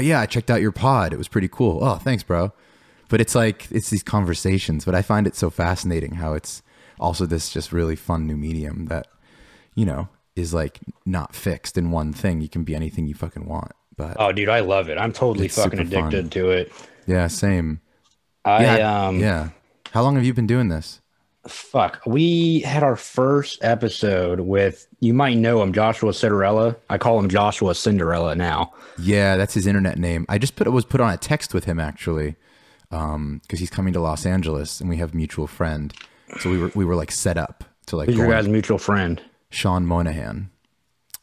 yeah, I checked out your pod. It was pretty cool. Oh, thanks, bro. But it's like it's these conversations. But I find it so fascinating how it's also this just really fun new medium that you know is like not fixed in one thing. You can be anything you fucking want. But Oh, dude, I love it. I'm totally fucking super fun. addicted to it. yeah, same. I yeah, um yeah. How long have you been doing this? Fuck. We had our first episode with you might know him, Joshua Cinderella. I call him Joshua Cinderella now. Yeah, that's his internet name. I just put it was put on a text with him actually, because he's coming to Los Angeles and we have mutual friend. So we were we were like set up to like Who's your guys' mutual friend? Sean Monahan,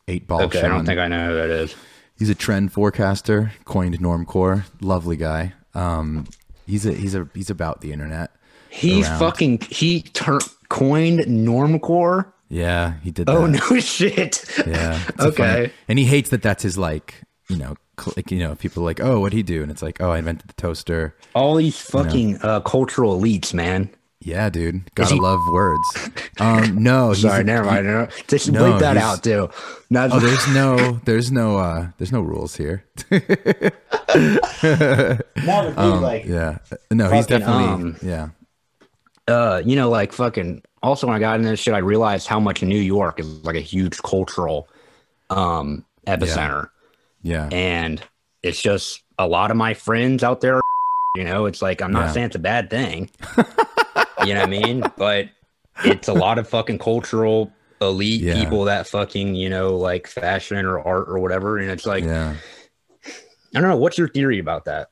eight ball. Okay, Sean. I don't think I know who that is. he's a trend forecaster, coined normcore. Lovely guy. Um, he's a he's a he's about the internet. He Around. fucking he tur- coined normcore. Yeah, he did. That. Oh no shit. Yeah. it's a funny- okay. and he hates that that's his like you know cl- like you know people like oh what'd he do and it's like oh I invented the toaster. All these fucking uh, cultural elites, man. Yeah, dude. Gotta he- love words. Um, no, Sorry, never mind. No, Just No, bleep that out too. Not, Oh, there's no, there's no, uh, there's no rules here. no, but dude, like, yeah, no, he's definitely, um, yeah, uh, you know, like fucking. Also, when I got into this shit, I realized how much New York is like a huge cultural um epicenter, yeah, and it's just a lot of my friends out there. You know, it's like I'm not Yeah. saying it's a bad thing. you know what I mean? But it's a lot of fucking cultural elite Yeah. people that fucking you know like fashion or art or whatever, and it's like yeah. I don't know. What's your theory about that?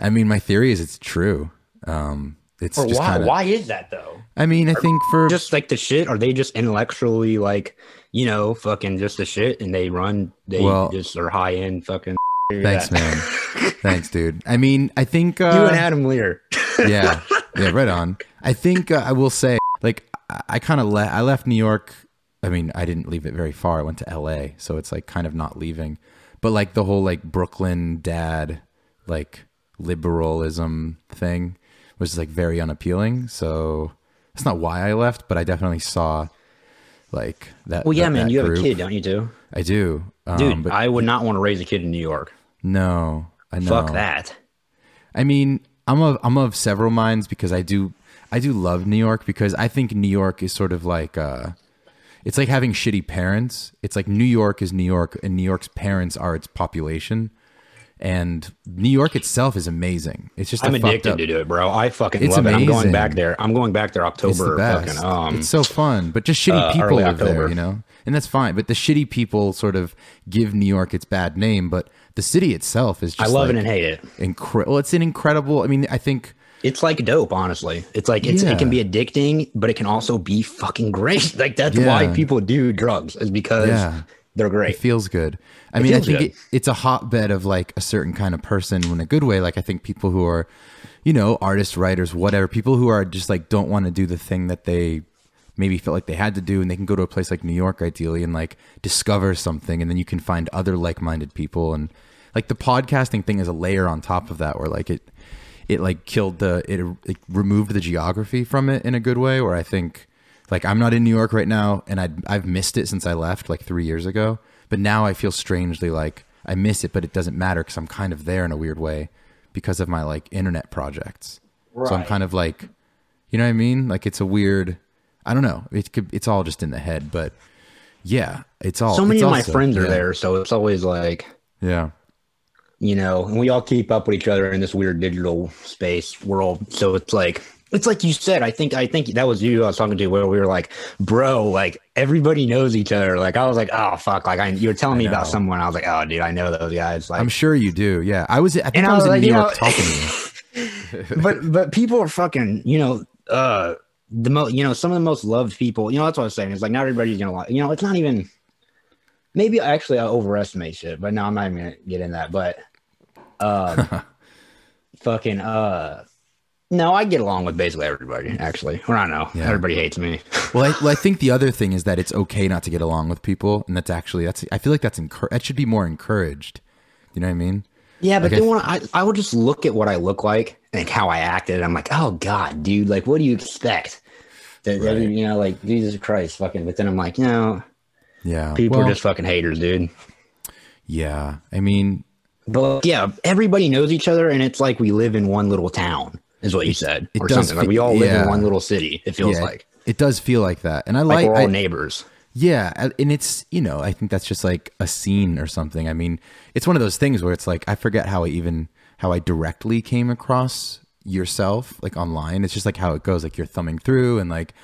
I mean, my theory is it's true. Um, it's Or why? kind of. Why is that though? I mean, I think for just like the shit? Are they just intellectually like, you know, fucking just the shit and they run, they Well- just are high end fucking. thanks, Yeah. man. thanks, dude. I mean, I think uh, You and Adam Lehrer. yeah, yeah, right on. I think uh, I will say, like, I, I kind of le- I left New York. I mean, I didn't leave it very far. I went to L.A., so it's like kind of not leaving. But like the whole like Brooklyn dad, like liberalism thing was like very unappealing. So that's not why I left, but I definitely saw like that. Well, yeah, that- man, that you have a kid, don't you, too? I do, um, Dude, but I would not want to raise a kid in New York. no, I know. Fuck that. I mean, I'm of I'm of several minds because I do I do love New York because I think New York is sort of like uh it's like having shitty parents. It's like New York is New York and New York's parents are its population. And New York itself is amazing. It's just I'm addicted up, to it, bro. I fucking It's love it. I'm going back there. I'm going back there It's the October. best. Fucking, um, it's so fun, but just shitty uh, people live there, you know, and that's fine. But the shitty people sort of give New York its bad name, but the city itself is just I love like it and hate it. incredible. Well, it's an incredible. I mean, I think It's like dope, honestly. It's like it's Yeah. it can be addicting, but it can also be fucking great. Like that's why people do drugs, is because Yeah. They're great. It feels good. I mean, I think it, it's a hotbed of like a certain kind of person in a good way. Like I think people who are, you know, artists, writers, whatever, people who are just like don't want to do the thing that they maybe felt like they had to do, and they can go to a place like New York, ideally, and like discover something, and then you can find other like-minded people, and like the podcasting thing is a layer on top of that, where like it, it like killed the it, it removed the geography from it in a good way, where I think like I'm not in New York right now, and I I've missed it since I left like three years ago. But now I feel strangely like I miss it, but it doesn't matter because I'm kind of there in a weird way because of my like internet projects. So I'm kind of like, you know what I mean? Like it's a weird. I don't know. It could. It's all just in the head, but yeah, it's all. so many of my friends are yeah, there, so it's always like Yeah, you know, and we all keep up with each other in this weird digital space world. So it's like it's like you said. I think I think that was you I was talking to where we were like, bro, like everybody knows each other. Like I was like, oh fuck, like I you were telling me about someone. I was like, oh dude, I know those guys. Like, I'm sure you do. Yeah, I was. I think And I I was was in like, New you York know- talking to you. but but people are fucking, you know, uh, the most, you know, some of the most loved people. You know, that's what I was saying. It's like not everybody's gonna like. You know, it's not even. Maybe actually I overestimate shit, but no, I'm not even gonna get in that. But, um, fucking uh. No, I get along with basically everybody. Actually, or I know. Yeah. Everybody hates me. Well, I, well, I think the other thing is that it's okay not to get along with people, and that's actually that's. I feel like that's encour- that should be more encouraged. You know what I mean? Yeah, but Like, then I- I, I would just look at what I look like and how I acted, I'm like, oh god, dude, like, what do you expect? That, that, you know, like Jesus Christ, fucking. But then I'm like, you know, Yeah. people well, are just fucking haters, dude. Yeah. I mean, But yeah, everybody knows each other, and it's like we live in one little town, is what you said, it or something. Like we all live yeah. in one little city. It feels Yeah, like it does feel like that, and I like like. we're all I- neighbors. Yeah, and it's you know I think that's just like a scene or something. I mean, it's one of those things where it's like I forget how I even how I directly came across yourself like online. It's just like how it goes. Like you're thumbing through and like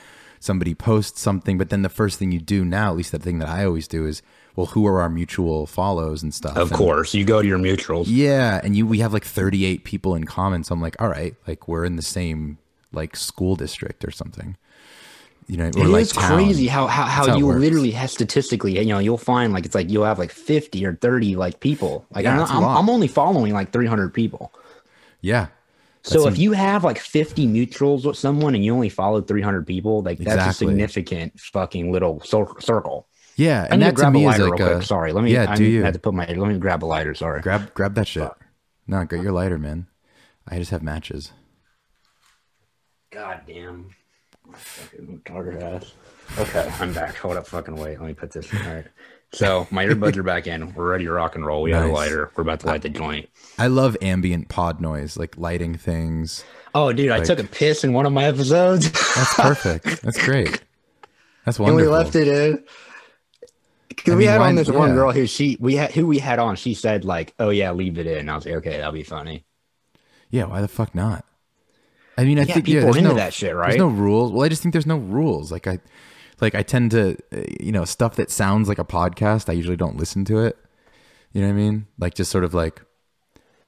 somebody posts something, but then the first thing you do now, at least the thing that I always do is, well, who are our mutual follows and stuff. Of And- course, you go to your mutuals. yeah, and you we have like 38 people in common. So I'm like, all right, like we're in the same like school district or something. You know, It like is town. crazy how how, how how you literally have statistically, you know, you'll find like it's like you'll have like fifty or thirty like people. Like Yeah, I'm, I'm. I'm only following like three hundred people. Yeah, So That's if you have like 50 mutuals with someone and you only follow 300 people, like that's a significant fucking little circle. Yeah, I and to that to grab a me is lighter like real a quick. Sorry, let me. Yeah, I do you had to put my. Let me grab a lighter. Sorry. grab grab that shit? No, get your lighter, man. I just have matches. God damn. Fucking retarded ass. Okay, I'm back. Hold up, fucking wait. Let me put this. All right. So my earbuds are back in. We're ready to rock and roll. We have a lighter. We're about to light the joint. I love ambient pod noise, like lighting things. Oh, dude, I took a piss in one of my episodes. That's perfect. That's great. That's wonderful. and we left it in. I we mean, had why- on this one girl who she we had who we had on. She said like, "Oh yeah, leave it in." I was like, "Okay, that'll be funny." Yeah, why the fuck not? I mean, I Yeah, think people yeah, into no, that shit, right? There's no rules. Well, I just think there's no rules. Like I, like I tend to, you know, stuff that sounds like a podcast. I usually don't listen to it. You know what I mean? Like just sort of like,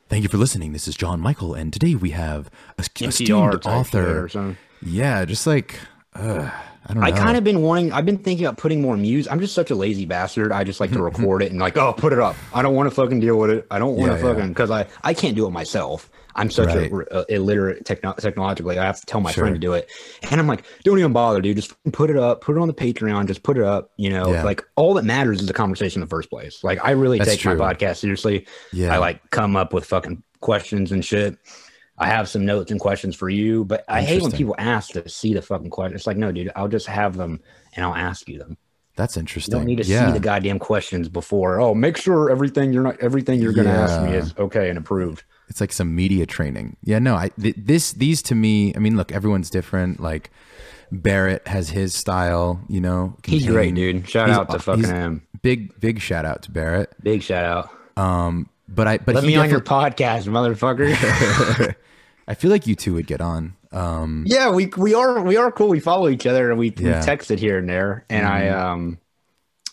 thank you for listening. This is John Michael, and today we have a NPR esteemed author. Yeah, just like, uh, I don't know. I kind of been wanting. I've been thinking about putting more music. I'm just such a lazy bastard. I just like to hmm, hmm. record it and like, oh, put it up. I don't want to fucking deal with it. I don't want to Yeah, yeah. fucking because I I can't do it myself. I'm such Right. a, a uh, illiterate techno- technologically. I have to tell my Sure. friend to do it, and I'm like, don't even bother, dude. Just put it up. Put it on the Patreon. Just put it up. You know, Yeah. like all that matters is the conversation in the first place. Like I really That's take true. my podcast seriously. Yeah. I like come up with fucking questions and shit. I have some notes and questions for you, but I hate when people ask to see the fucking question. It's like, no, dude, I'll just have them and I'll ask you them. That's You interesting. don't need to yeah. see the goddamn questions before. Oh, make sure everything you're not everything you're gonna ask me is okay and approved. it's like some media training. Yeah, no, I th- this these to me. I mean, look, everyone's different. Like Barrett has his style. You know, He's great, dude. Shout he's out to fucking him. Big big shout out to Barrett. Big shout out. Um, but I but Let me on your podcast, motherfucker. I feel like you two would get on. Um, yeah, we we are we are cool. We follow each other and we, we Yeah. texted here and there. And I um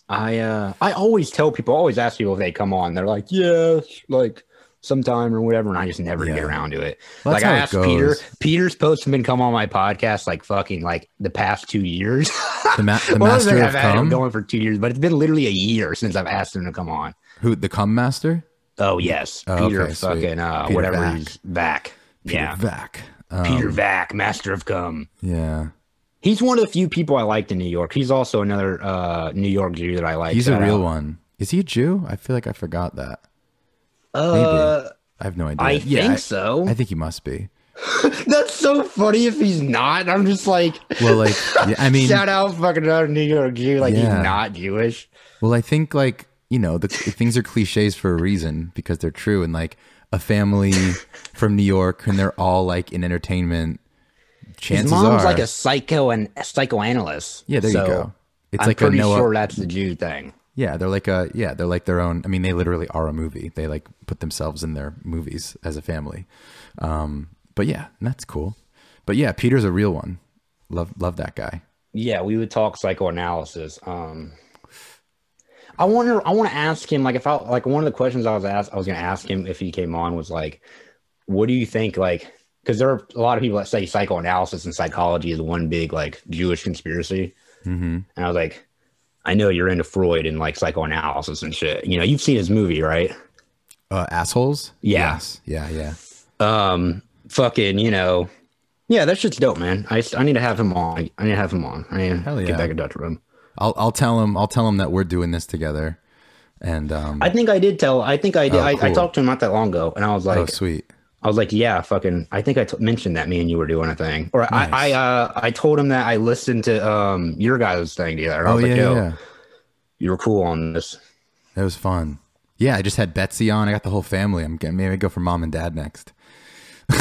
I uh I always tell people, always ask people if they come on. They're like, yeah, like sometime or whatever, and I just never Yeah. get around to it. Well, like I asked Peter. Peter's supposed have been come on my podcast like fucking like the past two years. the ma- the Well, master I've had him going for two years, but it's been literally a year since I've asked him to come on. Who the cum master? Oh yes, Oh, Peter okay, fucking uh, Peter whatever Vack. he's back. Peter yeah, Vack. Um, Peter Vack, Master of Cum. Yeah, He's one of the few people I liked in New York. He's also another uh, New York Jew that I like. he's a real out. one. Is he a Jew? I feel like I forgot that. Uh, I have no idea. I Yeah, think so. I think he must be. That's so funny if he's not. I'm just like, Well, like, yeah, I mean, shout out fucking another New York Jew. Like Yeah. he's not Jewish. Well, I think like you know the things are cliches for a reason because they're true, and like a family from New York and they're all like in entertainment. Chances His mom's are, like a psycho and a psychoanalyst. yeah, there So you go. It's I'm like a pretty Noah. sure that's the Jew thing. Yeah, they're like a yeah, they're like their own. I mean, they literally are a movie. They like put themselves in their movies as a family. Um, but yeah, that's cool. But yeah, Peter's a real one. Love love that guy. Yeah, we would talk psychoanalysis. Um, I wonder. I want to ask him. Like, if I like one of the questions I was asked, I was going to ask him if he came on was like, what do you think? Like, because there are a lot of people that say psychoanalysis and psychology is one big like Jewish conspiracy, hmm and I was like, I know you're into Freud and like psychoanalysis and shit. You know, you've seen his movie, right? Uh, assholes. Yeah. Yes. Yeah. Yeah. Um, fucking, you know. Yeah, that shit's dope, man. I, I need to have him on. I need to have him on. I need to Hell yeah. get back in touch with him. I'll I'll tell him I'll tell him that we're doing this together, and um. I think I did tell. I think I did. Oh, I, I talked to him not that long ago, and I was like, oh sweet. I was like, yeah, fucking. I think I t- mentioned that me and you were doing a thing, or Nice. I, I, uh, I told him that I listened to um your guys' thing together. I Oh was yeah, like, yo, yeah. you were cool on this. That was fun. Yeah, I just had Betsy on. I got the whole family. I'm getting maybe go for mom and dad next.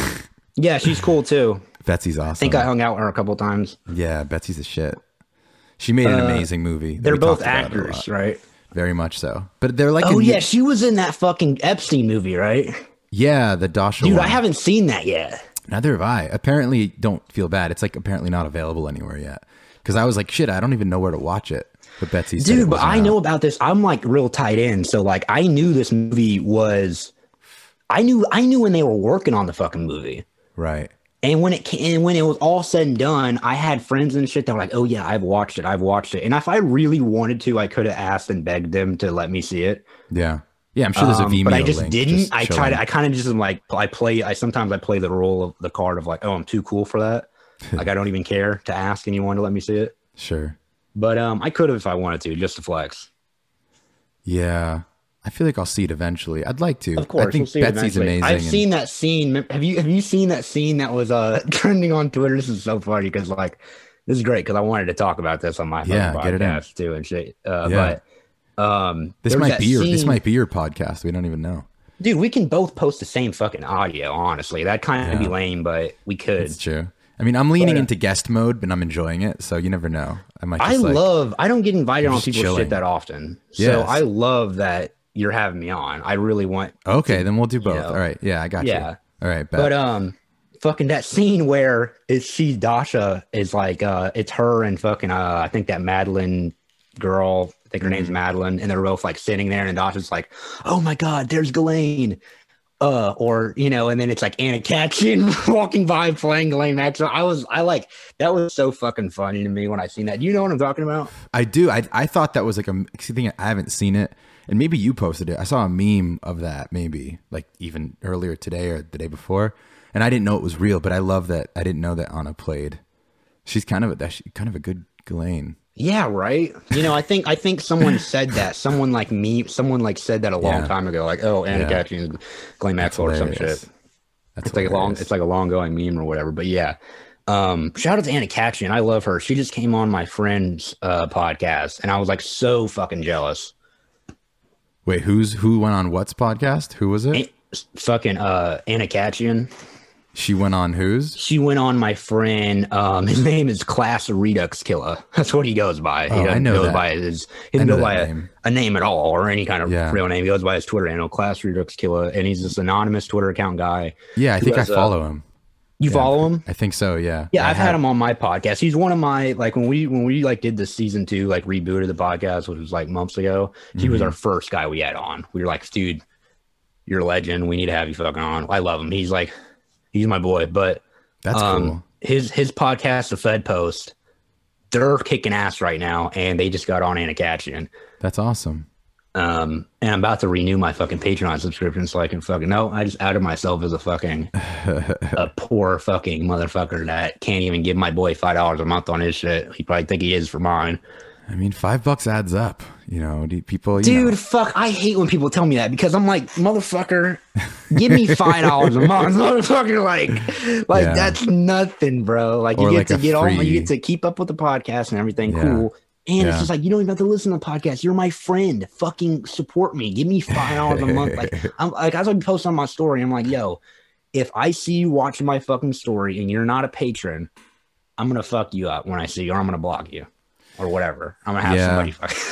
Yeah, she's cool too. Betsy's awesome. I think I hung out with her a couple times. yeah, Betsy's a shit. She made an uh, amazing movie. They're both talked about a actors, right? Very much so. But they're like, Oh yeah, she was in that fucking Epstein movie, right? yeah, the Dasha Dude, one. I haven't seen that yet. Neither have I. Apparently, don't feel bad. It's like apparently not available anywhere yet. Because I was like, shit, I don't even know where to watch it. But Betsy, Dude, but I out. know about this. I'm like real tight in, so like I knew this movie was. I knew I knew when they were working on the fucking movie. Right. And when it came, and when it was all said and done, I had friends and shit that were like, "Oh yeah, I've watched it. I've watched it." And if I really wanted to, I could have asked and begged them to let me see it. Yeah. Yeah, I'm sure there's a Um, but I just link didn't. just I tried. I kind of just am like I play. I sometimes I play the role of the card of like, "Oh, I'm too cool for that." like I don't even care to ask anyone to let me see it. Sure. But um, I could have if I wanted to, just to flex. Yeah. I feel like I'll see it eventually. I'd like to. Of course, I think we'll Betsy's amazing. I've and- seen that scene. Have you have you seen that scene that was uh trending on Twitter? This is so funny because like this is great because I wanted to talk about this on my Yeah, get it in. too and shit. Uh, Yeah. But um, this might be your this might be your podcast. We don't even know. dude. We can both post the same fucking audio. Honestly, that kind of be lame, but we could. It's true. I mean, I'm leaning But, uh, into guest mode, but I'm enjoying it. So you never know. I might. Just I like, love. I don't get invited on people's chilling. shit that often, so Yes. I love that you're having me on. I really want. Okay, then we'll do both. know. All right. Yeah, I got Yeah. you. All right. Bet. But um, fucking that scene where it's she Dasha is like uh, it's her and fucking uh, I think that Madeline girl. I think her Mm-hmm. name's Madeline, and they're both like sitting there, and Dasha's like, "Oh my god, there's Ghislaine." Uh, or you know, and then it's like Anna Khachiyan walking by playing Ghislaine Maxwell. I was, I like that was so fucking funny to me when I seen that. Do you know what I'm talking about? I do. I I thought that was like a thing. I haven't seen it, and maybe you posted it. I saw a meme of that, maybe like even earlier today or the day before, and I didn't know it was real. But I love that. I didn't know that Anna played. She's kind of a that's she- kind of a good Ghislaine. Yeah, right. You know, I think I think someone said that. Someone like me, someone like said that a long Yeah. time ago. Like, oh, Anna Yeah. Khachiyan Ghislaine Maxwell or some shit. That's It's like a long, it's like a long going meme or whatever. But yeah, um, shout out to Anna Khachiyan. I love her. She just came on my friend's uh, podcast, and I was like so fucking jealous. Wait, who's who went on what's podcast? Who was it? A- fucking uh, Anna Khachiyan. She went on whose? She went on my friend. Um, his name is Class Redux Killer. That's what he goes by. Oh, he I know that. by his. He doesn't go by a, name. a name at all or any kind of Yeah. real name. He goes by his Twitter handle, Class Redux Killer, and he's this anonymous Twitter account guy. Yeah, I think I uh, follow him. You Yeah, follow him? I think so. Yeah. Yeah, I've had him on my podcast. He's one of my like when we when we like did the season two like reboot of the podcast, which was like months ago. He Mm-hmm. was our first guy we had on. We were like, dude, you're a legend. We need to have you fucking on. I love him. He's like, he's my boy. But That's um, cool. his his podcast, the Fed Post, they're kicking ass right now, and they just got on Anna Khachiyan. That's awesome. Um, and I'm about to renew my fucking Patreon subscription so I can fucking no, I just outed myself as a fucking a poor fucking motherfucker that can't even give my boy five dollars a month on his shit. He probably think he is for mine. I mean, five bucks adds up. You know, do people. You Dude, know, fuck, I hate when people tell me that because I'm like, motherfucker, give me five dollars a month, motherfucker. Like, like Yeah. that's nothing, bro. Like you get like to get all, you get to keep up with the podcast and everything, Yeah. cool. And it's just like you don't even have to listen to the podcast. You're my friend. Fucking support me. Give me five dollars a month. Like, I'm like as I post on my story, I'm like, yo, if I see you watching my fucking story and you're not a patron, I'm gonna fuck you up when I see you, or I'm gonna block you, or whatever. I'm gonna have Yeah. somebody fuck.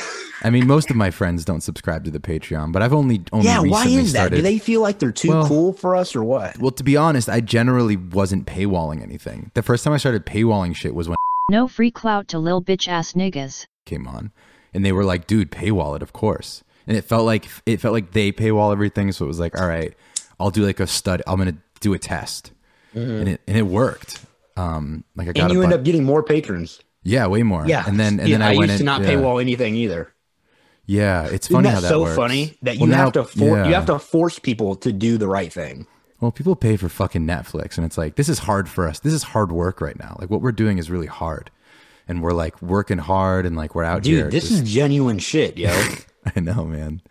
I mean, most of my friends don't subscribe to the Patreon, but I've only only yeah, why is that? started. Do they feel like they're too Well- cool for us, or what? Well, to be honest, I generally wasn't paywalling anything. The first time I started paywalling shit was when No free clout to lil bitch ass niggas. came on, and they were like, "Dude, paywall it, of course." And it felt like it felt like they paywall everything, so it was like, "All right, I'll do like a stud. I'm gonna do a test," and it and it worked. Um, like I got Mm-hmm. And a you end bu- up getting more patrons. yeah, way more. Yeah, and then and yeah, then I, I, went used to in- not yeah. paywall anything either. Yeah, it's Isn't funny that how that so works. funny that you Well, have now- to for- yeah. you have to force people to do the right thing? Well, people pay for fucking Netflix, and it's like this is hard for us. This is hard work right now. Like what we're doing is really hard, and we're like working hard, and like we're out Dude, here. this just- is genuine shit, yo. I know, man.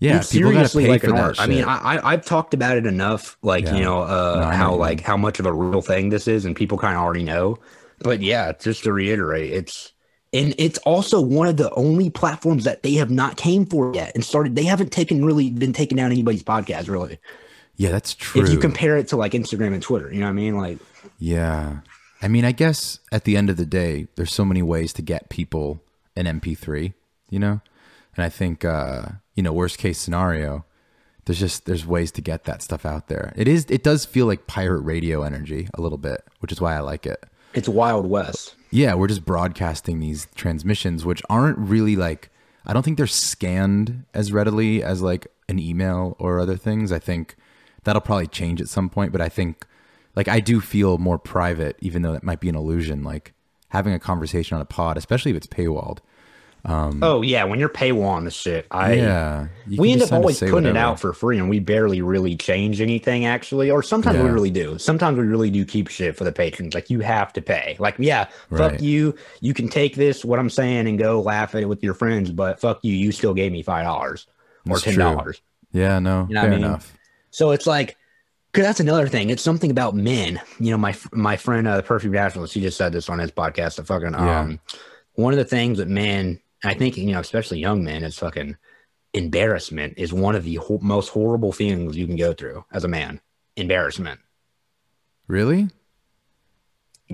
Yeah, it's people gotta seriously pay like for an that. I mean. I, I I've talked about it enough, like Yeah. you know, uh, No, know how like how much of a real thing this is, and people kind of already know. But yeah, just to reiterate, it's and it's also one of the only platforms that they have not came for yet and started. They haven't taken really been taking down anybody's podcast really. Yeah, that's true. If you compare it to like Instagram and Twitter, you know what I mean? Like, Yeah. I mean, I guess at the end of the day, there's so many ways to get people an MP3, you know? And I think, uh, you know, worst case scenario, there's just, there's ways to get that stuff out there. It is, it does feel like pirate radio energy a little bit, which is why I like it. it's Wild West. Yeah, we're just broadcasting these transmissions, which aren't really like, I don't think they're scanned as readily as like an email or other things. I think that'll probably change at some point, but I think like I do feel more private, even though that might be an illusion. Like having a conversation on a pod, especially if it's paywalled. Um, oh yeah, when you're paywall on the shit, I yeah, we end up always putting it out for free and we barely really change anything actually or sometimes we really do sometimes we really do keep shit for the patrons like you have to pay like yeah Right. fuck you you can take this what i'm saying and go laugh at it with your friends but fuck you you still gave me five dollars or That's ten dollars Yeah, no, You know what I fair mean? enough. So it's like because that's another thing it's something about men you know my my friend uh, the perfect nationalist he just said this on his podcast the fucking Yeah. um one of the things that men i think you know especially young men is fucking embarrassment is one of the ho- most horrible feelings you can go through as a man embarrassment Really?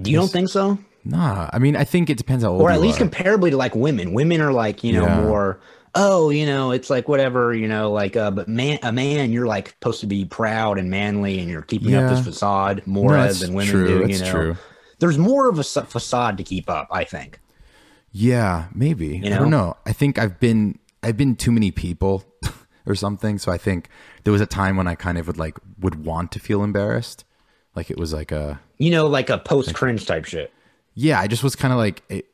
do you don't think so Nah. I mean, I think it depends how old or at least are. comparably to like women women are like you know Yeah. more oh you know it's like whatever you know like uh but man a man you're like supposed to be proud and manly and you're keeping up this facade more No, as than women true. do That's you know true. there's more of a facade to keep up i think Yeah, maybe. You I don't know? know. I think I've been I've been too many people or something. So I think there was a time when I kind of would like would want to feel embarrassed. Like it was like a you know like a post cringe type shit yeah, I just was kind of like it,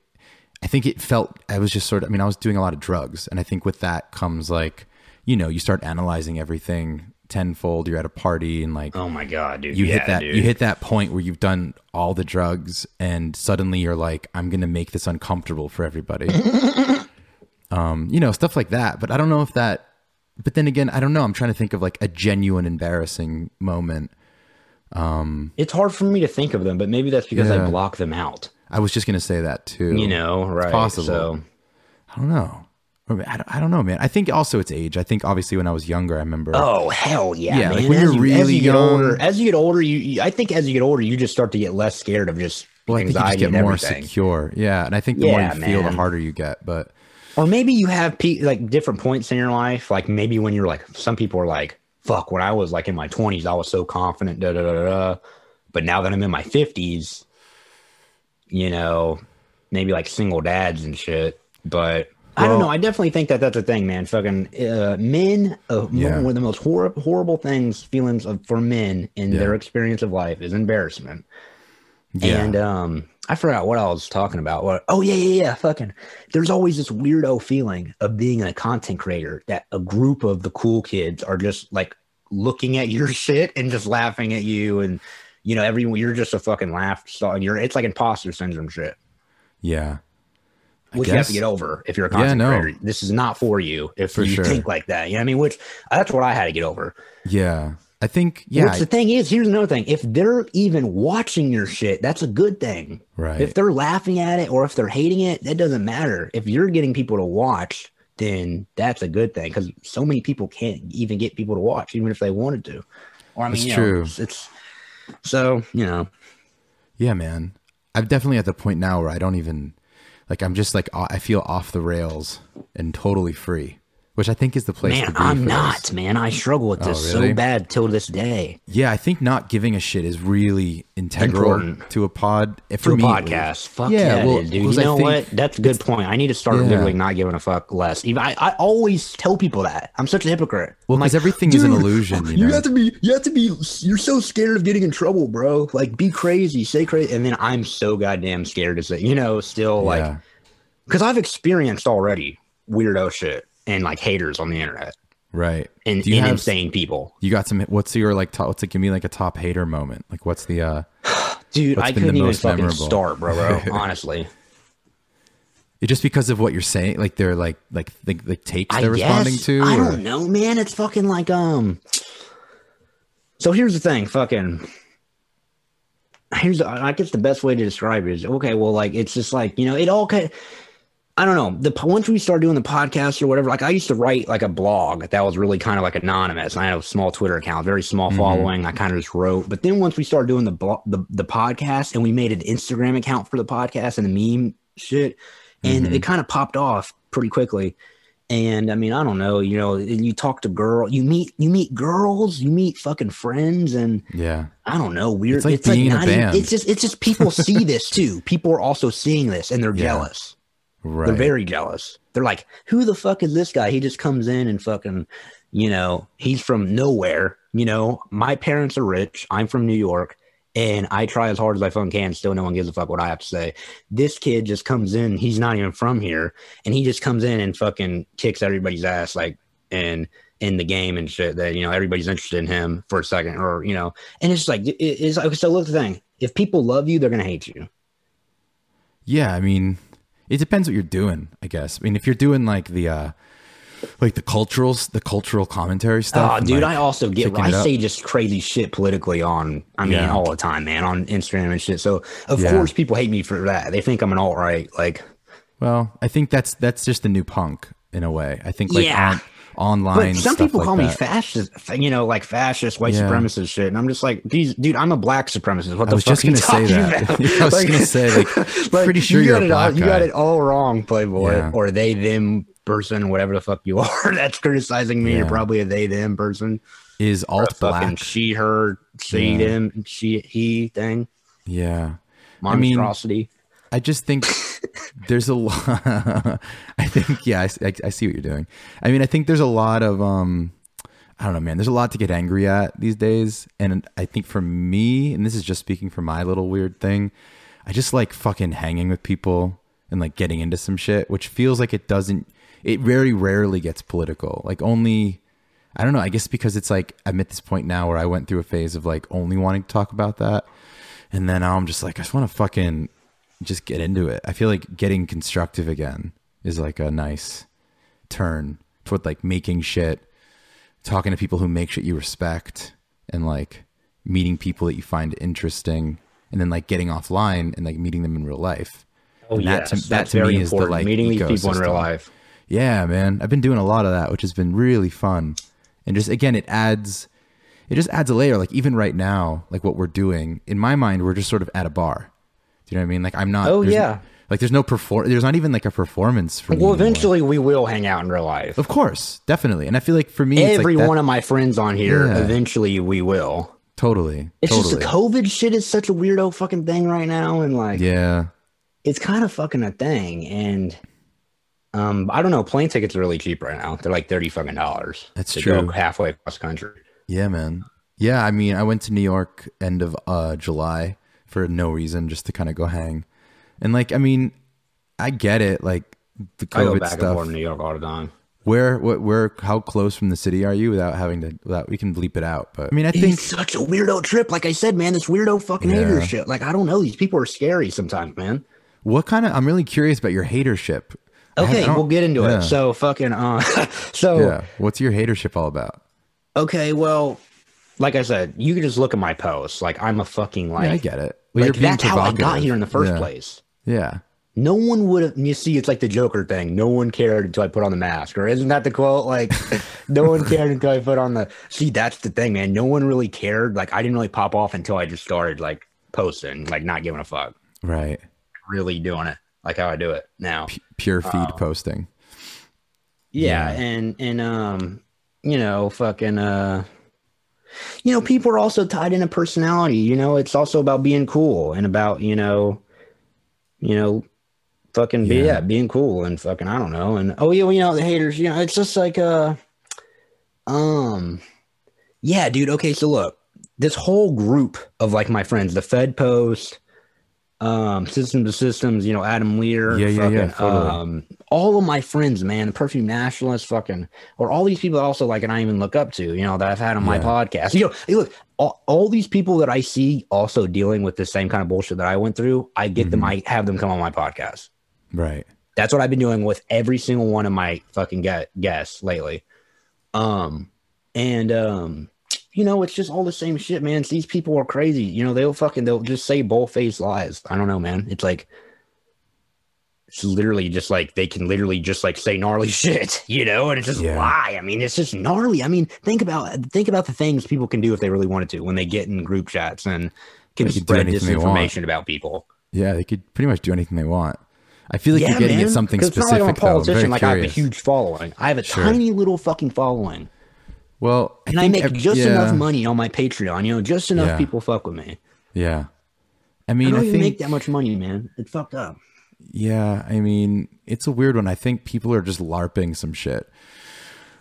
I think it felt I was just sort of I mean I was doing a lot of drugs and I think with that comes like you know, you start analyzing everything tenfold. You're at a party and like oh my god dude you yeah, hit that dude. you hit that point where you've done all the drugs and suddenly you're like i'm gonna make this uncomfortable for everybody um you know stuff like that but i don't know if that but then again i don't know i'm trying to think of like a genuine embarrassing moment it's hard for me to think of them but maybe that's because Yeah. i block them out i was just gonna say that too you know right possible. so i don't know I don't, I don't know man i think also it's age i think obviously when i was younger i remember Oh hell yeah, Yeah, man! like when as you're you, really you get young- older, as you get older, you, you I think as you get older, you just start to get less scared of just well, i think you just anxiety get more everything. secure yeah and i think the more Yeah, you feel the harder you get but Or maybe you have pe- like different points in your life. Like maybe when you're like, some people are like, "Fuck," when I was like in my 20s, I was so confident. Da da da da. da. But now that I'm in my 50s, you know, maybe like single dads and shit. But I don't know. I definitely think that that's a thing, man. Fucking uh, men, uh, Yeah. one of the most hor- horrible things, feelings of, for men in Yeah. their experience of life is embarrassment. yeah And um, I forgot what I was talking about. What? Oh yeah, yeah, yeah. Fucking. There's always this weirdo feeling of being a content creator that a group of the cool kids are just like looking at your shit and just laughing at you, and you know, everyone you're just a fucking laugh so you're it's like imposter syndrome shit, yeah I which you have to get over if you're a Yeah, no. creator. This is not for you if For you sure. think like that. You know what I mean? Which that's what I had to get over. yeah i think yeah Which the thing is, here's another thing. If they're even watching your shit, that's a good thing. Right. If they're laughing at it or if they're hating it, that doesn't matter. If you're getting people to watch, then that's a good thing because so many people can't even get people to watch, even if they wanted to. Or I mean, It's you know, true. it's, it's so you know. Yeah, man. I'm definitely at the point now where I don't even like. I'm just like I feel off the rails and totally free, which I think is the place to Man. I'm not, man. I struggle with this really? so bad till this day. Yeah, I think not giving a shit is really integral Important. to a pod. eh, For a me, podcast. Fuck yeah, well, dude. You know what? That's a good point. I need to start Yeah. literally not giving a fuck less. Even I, I always tell people that. I'm such a hypocrite. Well, because like, everything is an illusion. You, You have to be. You have to be. You're so scared of getting in trouble, bro. Like, be crazy, say crazy, and then I'm so goddamn scared to say. You know, still like, Yeah. because I've experienced already weirdo shit and like haters on the internet right. and, and have insane people. you got some? What's your like? Top, what's like? Give me like a top hater moment. Like, what's the? uh Dude, I the couldn't even fucking memorable? start, bro, bro. honestly, it just because of what you're saying? Like they're like like the, the takes I they're responding to. I or- don't know, man. It's fucking like um. So here's the thing, fucking. Here's I guess the best way to describe it is okay. Well, like it's just like you know it all kind. I don't know. The once we started doing the podcast or whatever, like I used to write like a blog that was really kind of like anonymous. I had a small Twitter account, very small Mhm. following. I kind of just wrote. But then once we started doing the, blo- the the podcast and we made an Instagram account for the podcast and the meme shit, and Mhm. it kind of popped off pretty quickly. And I mean, I don't know. You know, you talk to girl, you meet you meet girls, you meet fucking friends, and Yeah. I don't know, weird. It's like being in a not even- it's just it's just people see this too. People are also seeing this and they're Yeah. jealous. Right. They're very jealous. They're like, who the fuck is this guy? He just comes in and fucking, you know, he's from nowhere. You know, my parents are rich. I'm from New York. And I try as hard as I fucking can. Still, no one gives a fuck what I have to say. This kid just comes in. He's not even from here, and he just comes in and fucking kicks everybody's ass, like and in the game and shit. That you know everybody's interested in him for a second, or you know, and it's like it- it's like so. Look, the thing: if people love you, they're gonna hate you. Yeah, I mean, it depends what you're doing, I guess. I mean, if you're doing like the uh like the cultural the cultural commentary stuff. Oh, and, dude, like, I also get I say just crazy shit politically on I mean Yeah. all the time, man, on Instagram and shit. So of Yeah. course people hate me for that. They think I'm an alt right. Like Well, I think that's that's just the new punk in a way. I think like Yeah. on, online. but some people like call me that. fascist, you know, like fascist, white Yeah. supremacist shit. And I'm just like, geez, dude, I'm a black supremacist. What I the was fuck just gonna say that. I was gonna say, like, pretty sure you you're got a it all, black You got it all wrong, Playboy, Yeah. or they them person, whatever the fuck you are. That's criticizing me. You're probably a they them person. is Or a alt black. she, her, she, Yeah. them, she, he thing. Yeah. I mean, Monstrosity. I just think there's a lot. I think yeah, I, I, I see what you're doing. I mean, I think there's a lot of um, I don't know, man. There's a lot to get angry at these days, and I think for me, and this is just speaking for my little weird thing, I just like fucking hanging with people and like getting into some shit, which feels like it doesn't. It very rarely gets political. Like only. I don't know. I guess because it's like I'm at this point now where I went through a phase of like only wanting to talk about that. And then I'm just like, I just want to fucking just get into it. I feel like getting constructive again is like a nice turn toward like making shit, talking to people who make shit you respect, and like meeting people that you find interesting, and then like getting offline and like meeting them in real life. Oh, And that to- yes, that that's to me very is the, important. like, Meeting these people in real life. Yeah, man. I've been doing a lot of that, which has been really fun. And just again, it adds it just adds a layer. Like even right now, like what we're doing, in my mind, we're just sort of at a bar. Do you know what I mean? Like I'm not Oh, yeah. Like there's no perform there's not even like a performance for me. Well, eventually we will hang out in real life. Of course, definitely. And I feel like for me it's Every like that- one of my friends on here, Yeah. eventually we will. totally. It's totally. just the COVID shit is such a weirdo fucking thing right now, and like Yeah. it's kind of fucking a thing. And um, I don't know, plane tickets are really cheap right now. They're like thirty fucking dollars. That's true. Go halfway across country. Yeah, man. Yeah, I mean, I went to New York end of uh July for no reason, just to kind of go hang. And like, I mean, I get it, like the COVID I go COVID back and stuff. forth to New York all the time. Where, what, where, how close from the city are you without having to? Without we can bleep it out, but I mean, I think It's such a weirdo trip. Like I said, man, this weirdo fucking hater shit. Like I don't know, these people are scary sometimes, man. what kind of? I'm really curious about your hatership. Okay, we'll get into yeah. it. So fucking uh so Yeah, what's your hatership all about? okay, well, like I said, you can just look at my posts. Like I'm a fucking like yeah, I get it. Well, like that's how I got here in the first Yeah. place. Yeah, No one would have you see it's like the Joker thing. No one cared until I put on the mask. Or isn't that the quote? Like no one cared until I put on the see, that's the thing, man. No one really cared. Like I didn't really pop off until I just started like posting, like not giving a fuck. right. Really doing it. Like how I do it now. P- pure feed posting. yeah, Yeah. and and um you know fucking uh you know people are also tied into personality you know it's also about being cool and about you know you know fucking be, Yeah. yeah. being cool and fucking i don't know and oh yeah well, you know the haters you know it's just like uh um yeah dude okay so look this whole group of like my friends the fed post um systems to systems you know adam lehrer Yeah, yeah, yeah, totally. um all of my friends man the perfume nationalists fucking or all these people that also like and i even look up to you know that i've had on my Yeah. podcast you know hey, look all, all these people that i see also dealing with the same kind of bullshit that i went through i get them Mm-hmm. i have them come on my podcast Right. that's what I've been doing with every single one of my fucking guests lately. Um, and um, you know, it's just all the same shit, man. It's, These people are crazy. You know, they'll fucking they'll just say bull faced lies. I don't know, man. It's like it's literally just like they can literally just like say gnarly shit, you know, and it's just Yeah. lie. I mean, it's just gnarly. I mean, think about think about the things people can do if they really wanted to when they get in group chats and can They spread disinformation about people. Yeah, they could pretty much do anything they want. I feel like yeah, you're getting man. at something 'Cause it's not specific. like I'm a. I'm politician. very Like I have a huge following. I have a Sure. tiny little fucking following, Well, I and I, make just yeah, enough money on my Patreon. You know, just enough people fuck with me. Yeah, I mean, I don't I, even think make that much money, man. It's fucked up. Yeah, I mean, it's a weird one. I think people are just larping some shit.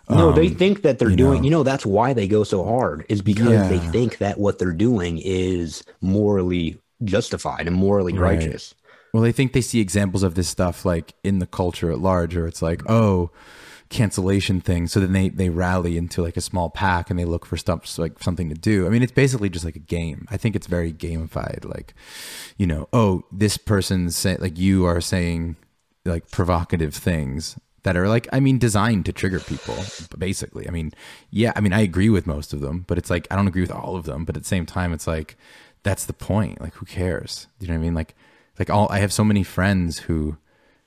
No, they think that they're Um, you doing. know. You know, that's why they go so hard. Is because they think that what they're doing is morally justified and morally Right. righteous. Well, they think they see examples of this stuff like in the culture at large, or it's like, oh, cancellation thing. So then they they rally into like a small pack and they look for stuff like something to do. I mean, it's basically just like a game. I think it's very gamified. Like, you know, oh, this person's say, like you are saying like provocative things that are like I mean designed to trigger people basically. I mean, yeah, I mean I agree with most of them, but it's like I don't agree with all of them, but at the same time it's like that's the point. Like who cares? You know what I mean? Like like all I have so many friends who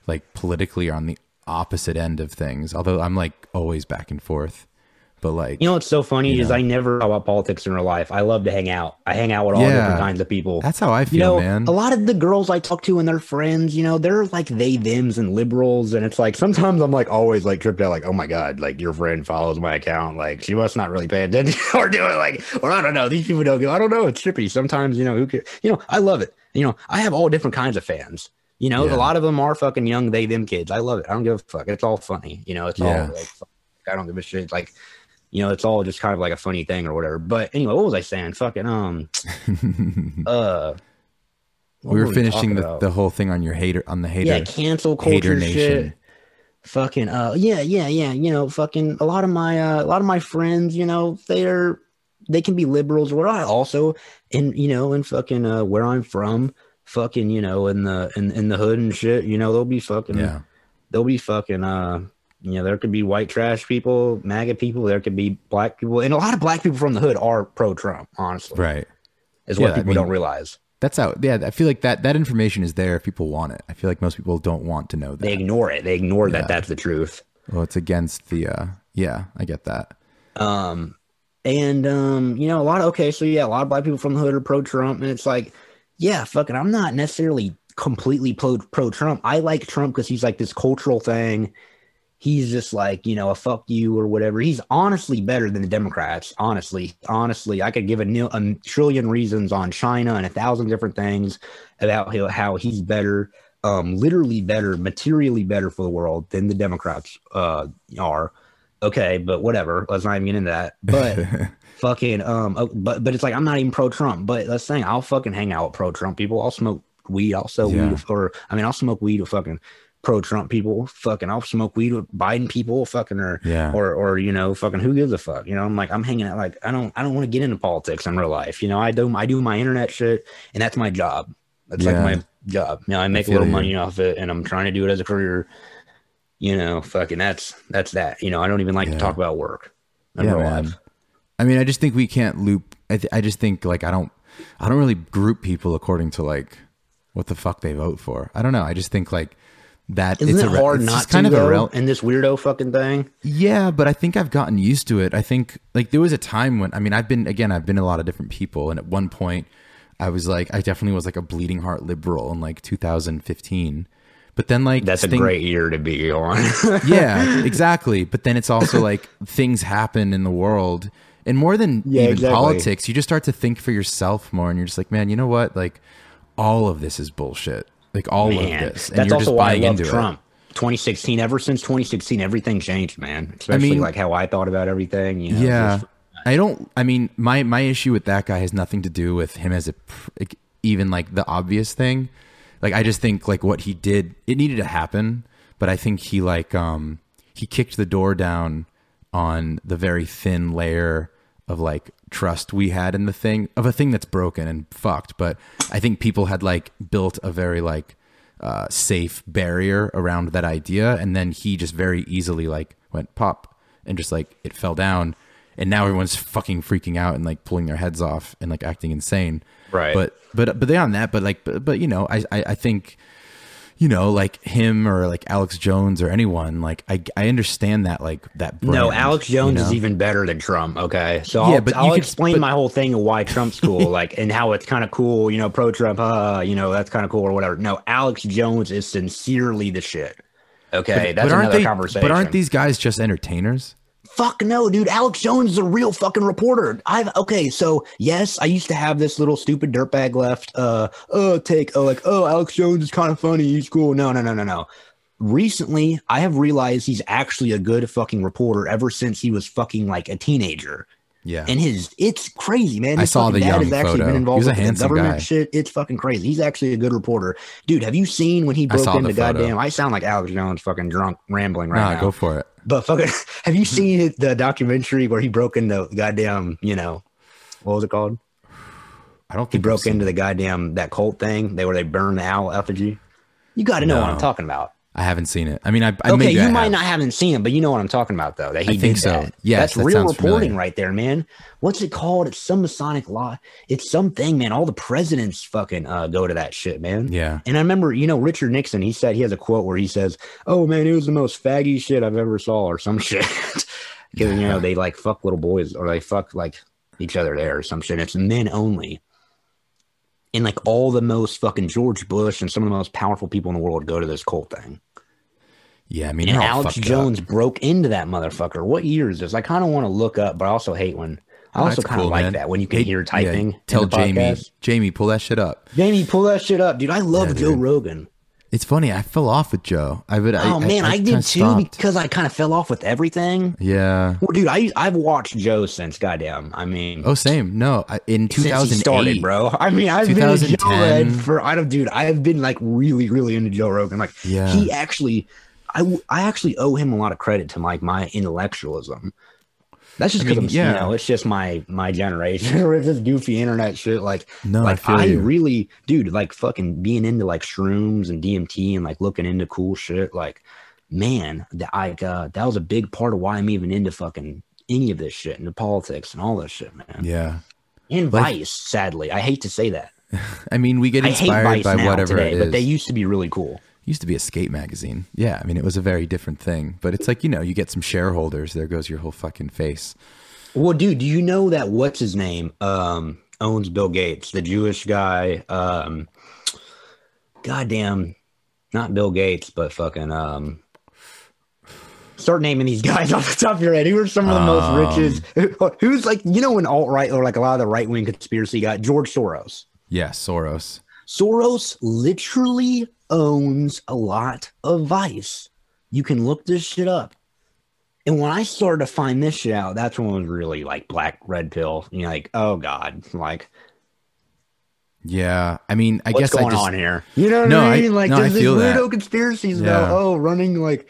like politically are on the opposite end of things. Although I'm like always back and forth. But like You know what's so funny is know. I never talk about politics in real life. I love to hang out. I hang out with all Yeah. different kinds of people. that's how I feel, you know, man. a lot of the girls I talk to and their friends, you know, they're like they, thems, and liberals. And it's like sometimes I'm like always like tripped out, like, oh my God, like your friend follows my account. Like she must not really pay attention or do it like, or I don't know. These people don't go, I don't know. It's trippy. Sometimes, you know, who cares? You know, I love it. You know, I have all different kinds of fans. You know, Yeah. a lot of them are fucking young, they, them kids. I love it. I don't give a fuck. It's all funny. You know, it's Yeah. all like, I don't give a shit. Like, you know, it's all just kind of like a funny thing or whatever. But anyway, what was I saying? Fucking, um, uh, we were we finishing the, the whole thing on your hater on the hater. yeah, cancel culture nation. shit. Fucking uh yeah, yeah, yeah. You know, fucking a lot of my uh, a lot of my friends, you know, they're they can be liberals what I also in you know, in fucking uh where I'm from, fucking, you know, in the in, in the hood and shit, you know, they'll be fucking Yeah. they'll be fucking uh you know, there could be white trash people, MAGA people, there could be black people, and a lot of black people from the hood are pro Trump, honestly. Right. Is what Yeah, I people mean- don't realize. That's how yeah, I feel like that that information is there if people want it. I feel like most people don't want to know that. They ignore it. They ignore Yeah. that that's the truth. well, it's against the uh yeah, I get that. Um, and um, you know, a lot of okay, so yeah, a lot of black people from the hood are pro Trump, and it's like, yeah, fucking, I'm not necessarily completely pro pro Trump. I like Trump because he's like this cultural thing. He's just like you know a fuck you or whatever. He's honestly better than the Democrats. Honestly, honestly, I could give a, a trillion reasons on China and a thousand different things about how, how he's better, um, literally better, materially better for the world than the Democrats uh, are okay, but whatever. Let's not even get into that. But fucking um, oh, but but it's like I'm not even pro Trump. But let's say I'll fucking hang out with pro Trump people. I'll smoke weed. I'll sell Yeah. weed, or I mean, I'll smoke weed with fucking pro Trump people. Fucking, I'll smoke weed with Biden people. Fucking, or Yeah. or or you know, fucking, who gives a fuck? You know, I'm like, I'm hanging out. Like, I don't, I don't want to get into politics in real life. You know, I do, I do my internet shit, and that's my job. That's Yeah. like my job. You know, I make a little you. money off it, and I'm trying to do it as a career you know, fucking that's that's that. You know, I don't even like Yeah. to talk about work. in yeah, real man. life. I mean, I just think we can't loop. I, th- I just think like I don't, I don't really group people according to like what the fuck they vote for. I don't know. I just think like that. Isn't it's it a, hard it's not just to kind of though, in this weirdo fucking thing? Yeah, but I think I've gotten used to it. I think like there was a time when I mean I've been again I've been a lot of different people, and at one point I was like I definitely was like a bleeding heart liberal in like 2015. But then like That's a thing- great year to be on. yeah, exactly. But then it's also like things happen in the world, and more than Yeah, even exactly. politics, you just start to think for yourself more, and you're just like, man, you know what? Like, all of this is bullshit. Like all man, of this, and that's you're also just why I love into Trump. 2016. Ever since 2016, everything changed, man. Especially mean- like how I thought about everything. You know. Yeah, just- I don't. I mean, my my issue with that guy has nothing to do with him as a like, even like the obvious thing. Like I just think like what he did, it needed to happen, but I think he like um he kicked the door down on the very thin layer of like trust we had in the thing of a thing that's broken and fucked. But I think people had like built a very like uh, safe barrier around that idea, and then he just very easily like went pop and just like it fell down, and now everyone's fucking freaking out and like pulling their heads off and like acting insane. Right. But but but beyond that, but like but, but you know, I, I I think you know, like him or like Alex Jones or anyone, like I I understand that like that. Brand, no, Alex Jones you know? is even better than Trump. Okay, so Yeah, I'll, but I'll could- explain but- my whole thing of why Trump's cool, like, and how it's kind of cool. You know, pro Trump, uh, you know, that's kind of cool or whatever. No, Alex Jones is sincerely the shit. Okay, that's but another they? conversation. But aren't these guys just entertainers? Fuck no, dude. Alex Jones is a real fucking reporter. I've okay, so yes, I used to have this little stupid dirtbag left. Uh, oh, take oh, like oh, Alex Jones is kind of funny. He's cool. No, no, no, no, no. Recently, I have realized he's actually a good fucking reporter. Ever since he was fucking like a teenager, Yeah. and his it's crazy, man. I saw the dad young has actually photo. been He involved with the government guy. shit. It's fucking crazy. He's actually a good reporter, dude. Have you seen when he broke into goddamn? I sound like Alex Jones, fucking drunk, rambling right nah, now. go for it. But fucking, have you seen the documentary where he broke into goddamn, you know, what was it called? I don't He think I've broke into the goddamn that cult thing. They where they burn the owl effigy. You got to know what I'm talking about. I haven't seen it. I mean, I, I okay, you I might have. not haven't seen it, but you know what I'm talking about, though. That he I think so. that. Yes, that's that real reporting familiar. right there, man. What's it called? It's some Masonic law. It's something, man. All the presidents fucking uh, go to that shit, man. Yeah. And I remember, you know, Richard Nixon, he said he has a quote where he says, Oh man, it was the most faggy shit I've ever saw, or some shit. Because, you know, they like fuck little boys or they fuck like each other there or some shit. It's men only. And like all the most fucking George Bush and some of the most powerful people in the world go to this cult thing. Yeah, I mean, And Alex Jones Up. broke into that motherfucker. What year is this? I kind of want to look up, but I also hate when I also kind of cool, like man. that when you can Hey, hear typing. in tell Jamie. Jamie, pull that shit up. Jamie, pull that shit up, dude. I love Yeah, Joe. Rogan. It's funny. I fell off with Joe. I would. Oh man, I, kinda did too stopped. because I kind of fell off with everything. Yeah. Well, dude, I I've watched Joe since goddamn. I mean, Oh, same. No, I- in since he started, bro. I mean, I've been a Joe 2010. Red for I don't, dude. I've been like really, really into Joe Rogan. Like, Yeah. he actually, I I actually owe him a lot of credit to like my intellectualism. That's just I because mean, I'm, yeah. you know, it's just my my generation or it's just goofy internet shit. Like, No, like feel I, really, dude, like fucking being into like shrooms and DMT and like looking into cool shit. Like, man, that I uh, that was a big part of why I'm even into fucking any of this shit, into politics and all this shit, man. Yeah. And Like- Vice, sadly, I hate to say that. I mean, we get I inspired Vice by now whatever today, it is. but they used to be really cool. Used to be a skate magazine. Yeah, I mean, it was a very different thing. But it's like you know, you get some shareholders. There goes your whole fucking face. Well, dude, do you know that what's his name um, owns Bill Gates, the Jewish guy? Um, goddamn, not Bill Gates, but fucking. Um, start naming these guys off the top of your head. Who are some of the Um, most richest? Who- Who's like you know when alt right or like a lot of the right wing conspiracy guy George Soros. Yeah, Soros. Soros literally owns a lot of Vice. You can look this shit up. And when I started to find this shit out, that's when it was really like black red pill. You know, like, oh God, like Yeah, I mean, I what's guess going I just on here? You know what No, I I- mean? like no, I there's these that. weirdo conspiracies about oh running like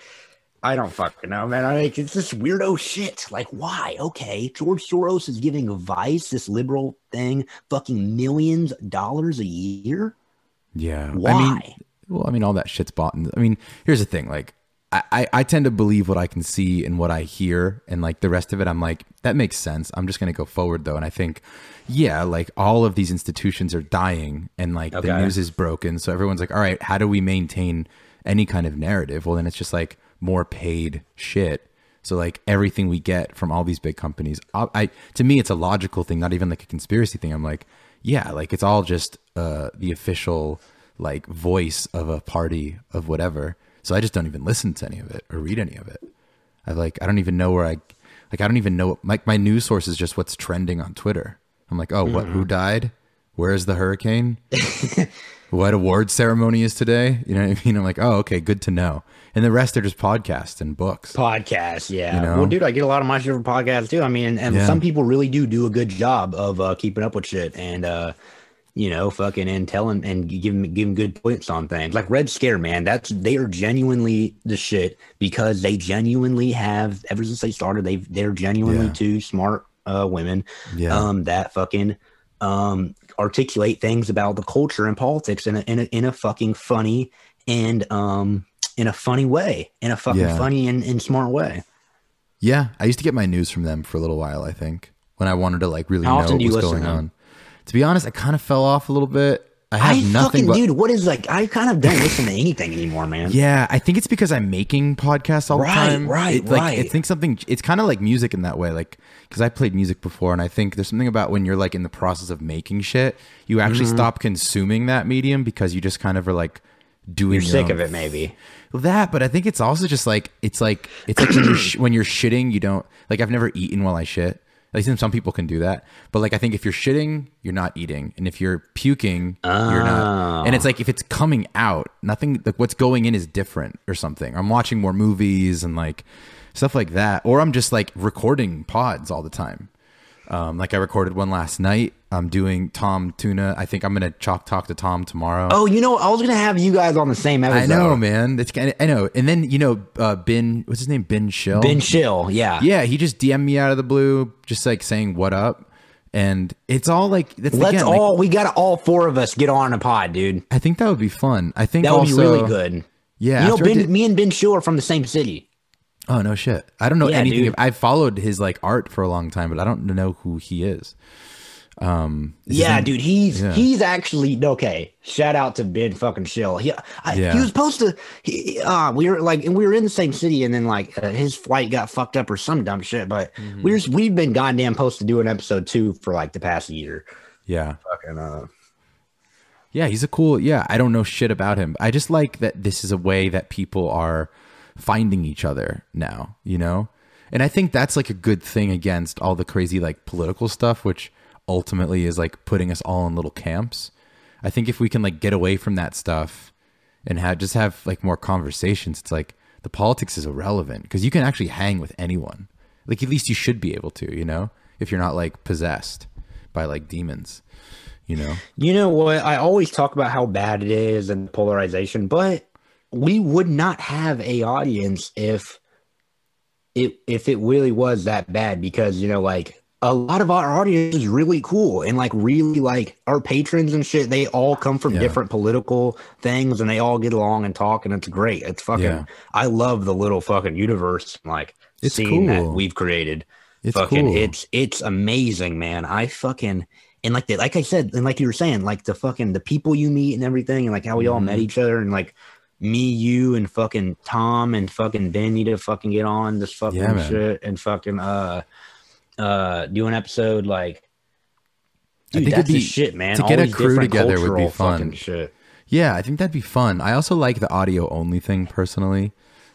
I don't fucking know, man. I like it's this weirdo shit. Like, why? Okay, George Soros is giving Vice, this liberal thing, fucking millions of dollars a year. yeah. Why? I mean, well, I mean, all that shit's bought. In, I mean, here's the thing. Like, I, I, tend to believe what I can see and what I hear, and like the rest of it, I'm like, that makes sense. I'm just gonna go forward though, and I think, yeah, like all of these institutions are dying, and like the news is broken, so everyone's like, all right, how do we maintain any kind of narrative? Well, then it's just like more paid shit. So like everything we get from all these big companies, I, I to me it's a logical thing, not even like a conspiracy thing. I'm like, yeah, like it's all just uh, the official like voice of a party of whatever. So I just don't even listen to any of it or read any of it. I like I don't even know where I like I don't even know like my news source is just what's trending on Twitter. I'm like, oh, what? Who died? Where's the hurricane? what award ceremony is today? You know what I mean? I'm like, oh, okay, good to know. And the rest are just podcasts and books. Podcasts, yeah. You know? Well, dude, I get a lot of my shit from podcasts too. I mean, and, and Yeah. some people really do do a good job of uh, keeping up with shit and, uh, you know, fucking and telling and giving giving good points on things. Like Red Scare, man, that's they are genuinely the shit because they genuinely have ever since they started, they they're genuinely Yeah. two smart uh, women Yeah. um, that fucking um, articulate things about the culture and politics in a, in a in a fucking funny and um in a funny way, in a fucking Yeah. funny and, and smart way. Yeah, I used to get my news from them for a little while. I think when I wanted to like really How know what was going on. them? To be honest, I kind of fell off a little bit. I have nothing fucking but dude. What is like? I kind of don't listen to anything anymore, man. Yeah, I think it's because I'm making podcasts all Right, the time. right, It, like, I right. think something. It's kind of like music in that way, like because I played music before, and I think there's something about when you're like in the process of making shit, you actually Mm-hmm. stop consuming that medium because you just kind of are like doing. You're your sick own of it, maybe. that, but I think it's also just like it's like it's like when you're sh- when you're shitting, you don't like. I've never eaten while I shit. Like some people can do that, but like I think if you're shitting, you're not eating, and if you're puking, you're not. And it's like if it's coming out, nothing like what's going in is different or something. I'm watching more movies and like stuff like that, or I'm just like recording pods all the time. Um, like I recorded one last night. I'm doing Tom Tuna. I think I'm gonna chalk talk to Tom tomorrow. Oh, you know, I was gonna have you guys on the same episode. I know, man. It's I know. And then you know, uh, Ben, what's his name? Ben Shill. Ben Chill, yeah. Yeah, he just DM'd me out of the blue, just like saying what up, and it's all like that's Let's again, like, all we got to all four of us get on a pod, dude. I think that would be fun. I think That would also, be really good. Yeah, You know, Ben, did- me and Ben Chill are from the same city. Oh no shit. I don't know Yeah, anything. dude. I've followed his like art for a long time, but I don't know who he is. Um, is Yeah, dude, he's Yeah. he's actually okay. Shout out to Ben fucking Chill. He, I, Yeah. he was supposed to. He, uh, we were like, and we were in the same city, and then like uh, his flight got fucked up or some dumb shit. But Mm-hmm. we're we've been goddamn supposed to do an episode two for like the past year. Yeah, Fucking uh, Yeah, he's a cool. Yeah, I don't know shit about him. I just like that this is a way that people are finding each other now, you know? And I think that's like a good thing against all the crazy like political stuff which ultimately is like putting us all in little camps. I think if we can like get away from that stuff and have just have like more conversations, it's like the politics is irrelevant because you can actually hang with anyone. Like at least you should be able to, you know, if you're not like possessed by like demons, you know. You know what? I always talk about how bad it is and polarization, but we would not have a audience if it if it really was that bad because you know like a lot of our audience is really cool and like really like our patrons and shit they all come from Yeah. different political things and they all get along and talk and it's great it's fucking Yeah. i love the little fucking universe like It's scene that we've created It's fucking cool. it's it's amazing man i fucking and like the, like i said and like you were saying like the fucking the people you meet and everything and like how we all Mm-hmm. met each other and like me you and fucking tom and fucking ben need to fucking get on this fucking Yeah, shit and fucking uh uh do an episode like I think that's it'd be- shit man to All get a crew together would be fun. shit Yeah, I think that'd be fun. I also like the audio only thing personally.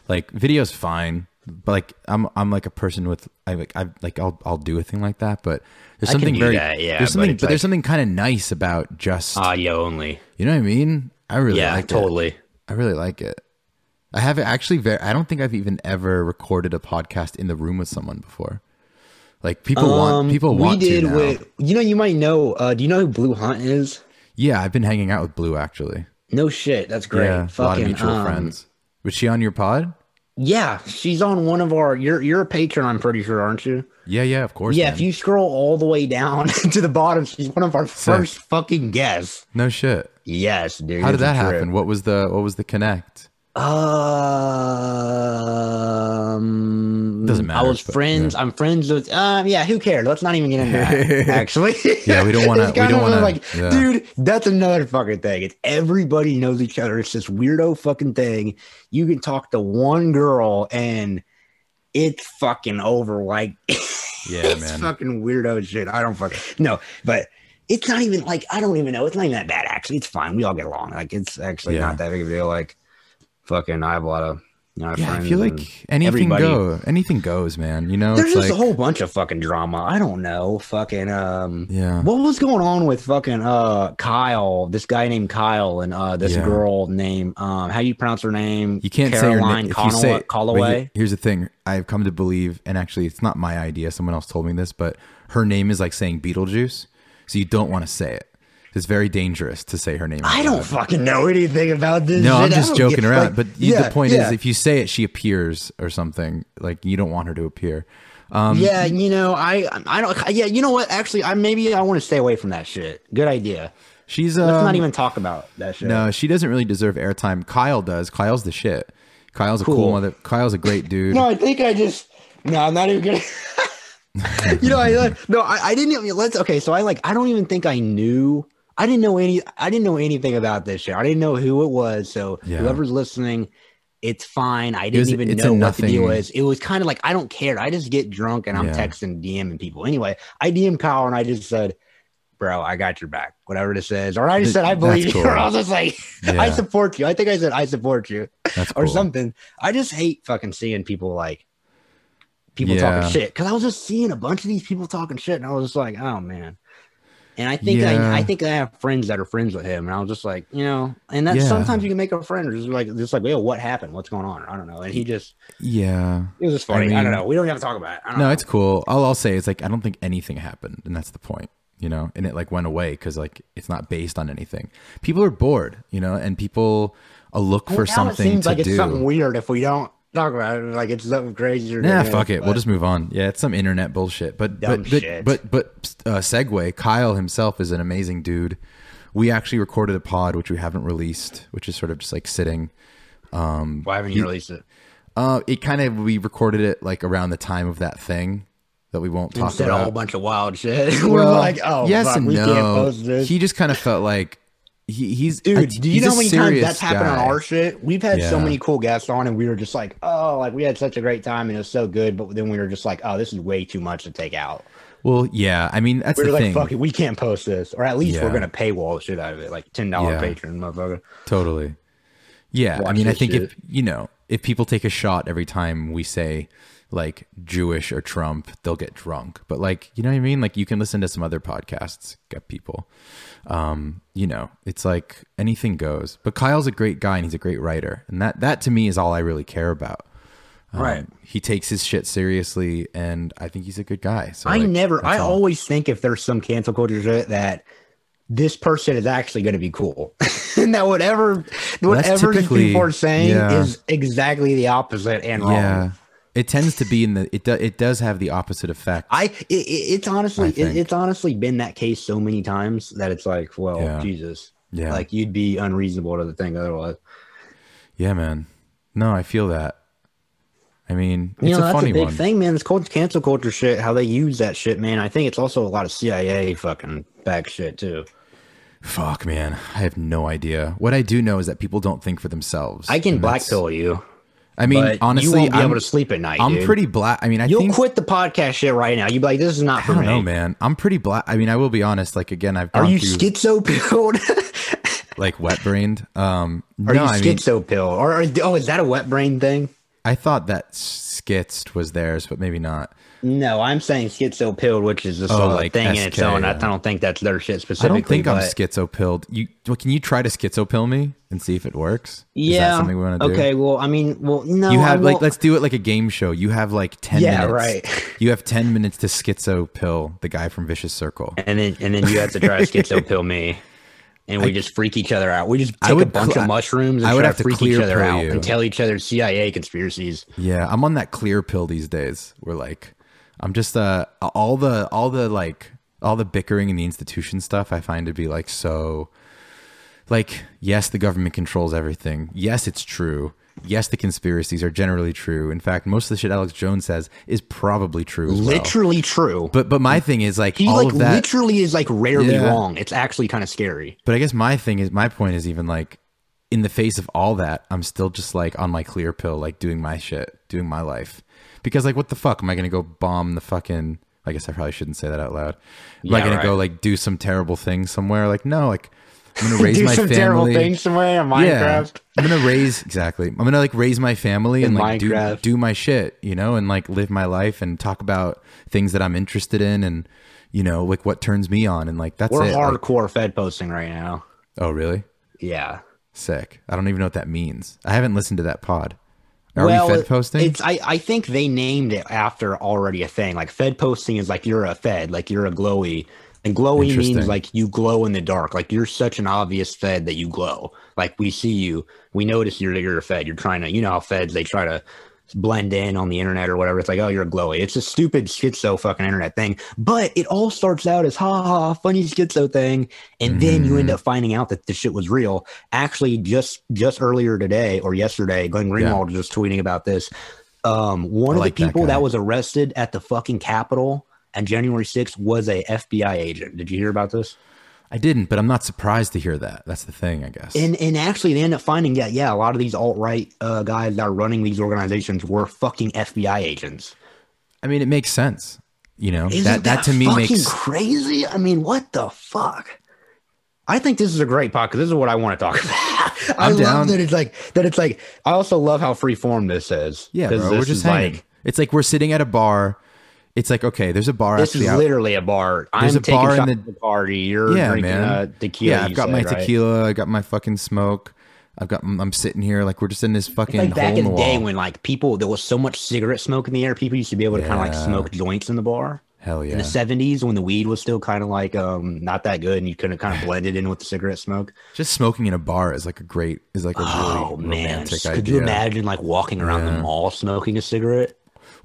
Like video's fine, but like I'm I'm like a person with I like I like I'll I'll do a thing like that, but there's something very that, yeah, there's something it's but, there's something kind of nice about just audio only you know what I mean? I really yeah like it. I really like it. I haven't actually very I don't think I've even ever recorded a podcast in the room with someone before. Like people want Um, people we want did to now. with you know you might know uh do you know who blue hunt is yeah, I've been hanging out with Blue actually. no shit that's great Yeah, a lot of mutual um, friends. Was she on your pod? Yeah, she's on one of our. You're you're a patron, I'm pretty sure, aren't you? Yeah, yeah, of course. Yeah, man. if you scroll all the way down to the bottom, she's one of our first fucking guests. No shit. Yes, dude. How did that happen? What was the what was the connect? Um, Doesn't matter. I was but, friends. I'm friends with. Um, yeah, who cares? Let's not even get into that. Actually, Yeah, we don't wanna- we don't wanna- like, yeah. dude. That's another fucking thing. It's everybody knows each other. It's this weirdo fucking thing. You can talk to one girl and it's fucking over. Like, Yeah, it's man. fucking weirdo shit. I don't fucking no, but. It's not even like I don't even know. It's not even that bad actually. It's fine. We all get along. Like it's actually Yeah. not that big of a deal. Like fucking I have a lot of you know, Yeah, I feel like anything everybody- go anything goes, man. You know, There's it's just like a whole bunch of fucking drama. I don't know. Fucking um yeah, what was going on with fucking uh Kyle, this guy named Kyle and uh this Yeah. girl named um how do you pronounce her name? you can't say your Caroline name. If you say, Calloway. here's the thing: I've come to believe, and actually, it's not my idea. Someone else told me this, but her name is like saying Beetlejuice, so you don't want to say it. It's very dangerous to say her name. I don't fucking know anything about this. No, shit. I'm just joking get- around. like, but you- yeah, the point yeah. is, if you say it, she appears or something. Like you don't want her to appear. Um, yeah, you know, I I don't yeah, you know what? Actually, I maybe I want to stay away from that shit. Good idea. she's Let's um, not even talk about that shit. No, she doesn't really deserve airtime. Kyle does. Kyle's the shit. Kyle's a cool, Cool. mother. Kyle's a great dude. No, I think I just no. I'm not even gonna. you know, I like, no, I, I didn't. Even, let's okay. So I like. I don't even think I knew. I didn't know any. I didn't know anything about this shit. I didn't know who it was. So Yeah. whoever's listening, it's fine. I didn't was- even know what the deal is. It was kind of like I don't care. I just get drunk and I'm Yeah. texting, DMing people. Anyway, I DM'd Kyle and I just said, "Bro, I got your back." Whatever this is, or I just said, "I believe you." Or I was just like, "I support you." I think I said, "I support you." That's or cool. something. I just hate fucking seeing people like people Yeah. talking shit because I was just seeing a bunch of these people talking shit, and I was just like, oh man. And I think Yeah. I, I think I have friends that are friends with him, and I was just like, you know, and that Yeah. sometimes you can make a friend, just like, just like, yo, what happened? What's going on? I don't know. And he just, Yeah. it was just funny. I, mean- don't know. We don't have to talk about it. I don't No, know. it's cool. All I'll say is like I don't think anything happened, and that's the point, you know. And it like went away because like it's not based on anything. People are bored, you know, and people uh, look for something It seems to like do. it's something weird if we don't talk about it. Like it's something crazy. or Nah, fuck it. We'll just move on. Yeah, it's some internet bullshit. But but, but shit. but but uh, segue. Kyle himself is an amazing dude. We actually recorded a pod which we haven't released, which is sort of just like sitting. Um, Why haven't you released it? Uh, it kind of we recorded it like around the time of that thing that we won't talk Instead about. a whole bunch of wild shit. We're Well, like, oh, yes fuck, and we no. can't post this. He just kind of felt like he, he's Dude, do you know how many times that's happened on our shit? We've had so many cool guests on, and we were just like, oh, like we had such a great time and it was so good, but then we were just like, oh, this is way too much to take out. Well, yeah, I mean that's We the were like, thing. fuck it, we can't post this, or at least we're gonna paywall the shit out of it, like ten dollar Yeah. patron, motherfucker. Totally. Yeah, I mean, I think if you know, if people take a shot every time we say like Jewish or Trump, they'll get drunk. But like, you know what I mean? Like, you can listen to some other podcasts, get people. Um, you know, it's like anything goes. But Kyle's a great guy and he's a great writer, and that that to me is all I really care about. Um, Right. He takes his shit seriously, and I think he's a good guy. So I like, never, I all. always think if there's some cancel culture that this person is actually going to be cool, and that whatever whatever people are saying yeah. is exactly the opposite and wrong. yeah. It tends to be in the it. Do, it does have the opposite effect. I it, it- it's honestly I it, it's honestly been that case so many times that it's like, well, Yeah. Jesus, Yeah. like you'd be unreasonable to think otherwise. Yeah, man. No, I feel that. I mean, it's You know, a that's funny a big one. thing, man. This cult- cancel culture shit, how they use that shit, man. I think it's also a lot of CIA fucking back shit too. Fuck, man. I have no idea. What I do know is that people don't think for themselves. I can blackpill you, I mean, but honestly, you won't be I'm, able to sleep at night. I'm dude. pretty black. I mean, I You'll think. quit the podcast shit right now. You'd be like, this is not I for me. No, man. I'm pretty black. I mean, I will be honest. Like again, I've Are you through schizo pilled? like wet brained. Um, Are no, you I schizo pilled? Or, or oh, is that a wet brain thing? I thought that skitz was theirs, but maybe not. No, I'm saying schizo pilled, which is just Oh, a like thing in its SK, own. I don't think that's their shit specifically. I don't think I'm but- schizo pilled. You, well, can you try to schizo pill me and see if it works? Is that Yeah. something we want to do? Okay. Well, I mean, well, no. You have like let's do it like a game show. You have like ten Yeah, minutes. right. You have ten minutes to schizo pill the guy from Vicious Circle. and then and then you have to try to schizo pill me, and we I- just freak each other out. We just take a bunch cl- of mushrooms and I would try have to freak clear each other out you. and tell each other CIA conspiracies. Yeah, I'm on that clear pill these days. We're like, I'm just uh all the all the like all the bickering in the institution stuff. I find to be like so. Like yes, the government controls everything. Yes, it's true. Yes, the conspiracies are generally true. In fact, most of the shit Alex Jones says is probably true. As well. Literally true. But but my thing is like he all like of that. literally is like rarely Yeah. wrong. It's actually kind of scary. But I guess my thing is my point is even like in the face of all that, I'm still just like on my clear pill, like doing my shit, doing my life. Because like what the fuck? Am I gonna go bomb the fucking I guess I probably shouldn't say that out loud. Am I gonna go like do some terrible thing somewhere? Like, no, like I'm gonna raise Do my some family. terrible things somewhere in Yeah. Minecraft. I'm gonna raise exactly. I'm gonna like raise my family and like do Minecraft. do my shit, you know, and like live my life and talk about things that I'm interested in and you know, like what turns me on and like that's We're it. Like, hardcore Fed posting right now. oh really? Yeah. Sick. I don't even know what that means. I haven't listened to that pod. Are well, we Fed posting? It's I, I think they named it after already a thing. Like Fed posting is like you're a Fed, like you're a glowy. And glowy means like you glow in the dark. Like you're such an obvious Fed that you glow. Like we see you, we notice you're you're a Fed. You're trying to, you know how Feds they try to blend in on the internet or whatever. It's like, oh, you're a glowy. It's a stupid schizo fucking internet thing. But it all starts out as ha ha, funny schizo thing, and then you end up finding out that the shit was real. Actually, just just earlier today or yesterday, Glenn Greenwald was just tweeting about this. Um, one I of like the people guy. that, was arrested at the fucking Capitol on January 6th was a FBI agent. Did you hear about this? I didn't, but I'm not surprised to hear that. That's the thing, I guess. And and actually, they end up finding that yeah, a lot of these alt right uh, guys that are running these organizations were fucking FBI agents. I mean, it makes sense. You know, Isn't that, that to me makes crazy. I mean, what the fuck? I think this is a great podcast. This is what I want to talk about. I I'm love down. that it's like that. It's like I also love how free form this is. yeah, bro. We're just like it's like we're sitting at a bar. It's like okay, there's a bar this is out. literally a bar. There's I'm a bar in the- the party. You're yeah, drinking man. uh, tequila. yeah, I've got said, my right? tequila. I got my fucking smoke. I've got. I'm sitting here like we're just in this fucking Like back hole in the day when like people there was so much cigarette smoke in the air, people used to be able to kind of like smoke joints in the bar. Hell yeah. In the seventies, when the weed was still kind of like um not that good, and you couldn't kind of blend it in with the cigarette smoke. Just smoking in a bar is like a great is like a Oh really man, romantic could idea. you imagine like walking around the mall smoking a cigarette?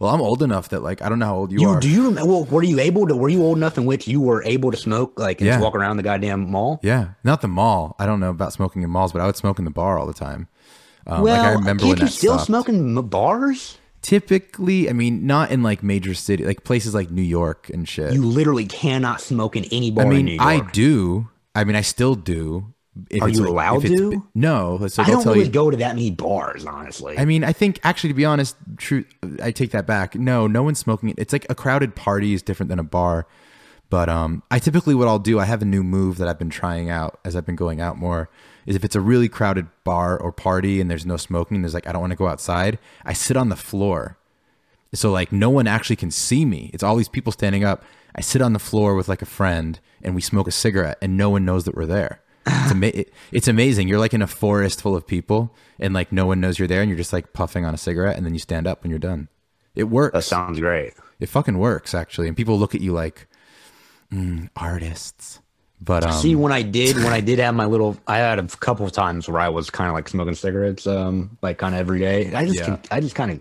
Well, I'm old enough that like I don't know how old you, You are. do you remember? Well, were you able to? Were you old enough in which you were able to smoke like and Yeah. just walk around the goddamn mall? yeah, not the mall. I don't know about smoking in malls, but I would smoke in the bar all the time. Um, well, like I remember can't when you still stopped. smoke in m- bars? Typically, I mean, not in like major city, like places like New York and shit. You literally cannot smoke in any bar I in mean, New York. I do. I mean, I still do. If Are you like- allowed to? No. So I don't tell really you. go to that many bars, honestly. I mean, I think actually, to be honest, true. I take that back. No, no one's smoking it. It's like a crowded party is different than a bar. But um, I typically what I'll do, I have a new move that I've been trying out as I've been going out more. Is if it's a really crowded bar or party and there's no smoking, there's like I don't want to go outside. I sit on the floor, so like no one actually can see me. It's all these people standing up. I sit on the floor with like a friend and we smoke a cigarette, and no one knows that we're there. It's, ama- it- it's amazing. You're like in a forest full of people, and like no one knows you're there, and you're just like puffing on a cigarette, and then you stand up when you're done. It works. that sounds great. it fucking works actually, and people look at you like mm, artists. But um, See, when I did, when I did have my little, I had a couple of times where I was kind of like smoking cigarettes, um, like kind of every day. I just, Yeah. I just kind of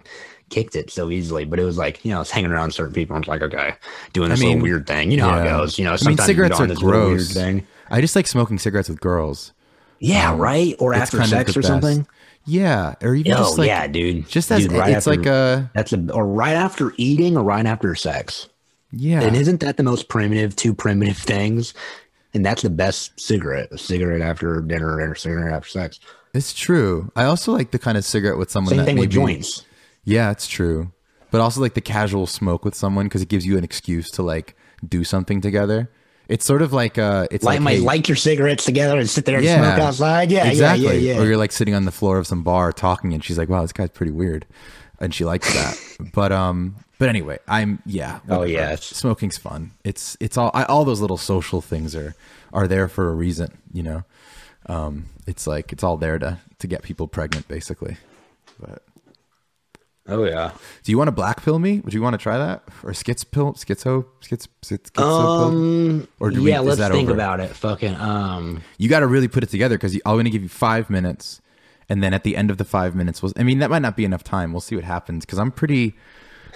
kicked it so easily, but it was like, you know, I was hanging around certain people. and I was like, okay, doing this I mean, little weird thing. You know how it yeah. goes. You know, I mean, sometimes you cigarettes are little weird gross. thing. I just like smoking cigarettes with girls. Yeah, um, right. Or after sex or best. something. Yeah, or even Oh just like yeah, dude. just as Dude, right it's after- like a that's a or right after eating or right after sex. yeah. And isn't that the most primitive, two primitive things? And that's the best cigarette. A cigarette after dinner and a cigarette after sex. It's true. I also like the kind of cigarette with someone Same that thing with joints. Yeah, it's true. But also like the casual smoke with someone because it gives you an excuse to like do something together. It's sort of like uh, it's Light like my hey, light your cigarettes together and sit there and Yeah. smoke outside. Yeah, exactly. yeah, yeah, Or you're like sitting on the floor of some bar talking, and she's like, "Wow, this guy's pretty weird," and she likes that. but um, but anyway, I'm yeah. Oh, whatever. yes. smoking's fun. It's it's all I, all those little social things are are there for a reason. You know, um, it's like it's all there to to get people pregnant, basically. But Oh yeah. do you want to black pill me? Would you want to try that or skits pill, schizo, skits, schizo pill? Um. Or do we- yeah. is let's think over? about it. Fucking. Um. you got to really put it together because I'm going to give you five minutes, and then at the end of the five minutes, we'll, I mean that might not be enough time. We'll see what happens because I'm pretty.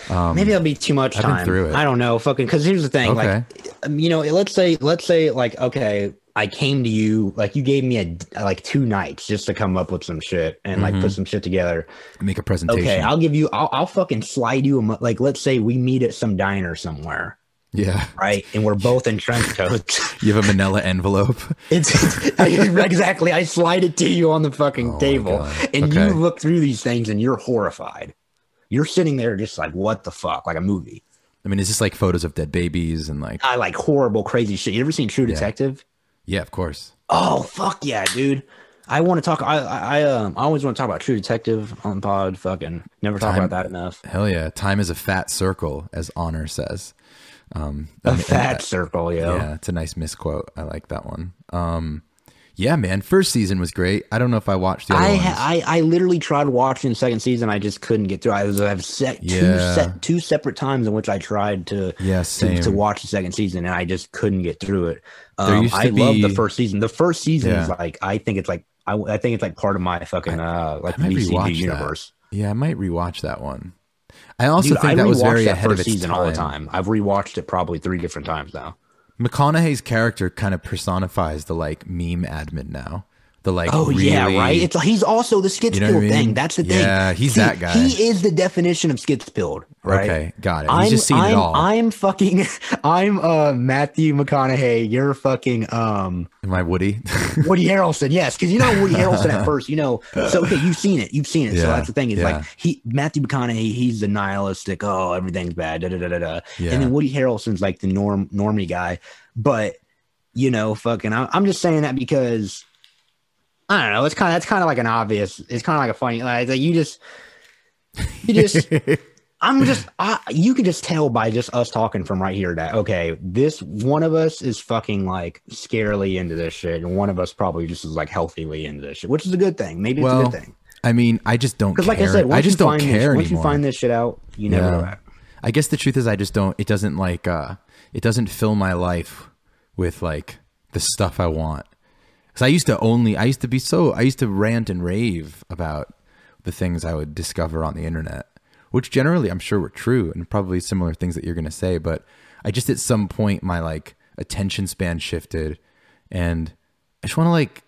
maybe that'll be too much Um, I've been time. through it. I don't know. Fucking. Because here's the thing. Okay. Like, um, you know, let's say, let's say, like, okay, I came to you, like, you gave me a like two nights just to come up with some shit and like Mm-hmm. put some shit together. Make a presentation. Okay, I'll give you. I'll, I'll fucking slide you. A, mo- like, let's say we meet at some diner somewhere. yeah, Right, and we're both in trench coats. you have a Manila envelope. It's, it's exactly. I slide it to you on the fucking Oh table, and Okay. you look through these things, and you're horrified. You're sitting there just like, what the fuck, like a movie. I mean, is this like photos of dead babies and like? I like horrible, crazy shit. You ever seen True Detective? Yeah, of course. Oh fuck yeah, dude. I want to talk. I I I, um, I always want to talk about True Detective on pod. Fucking never talk Time- about that enough. Hell yeah, time is a fat circle, as Honor says. Um, A and- fat and- circle, yo. Yeah, it's a nice misquote. I like that one. Um, yeah, man, first season was great. I don't know if I watched the other I, ones. I I literally tried watching the second season. I just couldn't get through. I was I've set two Yeah. set two separate times in which I tried to Yeah, to, to watch the second season, and I just couldn't get through it. Um, I love the first season. The first season is like I think it's like I, I think it's like part of my fucking uh like DCU rewatch that. universe. Yeah, I might rewatch that one. I also Dude, think I that was very that ahead of its season time. all the time. I've rewatched it probably three different times now. McConaughey's character kind of personifies the like meme admin now. The like, Oh yeah, right. It's he's also the skits You know I pilled thing. That's the thing. Yeah, he's See, that guy. He is the definition of skits pilled. Right. Okay, got it. He's I'm, just seen I'm, it all. I'm fucking. I'm uh Matthew McConaughey. You're fucking um Am I Woody? Woody Harrelson. Yes, because you know Woody Harrelson at first. You know, so okay, you've seen it. You've seen it. so that's the thing. Is yeah. like he Matthew McConaughey. He's the nihilistic. Oh, everything's bad. Da da da da da. Yeah. And then Woody Harrelson's like the norm normie guy. But you know, fucking. I, I'm just saying that because I don't know. It's kind of that's kind of like an obvious. It's kind of like a funny. Like, like you just you just. I'm just, I, you can just tell by just us talking from right here that okay, this one of us is fucking like scarily into this shit, and one of us probably just is like healthily into this shit, which is a good thing. Maybe it's a well, good thing I mean, I just don't because, care. like I said, I just don't care this, once you find this shit out, you never know Yeah. I guess the truth is I just don't it doesn't like uh it doesn't fill my life with like the stuff I want. Cuz I used to only I used to be so I used to rant and rave about the things I would discover on the internet, which generally I'm sure were true and probably similar things that you're going to say, but I just at some point my like attention span shifted and I just want to like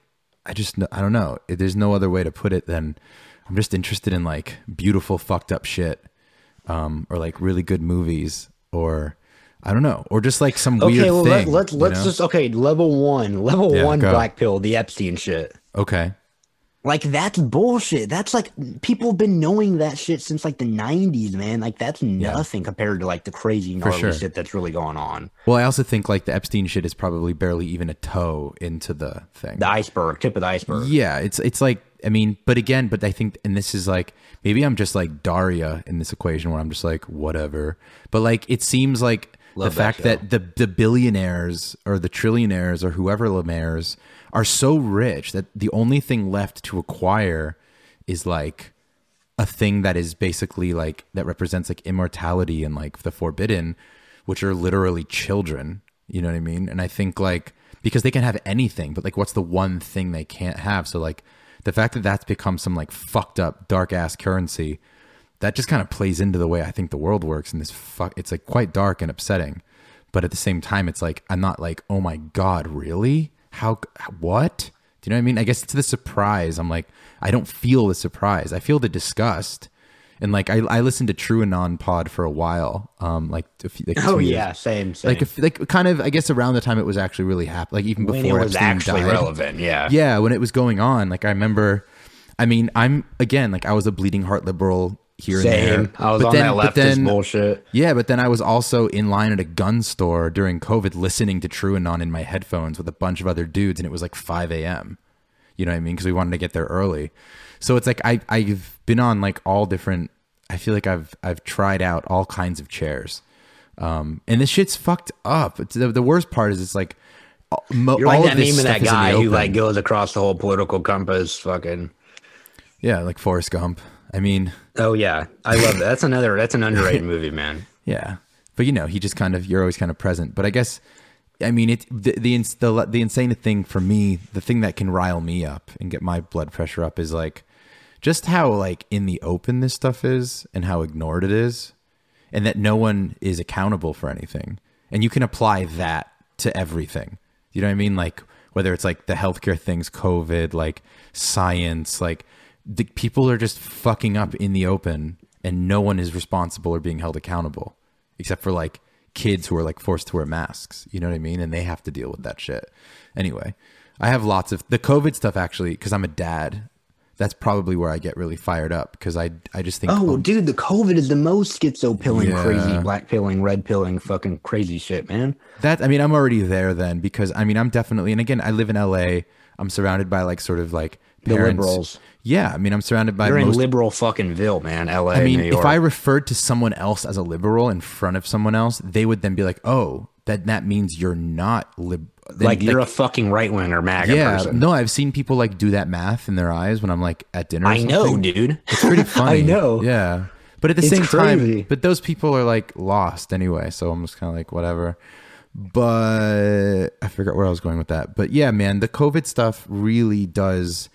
I just I don't know. There's no other way to put it than I'm just interested in like beautiful fucked up shit um, or like really good movies, or I don't know, or just like some weird Okay, well thing. let, let's let's know? just okay. Level one, level Yeah, one, go. black pill, the Epstein shit. okay, Like that's bullshit. That's like people have been knowing that shit since like the '90s, man. Like that's nothing compared to like the crazy gnarly sure. shit that's really going on. Well, I also think like the Epstein shit is probably barely even a toe into the thing. The iceberg, tip of the iceberg. Yeah, it's it's like I mean, but again, but I think, and this is like maybe I'm just like Daria in this equation where I'm just like whatever. But like it seems like Love the that fact show. that the the billionaires or the trillionaires or whoever Lemaires are so rich that the only thing left to acquire is like a thing that is basically like that represents like immortality and like the forbidden, which are literally children. You know what I mean? And I think like because they can have anything, but like what's the one thing they can't have? So like the fact that that's become some like fucked up dark ass currency, that just kind of plays into the way I think the world works. And this fuck, it's like quite dark and upsetting, but at the same time, it's like I'm not like oh my god, really? How? What? Do you know what I mean? I guess it's the surprise. I'm like, I don't feel the surprise. I feel the disgust. And like, I, I listened to True Anon pod for a while. Um, like, a few, like Oh years. yeah, same, same. Like, if, like kind of, I guess around the time it was actually really happening. Like even when before it was Epstein actually died. relevant, yeah. Yeah, when it was going on, like I remember. I mean, I'm again like I was a bleeding heart liberal here and Same. there. I was but on then, that leftist then- bullshit. yeah, but then I was also in line at a gun store during COVID listening to True and Anon in my headphones with a bunch of other dudes, and it was like 5 a.m. You know what I mean? Because we wanted to get there early. So it's like I, I've been on like all different, I feel like I've, I've tried out all kinds of chairs. Um, and this shit's fucked up. It's, the, the worst part is it's like, all- mo- You're like that meme of that is in the guy who like goes across the whole political compass. Fucking. yeah, like Forrest Gump. I mean, Oh yeah, I love that. That's another. That's an underrated movie, man. Yeah, but you know, he just kind of you're always kind of present. But I guess, I mean, it the the the, the insane thing for me, the thing that can rile me up and get my blood pressure up is like just how like in the open this stuff is and how ignored it is, and that no one is accountable for anything. And you can apply that to everything. You know what I mean? Like whether it's like the healthcare things, COVID, like science, like the people are just fucking up in the open and no one is responsible or being held accountable except for like kids who are like forced to wear masks. You know what I mean? And they have to deal with that shit. Anyway, I have lots of the COVID stuff actually because I'm a dad. That's probably where I get really fired up because I I just think Oh, dude, the COVID is the most schizo pilling, Yeah. crazy black pilling, red pilling, fucking crazy shit, man. That I mean, I'm already there then because I mean, I'm definitely and again, I live in LA. I'm surrounded by like sort of like The parents. liberals. Yeah, I mean, I'm surrounded by You're in liberal fucking Ville, man. L.A. I mean, New York. if I referred to someone else as a liberal in front of someone else, they would then be like, "Oh, that that means you're not lib." then, like you're a fucking right winger MAGA yeah. person. No, I've seen people like do that math in their eyes when I'm like at dinner. or I know, dude. It's pretty funny. I know. Yeah. But at the It's same crazy. time, but those people are like lost anyway. So I'm just kind of like, whatever. But I forgot where I was going with that. But yeah, man, the COVID stuff really does.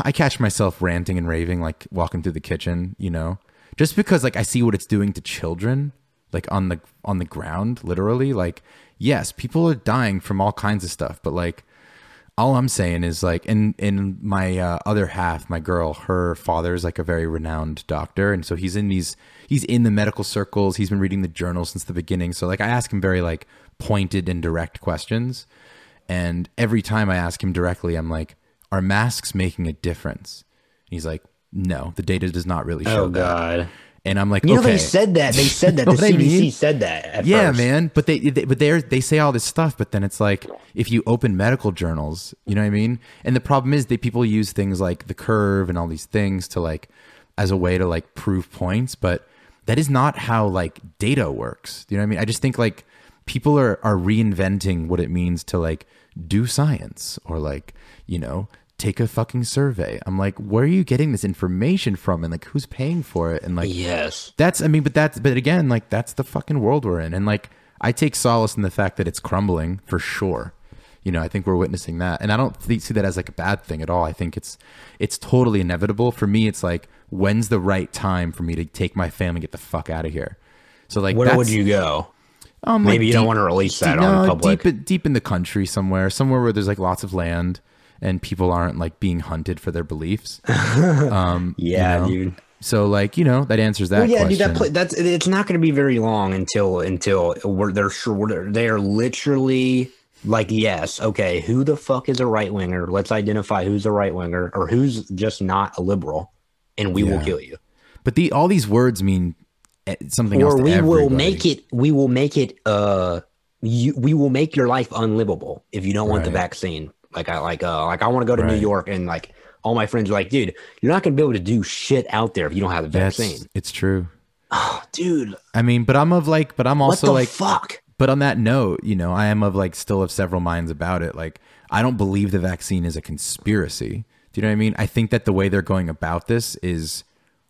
I catch myself ranting and raving, like walking through the kitchen, you know, just because like I see what it's doing to children, like on the on the ground, literally. Like, yes, people are dying from all kinds of stuff, but like, all I'm saying is like, in in my uh, other half, my girl, her father is like a very renowned doctor, and so he's in these, he's in the medical circles. He's been reading the journals since the beginning. So like, I ask him very like pointed and direct questions, and every time I ask him directly, I'm like, "Are masks making a difference?" He's like, "No, the data does not really oh, show Oh that." God. And I'm like, You know they said that. They said that. The what I CDC mean? said that. At yeah, first. man. But they, they but they they say all this stuff, but then it's like if you open medical journals, you know what I mean. And the problem is that people use things like the curve and all these things to like as a way to like prove points, but that is not how like data works. You know what I mean? I just think like people are are reinventing what it means to like do science or like you know take a fucking survey. I'm like, where are you getting this information from, and like who's paying for it, and like Yes. that's I mean, but that's but again, like that's the fucking world we're in, and like I take solace in the fact that it's crumbling for sure. You know, I think we're witnessing that, and I don't th- see that as like a bad thing at all. I think it's it's totally inevitable. For me, it's like when's the right time for me to take my family, get the fuck out of here. So like, Where would you go? Um, like Maybe you don't want to release that deep, on no, public. deep deep in the country somewhere, somewhere where there's like lots of land and people aren't like being hunted for their beliefs. Um, yeah, know? dude. So like you know that answers that Well, yeah, question. dude. That that's it's not going to be very long until until we're they're sure they are literally like yes, okay, who the fuck is a right winger? Let's identify who's a right winger or who's just not a liberal, and we will kill you. But the all these words mean eh, something else. or we will make it we will make it uh you we will make your life unlivable if you don't want the vaccine like i like uh like i want to go to new york and like all my friends are like dude you're not gonna be able to do shit out there if you don't have the That's, vaccine it's true. oh dude I mean, but I'm of like, but I'm what also the like, fuck but on that note, you know, I am of like still of several minds about it. Like, I don't believe the vaccine is a conspiracy. Do you know what I mean? I think that the way they're going about this is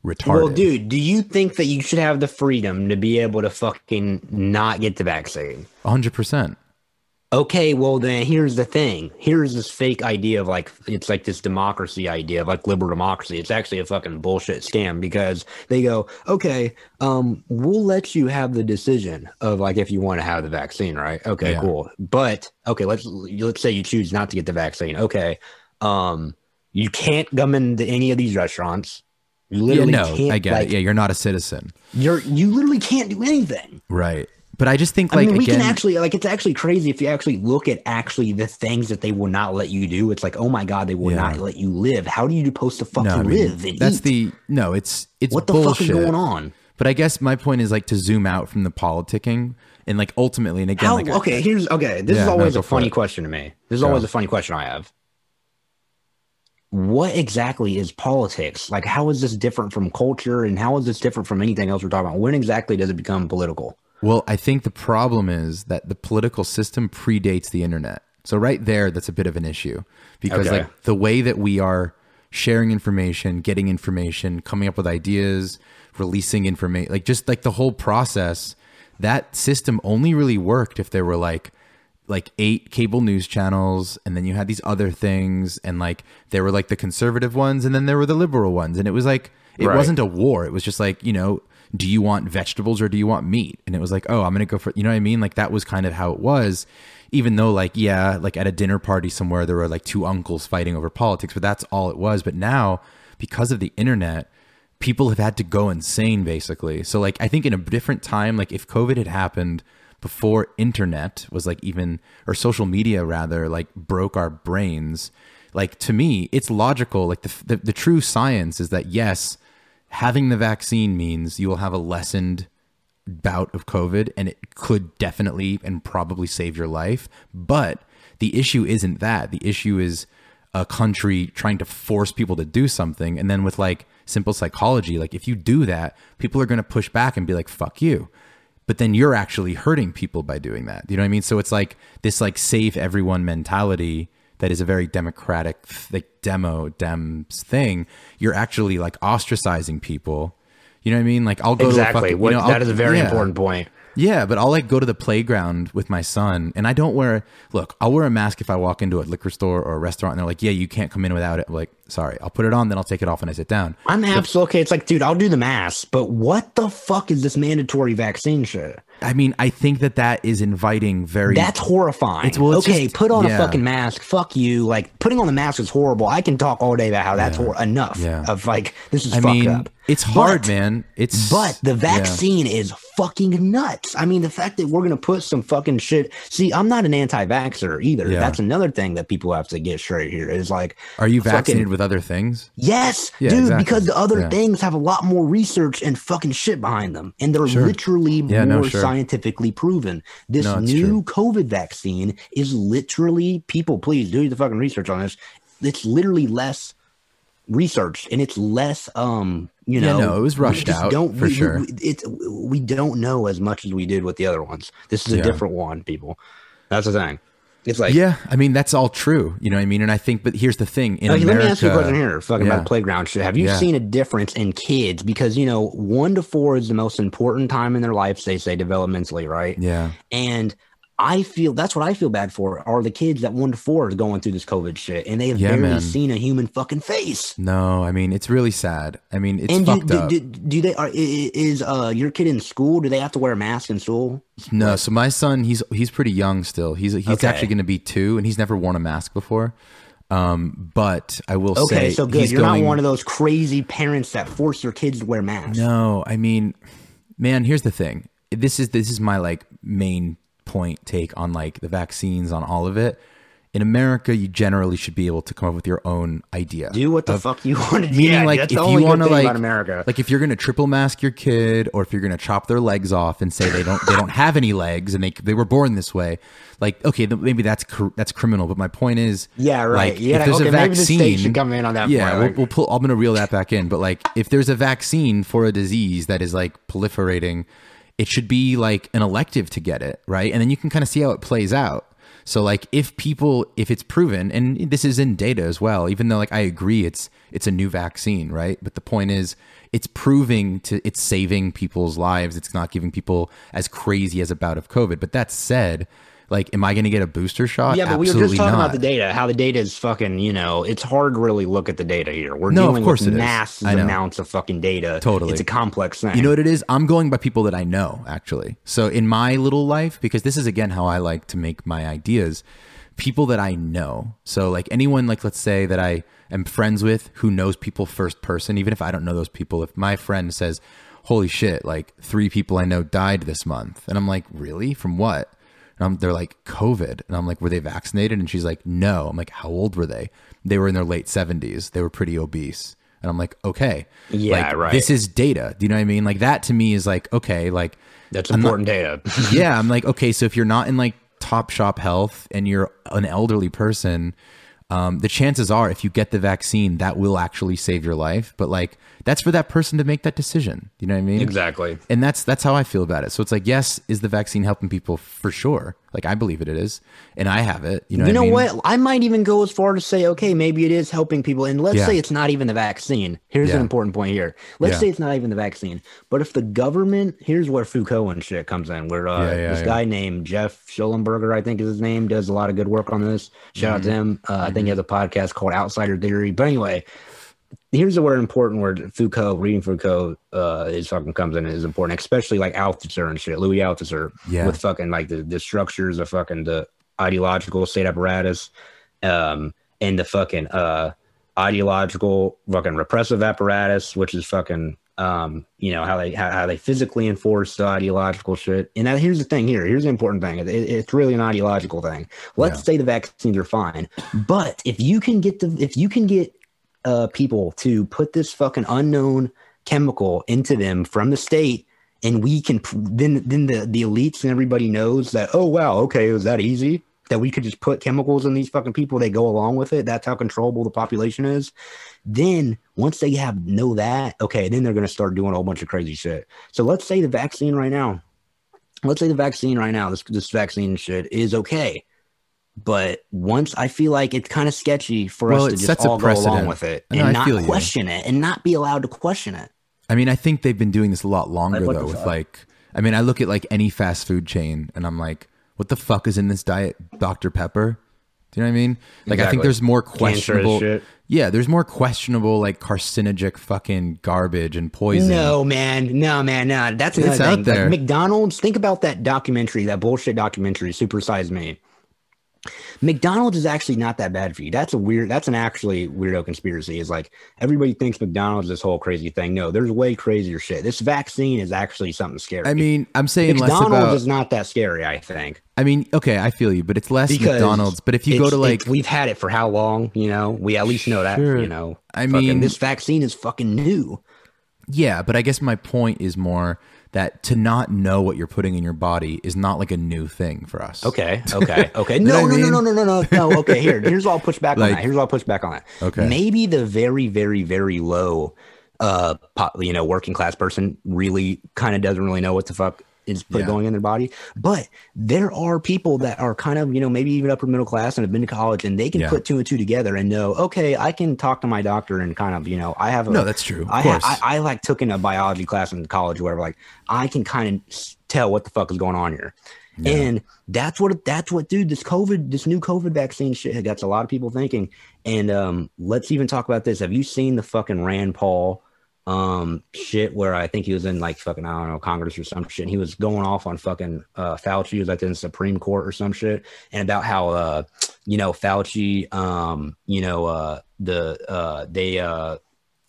retarded. well dude do you think that you should have the freedom to be able to fucking not get the vaccine 100%. Okay, well then here's the thing. Here's this fake idea of like it's like this democracy idea of like liberal democracy. It's actually a fucking bullshit scam because they go, okay, um, we'll let you have the decision of like if you want to have the vaccine, right? Okay, Yeah. cool. But okay, let's let's say you choose not to get the vaccine. Okay, um, you can't come into any of these restaurants. You Yeah, literally no, can't. I get like, it. Yeah, you're not a citizen. You're you literally can't do anything. Right. But I just think like I mean, we again, can actually like it's actually crazy if you actually look at actually the things that they will not let you do. It's like, oh my god, they will Yeah. not let you live. How do you supposed to fucking no, I mean, live? That's eat? the no, it's it's what the bullshit. fuck is going on? But I guess my point is like to zoom out from the politicking and like ultimately and again How? like I- okay, here's okay. This Yeah, is always go a funny question to me. This is Go. always a funny question I have. What exactly is politics? Like, how is this different from culture, and how is this different from anything else we're talking about? When exactly does it become political? Well, I think the problem is that the political system predates the internet. So right there, that's a bit of an issue because Okay. like the way that we are sharing information, getting information, coming up with ideas, releasing information, like just like the whole process, that system only really worked if there were like like eight cable news channels and then you had these other things and like there were like the conservative ones and then there were the liberal ones and it was like it Right. wasn't a war it was just like you know do you want vegetables or do you want meat? And it was like oh i'm gonna go for you know what i mean? Like that was kind of how it was. Even though like yeah like at a dinner party somewhere there were like two uncles fighting over politics but that's all it was. But now because of the internet people have had to go insane basically. So like i think in a different time like if covid had happened before internet was like even or social media rather like broke our brains like to me it's logical. Like the, the the true science is that yes having the vaccine means you will have a lessened bout of covid and it could definitely and probably save your life but the issue isn't that the issue is a country trying to force people to do something and then with like simple psychology like if you do that people are going to push back and be like fuck you but then you're actually hurting people by doing that. You know what I mean? So it's like this like save everyone mentality that is a very democratic like demo dems thing. You're actually like ostracizing people. You know what I mean? Like I'll go Exactly. fucking, What you know, that is a very yeah. important point. Yeah, but I'll like go to the playground with my son and I don't wear look, I'll wear a mask if I walk into a liquor store or a restaurant and they're like, Yeah, you can't come in without it. I'm like, sorry, I'll put it on, then I'll take it off when I sit down. I'm absolutely okay. It's like, dude, I'll do the mask, but what the fuck is this mandatory vaccine shit? I mean, I think that that is inviting very. That's horrifying. It's- well, it's okay, just- put on yeah. a fucking mask. Fuck you. Like putting on the mask is horrible. I can talk all day about how that's Yeah. hor- enough Yeah. of like this is I fucked mean, up. it's hard, But- man. It's But the yeah. vaccine is fucking nuts. I mean, the fact that we're gonna put some fucking shit. See, I'm not an anti-vaxxer either. Yeah. That's another thing that people have to get straight here. Is like, Are you fucking- vaccinated with other things? Yes, Yeah, dude, exactly. because the other Yeah. things have a lot more research and fucking shit behind them. And they're Sure. literally Yeah, no, more sure. scientifically proven. This No, new COVID vaccine is literally, people, please do the fucking research on this. It's literally less research and it's less, um, you Yeah, know, no, it was rushed out, Don't, for we, sure. We, it, we don't know as much as we did with the other ones. This is a Yeah. different one, people. That's the thing. It's like, yeah, I mean that's all true. You know what I mean? And I think, but here's the thing: in Okay, America, let me ask you a question here, fucking yeah. about playground shit. Have you Yeah. seen a difference in kids? Because you know, one to four is the most important time in their lives. They say developmentally, right? Yeah, And I feel that's what I feel bad for are the kids that one to four are going through this COVID shit, and they have Yeah, barely man. seen a human fucking face. no, I mean it's really sad. I mean it's and do, fucked do, up. do, do they are is uh your kid in school? Do they have to wear a mask in school? No, so my son, he's he's pretty young still. He's he's Okay. actually going to be two, and he's never worn a mask before. Um, but I will Okay, say, so good. he's You're going, not one of those crazy parents that force your kids to wear masks. No, I mean, man, here's the thing. This is this is my like main point take on like the vaccines on all of it. In America, you generally should be able to come up with your own idea. Do what the fuck you want to do. Meaning, Yeah, like, if you want to, like, America. like if you're gonna triple mask your kid, or if you're gonna chop their legs off and say they don't they don't have any legs and they they were born this way, like okay, maybe that's that's criminal. But my point is, Yeah, right. Like, Yeah, if there's okay, a maybe the vaccine, state should come in on that Yeah, point, we'll, like- we'll pull. I'm gonna reel that back in. But like, if there's a vaccine for a disease that is like proliferating, it should be like an elective to get it, right? And then you can kind of see how it plays out. So like if people if it's proven and this is in data as well even though like I agree it's it's a new vaccine right but the point is it's proving to it's saving people's lives it's not giving people as crazy as a bout of covid but that said like am I going to get a booster shot Yeah, but we were just talking not. about the data, how the data is fucking, you know, it's hard to really look at the data here. We're No, dealing with massive amounts of fucking data. Totally. It's a complex thing. You know what it is? I'm going by people that I know, actually. So in my little life, because this is again how I like to make my ideas, people that I know. So like anyone, like let's say that I am friends with who knows people first person, even if I don't know those people, if my friend says, Holy shit, like three people I know died this month. And I'm like, Really? From what? And I'm, they're like, COVID. And I'm like, Were they vaccinated? And she's like, No. I'm like, How old were they? They were in their late 70s. They were pretty obese. And I'm like, Okay. Yeah, Like, right. This is data. Do you know what I mean? Like that to me is like, okay, like That's I'm not- important data. yeah, I'm like, okay, so if you're not in like top shop health and you're an elderly person, um, the chances are if you get the vaccine, that will actually save your life. But like that's for that person to make that decision. You know what I mean? exactly. And that's that's how I feel about it. So it's like, yes, is the vaccine helping people for sure? Like I believe it, it is, and I have it. You know, You know what? I mean? what? I might even go as far to say, okay, maybe it is helping people. And let's Yeah. say it's not even the vaccine. Here's Yeah. an important point here. Let's Yeah. say it's not even the vaccine. But if the government, here's where Foucault and shit comes in, where uh, Yeah, yeah, this yeah. guy named Jeff Schellenberger, I think is his name, does a lot of good work on this. Shout out to Mm-hmm. him. Uh, I think he has a podcast called Outsider Theory. But anyway, here's the word important word Foucault, reading Foucault uh is fucking comes in is important, especially like Althusser and shit, Louis Althusser Yeah. with fucking like the, the structures of fucking the ideological state apparatus, um, and the fucking uh ideological fucking repressive apparatus, which is fucking um, you know, how they how, how they physically enforce the ideological shit. And now here's the thing here. Here's the important thing. It, it's really an ideological thing. Let's Yeah. say the vaccines are fine. But if you can get the if you can get uh, people to put this fucking unknown chemical into them from the state, and we can then then the the elites and everybody knows that oh wow okay it was that easy? That we could just put chemicals in these fucking people they go along with it? That's how controllable the population is? Then once they have know that okay then they're going to start doing a whole bunch of crazy shit. So let's say the vaccine right now let's say the vaccine right now this this vaccine shit is okay but once I feel like it's kind of sketchy for Well, us to it just a all go along precedent. with it No, and not feel you. question it and not be allowed to question it. I mean, I think they've been doing this a lot longer Like, though. With fuck? like, I mean, I look at like any fast food chain, and I'm like, what the fuck is in this diet, Dr Pepper? Do you know what I mean? Like I think there's more questionable. shit. Yeah, there's more questionable like carcinogenic fucking garbage and poison. No, man. No, man. No, that's another It's out there. Like McDonald's, think about that documentary, that bullshit documentary, Super Size Me. McDonald's is actually not that bad for you. That's a weird, that's an actually weirdo conspiracy. Is like everybody thinks McDonald's is this whole crazy thing. No, there's way crazier shit. This vaccine is actually something scary. I mean, I'm saying less McDonald's about. is not that scary, I think. I mean, okay, I feel you, but it's less Because McDonald's. But if you go to like, we've had it for how long? You know, we at least know that. Sure. You know, I Fucking- mean- this vaccine is fucking new. yeah, but I guess my point is more that to not know what you're putting in your body is not like a new thing for us. Okay, okay, okay. Know No, I no, no, no, no, no, no, no. Okay, here, here's all push back Like- on that. Here's all push back on that. Okay. maybe the very, very, very low, uh, you know, working class person really kind of doesn't really know what the fuck is put Yeah. going in their body. But there are people that are kind of, you know, maybe even upper middle class and have been to college, and they can Yeah. put two and two together and know, okay, I can talk to my doctor and kind of, you know, I have a No, that's true. Of I, course. I, I like took in a biology class in college or whatever. Like I can kind of tell what the fuck is going on here. And that's what that's what dude this COVID this new COVID vaccine shit got a lot of people thinking. And um let's even talk about this. Have you seen the fucking Rand Paul um shit where I think he was in like fucking I don't know Congress or some shit. He was going off on fucking uh Fauci he was like in the Supreme Court or some shit and about how uh you know Fauci um you know uh the uh they uh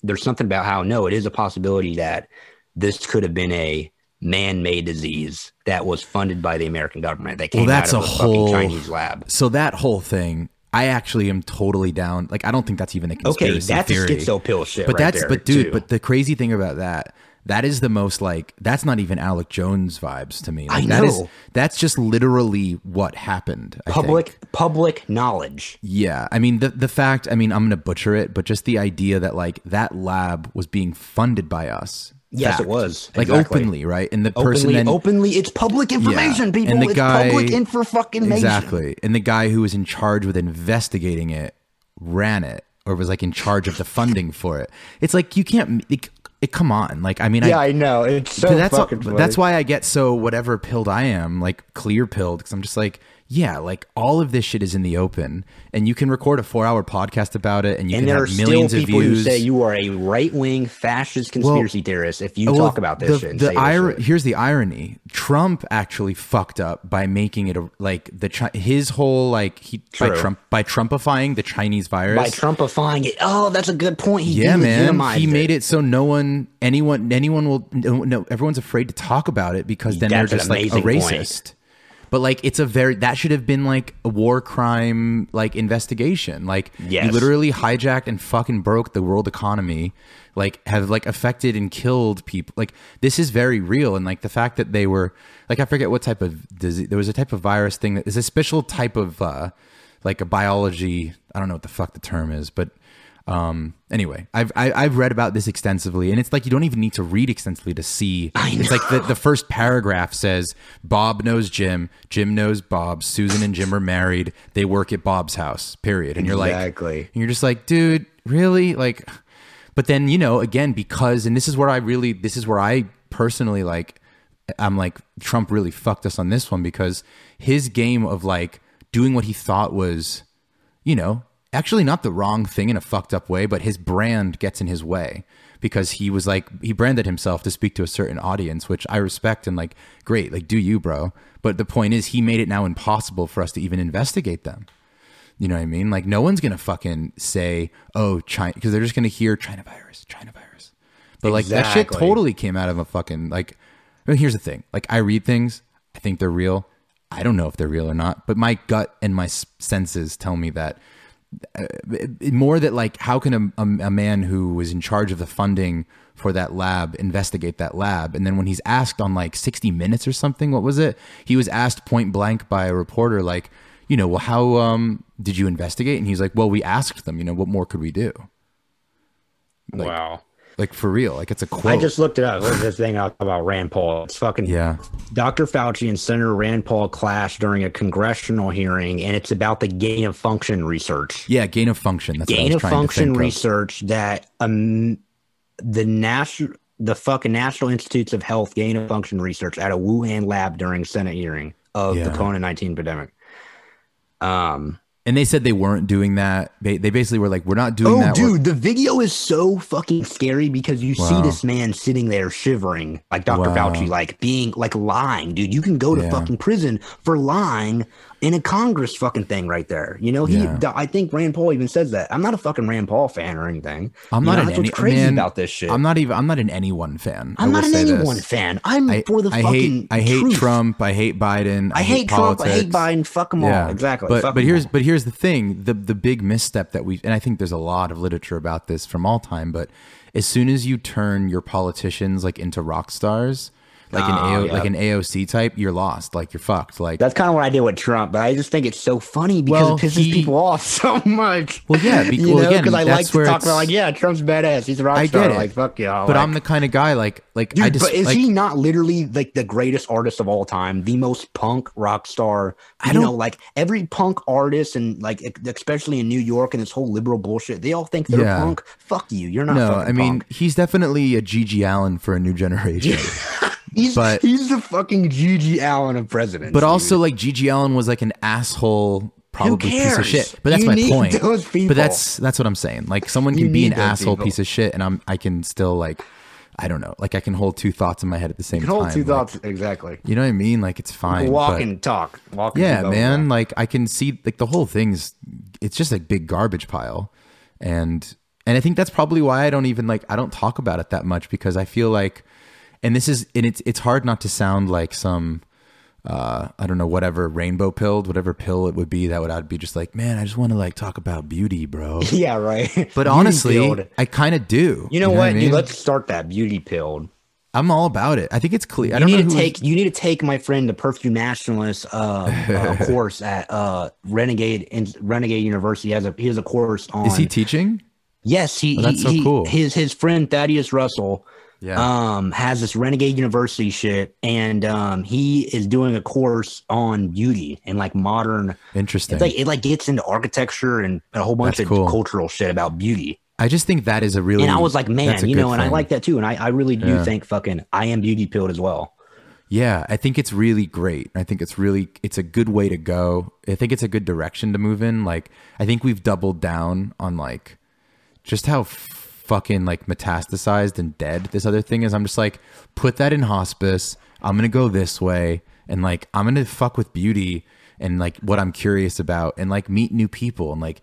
there's something about how no, it is a possibility that this could have been a man-made disease that was funded by the American government that came that's out of a a, fucking whole- Chinese lab. So that whole thing, I actually am totally down. Like, I don't think that's even a case. Okay, that's theory. a schizo pill shit. but right that's there, but dude, too. but the crazy thing about that, that is the most like that's not even Alex Jones vibes to me. Like, I That is know. that's just literally what happened. I think. public public knowledge. Yeah, I mean the the fact. I mean, I'm gonna butcher it, but just the idea that like that lab was being funded by us. Yes, Fact. it was. like Exactly. openly, right? And the person Openly, then openly, it's public information, Yeah. people. And the it's guy- public info fucking exactly, and the guy who was in charge with investigating it ran it, or was like in charge of the funding for it. It's like you can't. It, it, come on, like I mean, Yeah, I, I know. It's so that's fucking that's why I get so whatever pilled I am, like clear pilled, because I'm just like, yeah, like all of this shit is in the open, and you can record a four hour podcast about it, and you and can there have are still millions of people who views. say you are a right wing fascist conspiracy theorist if you oh, Well, talk about this the, shit. The ir- shit. here's the irony: Trump actually fucked up by making it a, like the his whole like he by Trump by Trumpifying the Chinese virus. by Trumpifying it. Oh, that's a good point. He yeah, man, he made it so no one, anyone, anyone will no, no everyone's afraid to talk about it because then That's they're just like a racist. point. But like, it's a very that should have been like a war crime like investigation. Like, you literally hijacked and fucking broke the world economy. Like, have like affected and killed people. Like, this is very real. And like the fact that they were like, I forget what type of disease. There was a type of virus thing that is a special type of uh like a biology. I don't know what the fuck the term is, but um anyway i've I, i've read about this extensively and it's like you don't even need to read extensively to see. It's like the, the first paragraph says bob knows jim. Jim knows bob. Susan and jim are married. They work at bob's house period. And you're like Exactly. and you're just like dude really? Like but then you know again because and this is where i really this is where i personally like i'm like trump really fucked us on this one because his game of like doing what he thought was you know, actually not the wrong thing in a fucked up way, but his brand gets in his way because he was like he branded himself to speak to a certain audience, which I respect and like great, like do you, bro. But the point is he made it now impossible for us to even investigate them. You know what I mean? Like no one's gonna fucking say, "Oh, China," because they're just gonna hear China virus, China virus. But like that shit totally came out of a fucking like. I mean, here's the thing: like I read things, I think they're real. I don't know if they're real or not, but my gut and my senses tell me that uh, more that like how can a, a, a man who was in charge of the funding for that lab investigate that lab? And then when he's asked on like 60 minutes or something what was it? He was asked point blank by a reporter like you know well how um did you investigate? And he's like well we asked them you know what more could we do? Wow. Like for real like it's a quote I just looked it up. What was this thing about Rand Paul? It's fucking yeah Dr. Fauci and Senator Rand Paul clash during a congressional hearing, and it's about the gain of function research. yeah gain of function that's Gain of function think of. research that um the national the fucking National Institutes of Health gain of function research at a Wuhan lab during Senate hearing of the COVID nineteen pandemic. Um, and they said they weren't doing that. They, they basically were like, we're not doing Oh, that. We're- dude, the video is so fucking scary because you see this man sitting there shivering, like Dr. Wow. Fauci, like being like lying, dude. You can go to Yeah. fucking prison for lying in a Congress fucking thing right there. You know, he, Yeah. th- I think Rand Paul even says that. I'm not a fucking Rand Paul fan or anything. I'm You not know, an that's any, what's crazy man, about this shit. I'm not even. I'm not an anyone fan. I I'm not an say this. anyone fan. I'm I, for the I fucking. hate. I hate truth. Trump. I hate Biden. I hate Trump. I hate. Biden. Fuck them all. Exactly. But Fuck but here's all. but here's the thing. The the big misstep that we and I think there's a lot of literature about this from all time. But as soon as you turn your politicians like into rock stars, like an ah, Oh, AO, yeah. like an AOC type, you're lost. Like you're fucked. Like That's kind of what I did with Trump, but I just think it's so funny because Well, it pisses he- people off so much. Well, yeah, be- you well, again, because I like to talk about like, yeah, Trump's badass. He's a rock I star. get it. Like, fuck yeah. but like, I'm the kind of guy like like dude. I just but is like, he not literally like the greatest artist of all time, the most punk rock star? I You know, don't- know. like every punk artist and like especially in New York and this whole liberal bullshit, they all think they're Yeah. punk. Fuck you. You're not. no. I mean, punk. he's definitely a GG Allin for a new generation. He's but- he's the fucking GG Allin of presidents. But dude. also, like GG Allin was like an asshole, probably piece of shit. But that's You my point. But that's that's what I'm saying. Like someone You can be an asshole people. piece of shit, and I'm I can still like, I don't know, like I can hold two thoughts in my head at the same hold time. two like, thoughts exactly. you know what I mean? Like it's fine. Walk but- and talk. Walk. yeah, man. Like I can see like the whole thing's it's just a big garbage pile. And and I think that's probably why I don't even like I don't talk about it that much because I feel like and this is and it's it's hard not to sound like some uh I don't know whatever rainbow pilled whatever pill it would be that would I'd be just like man I just want to like talk about beauty bro Yeah, right. but honestly pilled. I kind of do you know I what, I dude? Let's start that beauty pilled. I'm all about it I think it's clear I You don't need know to take. You need to take my friend the perfume nationalist uh, uh, course at uh, Renegade Renegade University. He has a he has a course on. is he teaching yes, he. Oh, that's he- so he- cool. His his friend Thaddeus Russell. Yeah. Um, has this Renegade University shit, and um, he is doing a course on beauty and like modern. interesting It's like it like gets into architecture and a whole bunch That's of cool. cultural shit about beauty. I just think that is a really And I was like, man, you know, and I like that too. And I, I really do Yeah. think fucking I am beauty pilled as well. Yeah, I think it's really great. I think it's really it's a good way to go. I think it's a good direction to move in. Like I think we've doubled down on like just how fucking like metastasized and dead this other thing is. I'm just like put that in hospice. I'm going to go this way and like I'm going to fuck with beauty and like what I'm curious about and like meet new people and like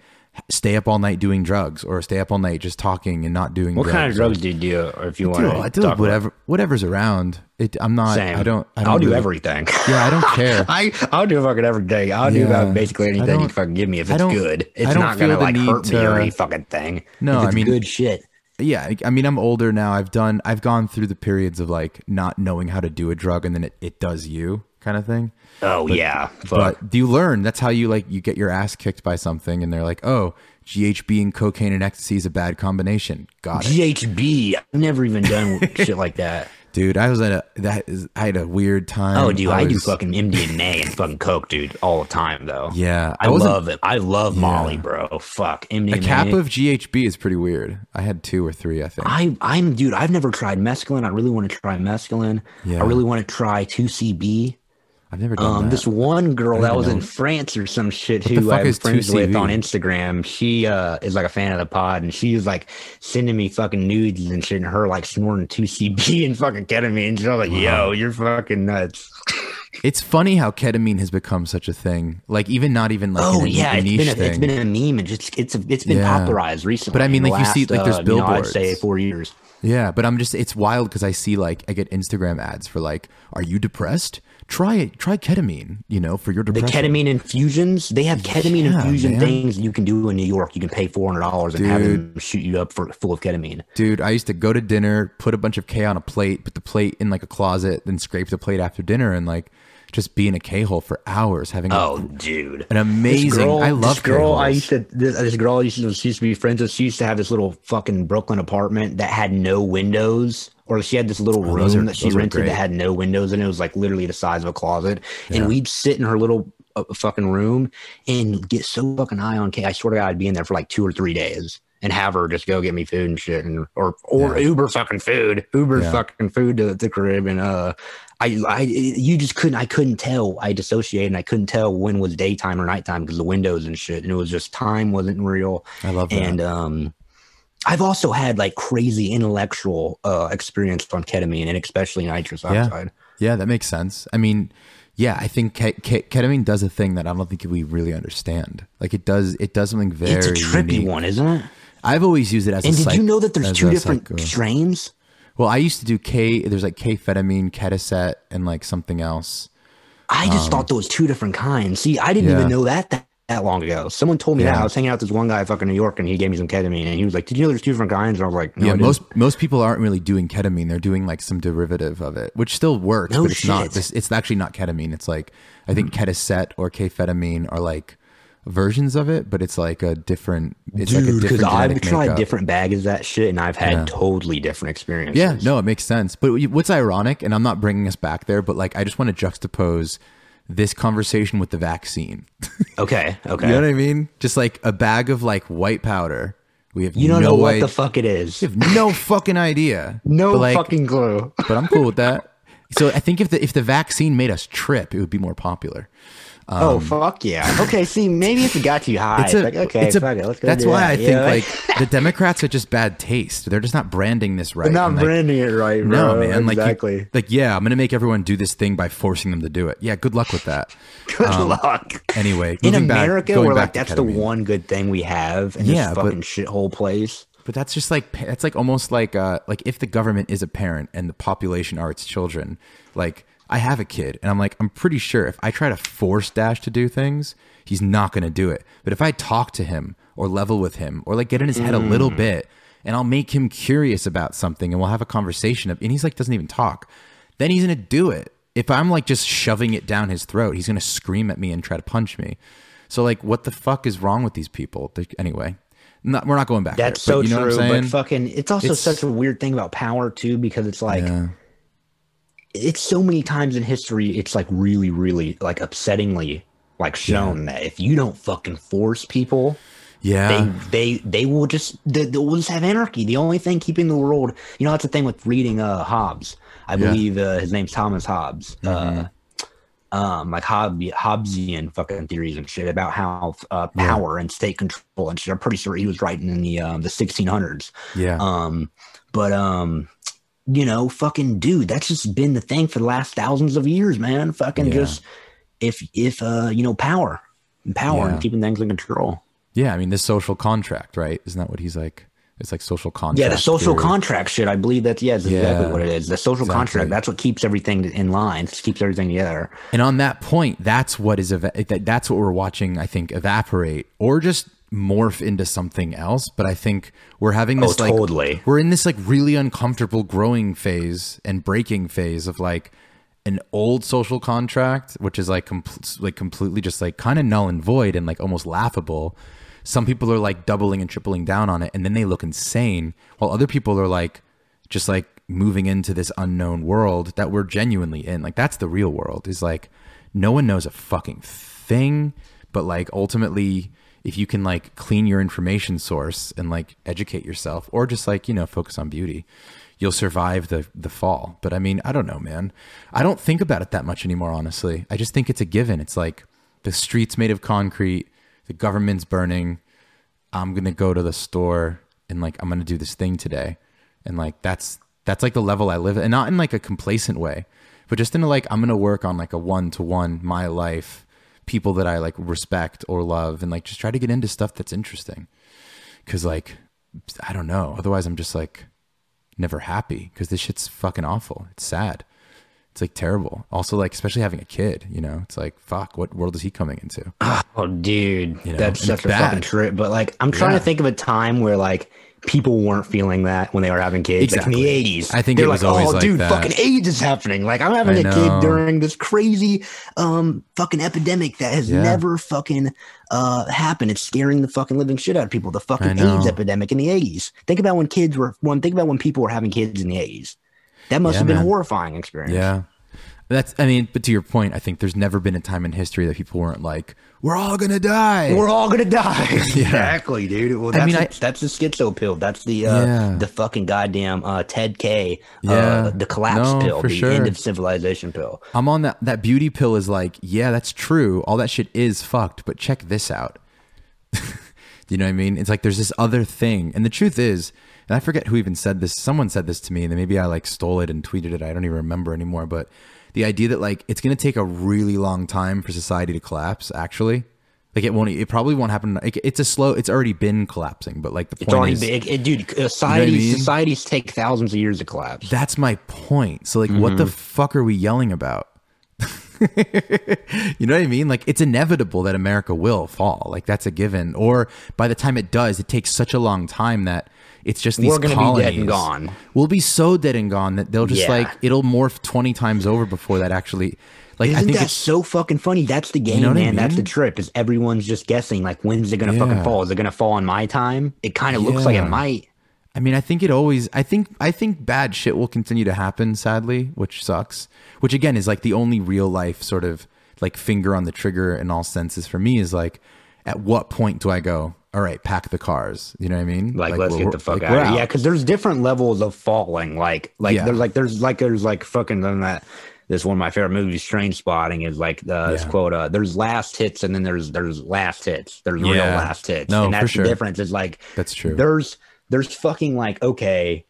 stay up all night doing drugs or stay up all night just talking and not doing What drugs. kind of drugs do you do? Or if you want to, I do whatever whatever's around. It, I'm not. Same. I don't. I don't I'll do really- everything. Yeah, I don't care. I I'll do fucking everything. I'll do about basically anything you fucking give me if it's good. It's don't gonna like hurt me or to- any fucking thing. No, I mean- good shit. Yeah, I- I mean, I'm older now. I've done. I've gone through the periods of like not knowing how to do a drug, and then it, it does you kind of thing. Oh yeah, fuck. But do you learn? That's how you like you get your ass kicked by something, and they're like, oh, GHB and cocaine and ecstasy is a bad combination. Got it, GHB. I've never even done shit like that. Dude. I was at a that is. I had a weird time. Oh, dude, I, do was- fucking MDMA and fucking coke, dude, all the time though. Yeah, I, wasn't- love it. I love Molly, bro. Fuck MDMA. A cap of GHB is pretty weird. I had two or three, I think. I, I'm, dude. I've never tried mescaline. I really want to try mescaline. Yeah. I really want to try 2CB. I've never done Um, that. this one girl that was know. in France or some shit who I'm friends with 2CB? on Instagram. She uh is like a fan of the pod, and she was like sending me fucking nudes and shit, and her like snorting 2CB and fucking ketamine. And she was like, "Yo, you're fucking nuts." It's funny how ketamine has become such a thing. Like even not even like oh in a, yeah, a it's niche been a, thing. it's been a meme and just it's a, it's been Yeah. popularized recently. But I mean, like, you see, like, there's uh, you know, I'd say billboards. four years. yeah, but I'm just it's wild because I see like I get Instagram ads for like, are you depressed? Try it. Try ketamine. You know, for your depression. The ketamine infusions, they have ketamine Yeah, infusion man. things you can do in New York. You can pay four hundred dollars and have them shoot you up for full of ketamine. Dude, I used to go to dinner, put a bunch of K on a plate, put the plate in like a closet, then scrape the plate after dinner, and like just be in a K hole for hours having. a- Oh, dude, An amazing- girl, I love this girl. I K-holes. used to. This, this girl I used to, she used to be friends with. She used to have this little fucking Brooklyn apartment that had no windows, or she had this little Oh, room are- that she rented that had no windows, and it was like literally the size of a closet. Yeah. And we'd sit in her little uh, fucking room and get so fucking high on K. I swear to God, I'd be in there for like two or three days. and have her just go get me food and shit, and or or Yeah. Uber fucking food, Uber Yeah. fucking food to the crib, and uh, I I you just couldn't I couldn't tell. I dissociated, and I couldn't tell when was daytime or nighttime because the windows and shit, and it was just time wasn't real. I love that. And um, I've also had like crazy intellectual uh experience on ketamine and especially nitrous oxide. Yeah, yeah, that makes sense. I mean, yeah, I think ke- ke- ketamine does a thing that I don't think we really understand. Like it does, it does something very. It's a trippy unique. one, isn't it? I've always used it as. A And did psych- you know that there's two different psycho- strains? Well, I used to do K. There's like K-fetamine, Ketaset, and like something else. I just thought there was two different kinds. See, I didn't Um, Yeah. even know that, that that long ago. Someone told me that. I was hanging out with this one guy in fucking New York, and he gave me some ketamine, and he was like, "Did you know there's two different kinds?" And I was like, "No, yeah, most most people aren't really doing ketamine. They're doing like some derivative of it, which still works, No but it's not. shit. This, it's actually not ketamine. It's like I think mm. Ketaset or K-fetamine are like versions of it, but it's like a different. It's like a Dude, different because I've tried makeup. different bags of that shit, and I've had Yeah. totally different experiences. Yeah, no, it makes sense. But what's ironic, and I'm not bringing us back there, but like I just want to juxtapose this conversation with the vaccine. Okay. Okay. you know what I mean? Just like a bag of like white powder. We have You don't no know what id- the fuck it is. we have no fucking idea. No But, like, fucking clue. But I'm cool with that. So I think if the if the vaccine made us trip, it would be more popular. Oh fuck yeah. Okay. See, maybe if it got you high, It's a, like okay, it's a- fuck it, let's go. that's why that. I think know? like the Democrats are just bad taste. They're just not branding this right. They're not And, like, branding it right, No, bro. man. Like, you- exactly. like, yeah, I'm gonna make everyone do this thing by forcing them to do it. Yeah, good luck with that. Good luck. Anyway, In back- America, back like to that's the one good thing we have in Yeah, this but- fucking shithole place. But that's just like that's like almost like uh like if the government is a parent and the population are its children. Like I have a kid and I'm like I'm pretty sure if I try to force Dash to do things, he's not going to do it. But if I talk to him or level with him or like get in his head a little mm. bit and I'll make him curious about something and we'll have a conversation Of, and he's like doesn't even talk, then he's going to do it. If I'm like just shoving it down his throat, he's going to scream at me and try to punch me. So like what the fuck is wrong with these people? Anyway, not, we're not going back. That's there, so but you know true. What I'm saying? But fucking, it's also It's- such a weird thing about power too, because it's like Yeah. It's so many times in history, it's like really, really like upsettingly like shown that if you don't fucking force people, Yeah. they they they will just they, they will just have anarchy. The only thing keeping the world, you know, that's the thing with reading uh Hobbes. I Yeah. believe uh, his name's Thomas Hobbes. Uh, um, like Hobb- Hobbesian fucking theories and shit about how uh, power and state control and shit. I'm pretty sure he was writing in the um, the 1600s. yeah. Um, but um, you know, fucking dude, that's just been the thing for the last thousands of years, man. Fucking Yeah. just if if uh, you know, power, power, Yeah. and keeping things in control. yeah. I mean, this social contract, right? Isn't that what he's like? It's like social contract. Yeah, the social theory. contract shit. I believe that's yeah, that's exactly what it is. The social exactly. contract. That's what keeps everything in line. Keeps everything together. And on that point, that's what is eva- that's what we're watching. I think evaporate or just morph into something else. But I think we're having this Oh, like totally. we're in this like really uncomfortable growing phase and breaking phase of like an old social contract, which is like like completely just like kind of null and void and like almost laughable. Some people are like doubling and tripling down on it, and then they look insane, while other people are like just like moving into this unknown world that we're genuinely in. Like that's the real world. Is like no one knows a fucking thing, but like ultimately if you can like clean your information source and like educate yourself or just like, you know, focus on beauty, you'll survive the the fall. But I mean, I don't know, man. I don't think about it that much anymore, honestly. I just think it's a given. It's like the streets made of concrete, the government's burning, I'm gonna go to the store and like I'm gonna do this thing today, and like that's that's like the level I live at, and not in like a complacent way, but just in a like I'm gonna work on like a one to one my life, people that I like respect or love, and like just try to get into stuff that's interesting, because like I don't know, otherwise I'm just like never happy because this shit's fucking awful. It's sad. It's like terrible. Also, like especially having a kid, you know, it's like fuck. What world is he coming into? Oh, dude, You know, that's and such a bad. fucking trip. But like, I'm trying Yeah. to think of a time where like people weren't feeling that when they were having kids. Like in the 80s, I think they're it was like, always oh, like dude, that. fucking AIDS is happening. Like I'm having I a kid during this crazy, um, fucking epidemic that has Yeah. never fucking uh happened. It's scaring the fucking living shit out of people. The fucking. AIDS epidemic in the 80s. Think about when kids were. When think about when people were having kids in the 80s. That must Yeah, have been man. a horrifying experience. Yeah. That's, I mean, but to your point, I think there's never been a time in history that people weren't like, we're all going to die. We're all gonna die. Exactly, dude. Well, that's I mean, the- I- that's the schizo pill. That's the uh, Yeah. the fucking goddamn uh, Ted K. Yeah. Uh, the collapse No, pill. for The sure. end of civilization pill. I'm on that that beauty pill is like, yeah, that's true. All that shit is fucked, but check this out. you know what I mean? It's like there's this other thing. And the truth is, and I forget who even said this. Someone said this to me, and then maybe I like stole it and tweeted it. I don't even remember anymore. But the idea that like it's gonna take a really long time for society to collapse, actually. Like it won't. It probably won't happen. Like, it's a slow. It's already been collapsing, but like the It's point already is, big, it, dude. uh, Societies, mean? societies take thousands of years to collapse. That's my point. So like what the Mm-hmm. fuck are we yelling about? you know what I mean? Like it's inevitable that America will fall. Like that's a given. Or by the time it does, it takes such a long time that it's just these We're gonna be dead and gone. We'll be so dead and gone that they'll just Yeah. like it'll morph twenty times over before that actually like I Isn't think that it's so fucking funny? That's the game, know what I man. That's the mean? trip. Is everyone's just guessing like when's it gonna fucking fall? Is it gonna fall in my time? It kind of looks like Yeah. it might. I mean, I think it always. I think. I think bad shit will continue to happen. Sadly, which sucks. Which again is like the only real life sort of like finger on the trigger in all senses for me is like, at what point do I go? All right, pack the cars. You know what I mean? Like, let's get the fuck like, out. we're of here. Yeah, because there's different levels of falling. Like, like Yeah. there's like there's like there's like fucking than that. This one of my favorite movies, Trainspotting, is like the this Yeah. quote. Uh, there's last hits, and then there's there's last hits. There's real last hits, No, and for that's sure. the difference. Is like That's true. There's there's fucking like okay,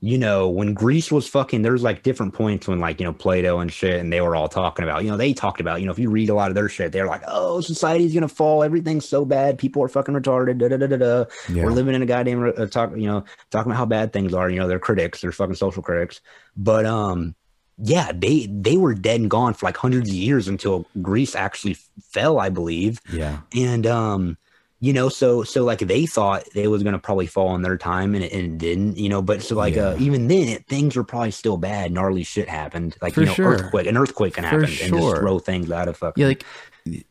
you know, when Greece was fucking, there's like different points when like you know Plato and shit, and they were all talking about, you know, they talked about, you know, if you read a lot of their shit, they're like, oh, society's gonna fall, everything's so bad, people are fucking retarded, da da da da da. Yeah. We're living in a goddamn uh, talk, you know, talking about how bad things are. You know, they're critics, they're fucking social critics, but um. Yeah, they they were dead and gone for like hundreds of years until Greece actually fell, I believe Yeah. and um you know so so like they thought it was going to probably fall in their time and it, and it didn't you know but so like uh even then it, things were probably still bad gnarly shit happened like For you know sure. earthquake an earthquake can For happen and just throw things out of fucking Yeah. Like